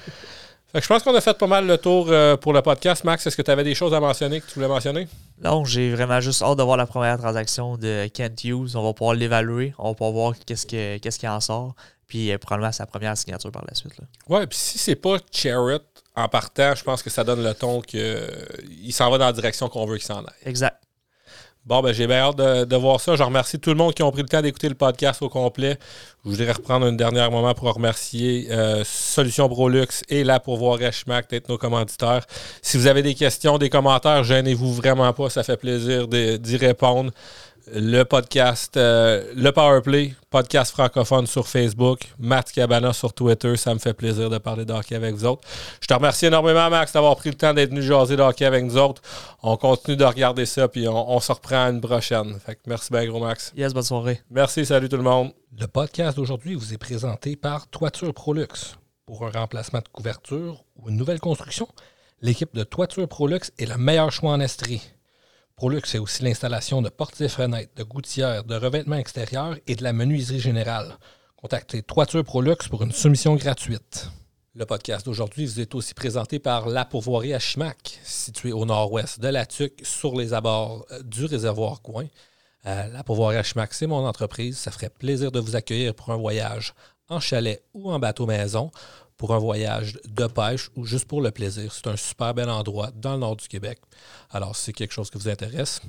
je pense qu'on a fait pas mal le tour euh, pour le podcast. Max, est-ce que tu avais des choses à mentionner que tu voulais mentionner? Non, j'ai vraiment juste hâte de voir la première transaction de Kent Hughes. On va pouvoir l'évaluer. On va pouvoir voir qu'est-ce, qu'est-ce qui en sort. Puis euh, probablement sa première signature par la suite. Là. Ouais, puis si c'est pas Charrot en partant, je pense que ça donne le ton qu'il euh, s'en va dans la direction qu'on veut qu'il s'en aille. Exact. Bon, ben, j'ai bien hâte de, voir ça. Je remercie tout le monde qui ont pris le temps d'écouter le podcast au complet. Je voudrais reprendre un dernier moment pour remercier euh, Solution Brolux et là pour voir Schmack, d'être nos commanditaires. Si vous avez des questions, des commentaires, gênez-vous vraiment pas. Ça fait plaisir d'y répondre. Le podcast, euh, le Powerplay, podcast francophone sur Facebook, Matt Cabana sur Twitter. Ça me fait plaisir de parler de hockey avec vous autres. Je te remercie énormément, Max, d'avoir pris le temps d'être venu jaser de hockey avec nous autres. On continue de regarder ça, puis on, se reprend une prochaine. Fait merci bien, gros Max. Yes, bonne soirée. Merci, salut tout le monde. Le podcast d'aujourd'hui vous est présenté par Toiture Prolux. Pour un remplacement de couverture ou une nouvelle construction, l'équipe de Toiture Prolux est le meilleur choix en Estrie. Prolux c'est aussi l'installation de portes et fenêtres, de gouttières, de revêtements extérieurs et de la menuiserie générale. Contactez Toiture Prolux pour une soumission gratuite. Le podcast d'aujourd'hui vous est aussi présenté par La Pourvoirie à Chimac, située au nord-ouest de la Tuque, sur les abords euh, du réservoir Coin. Euh, la Pourvoirie à Chimac, c'est mon entreprise. Ça ferait plaisir de vous accueillir pour un voyage en chalet ou en bateau maison pour un voyage de pêche ou juste pour le plaisir. C'est un super bel endroit dans le nord du Québec. Alors, si c'est quelque chose qui vous intéresse,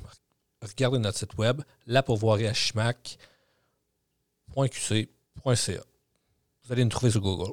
regardez notre site web, lapourvoirieachimac.qc.ca. Vous allez nous trouver sur Google.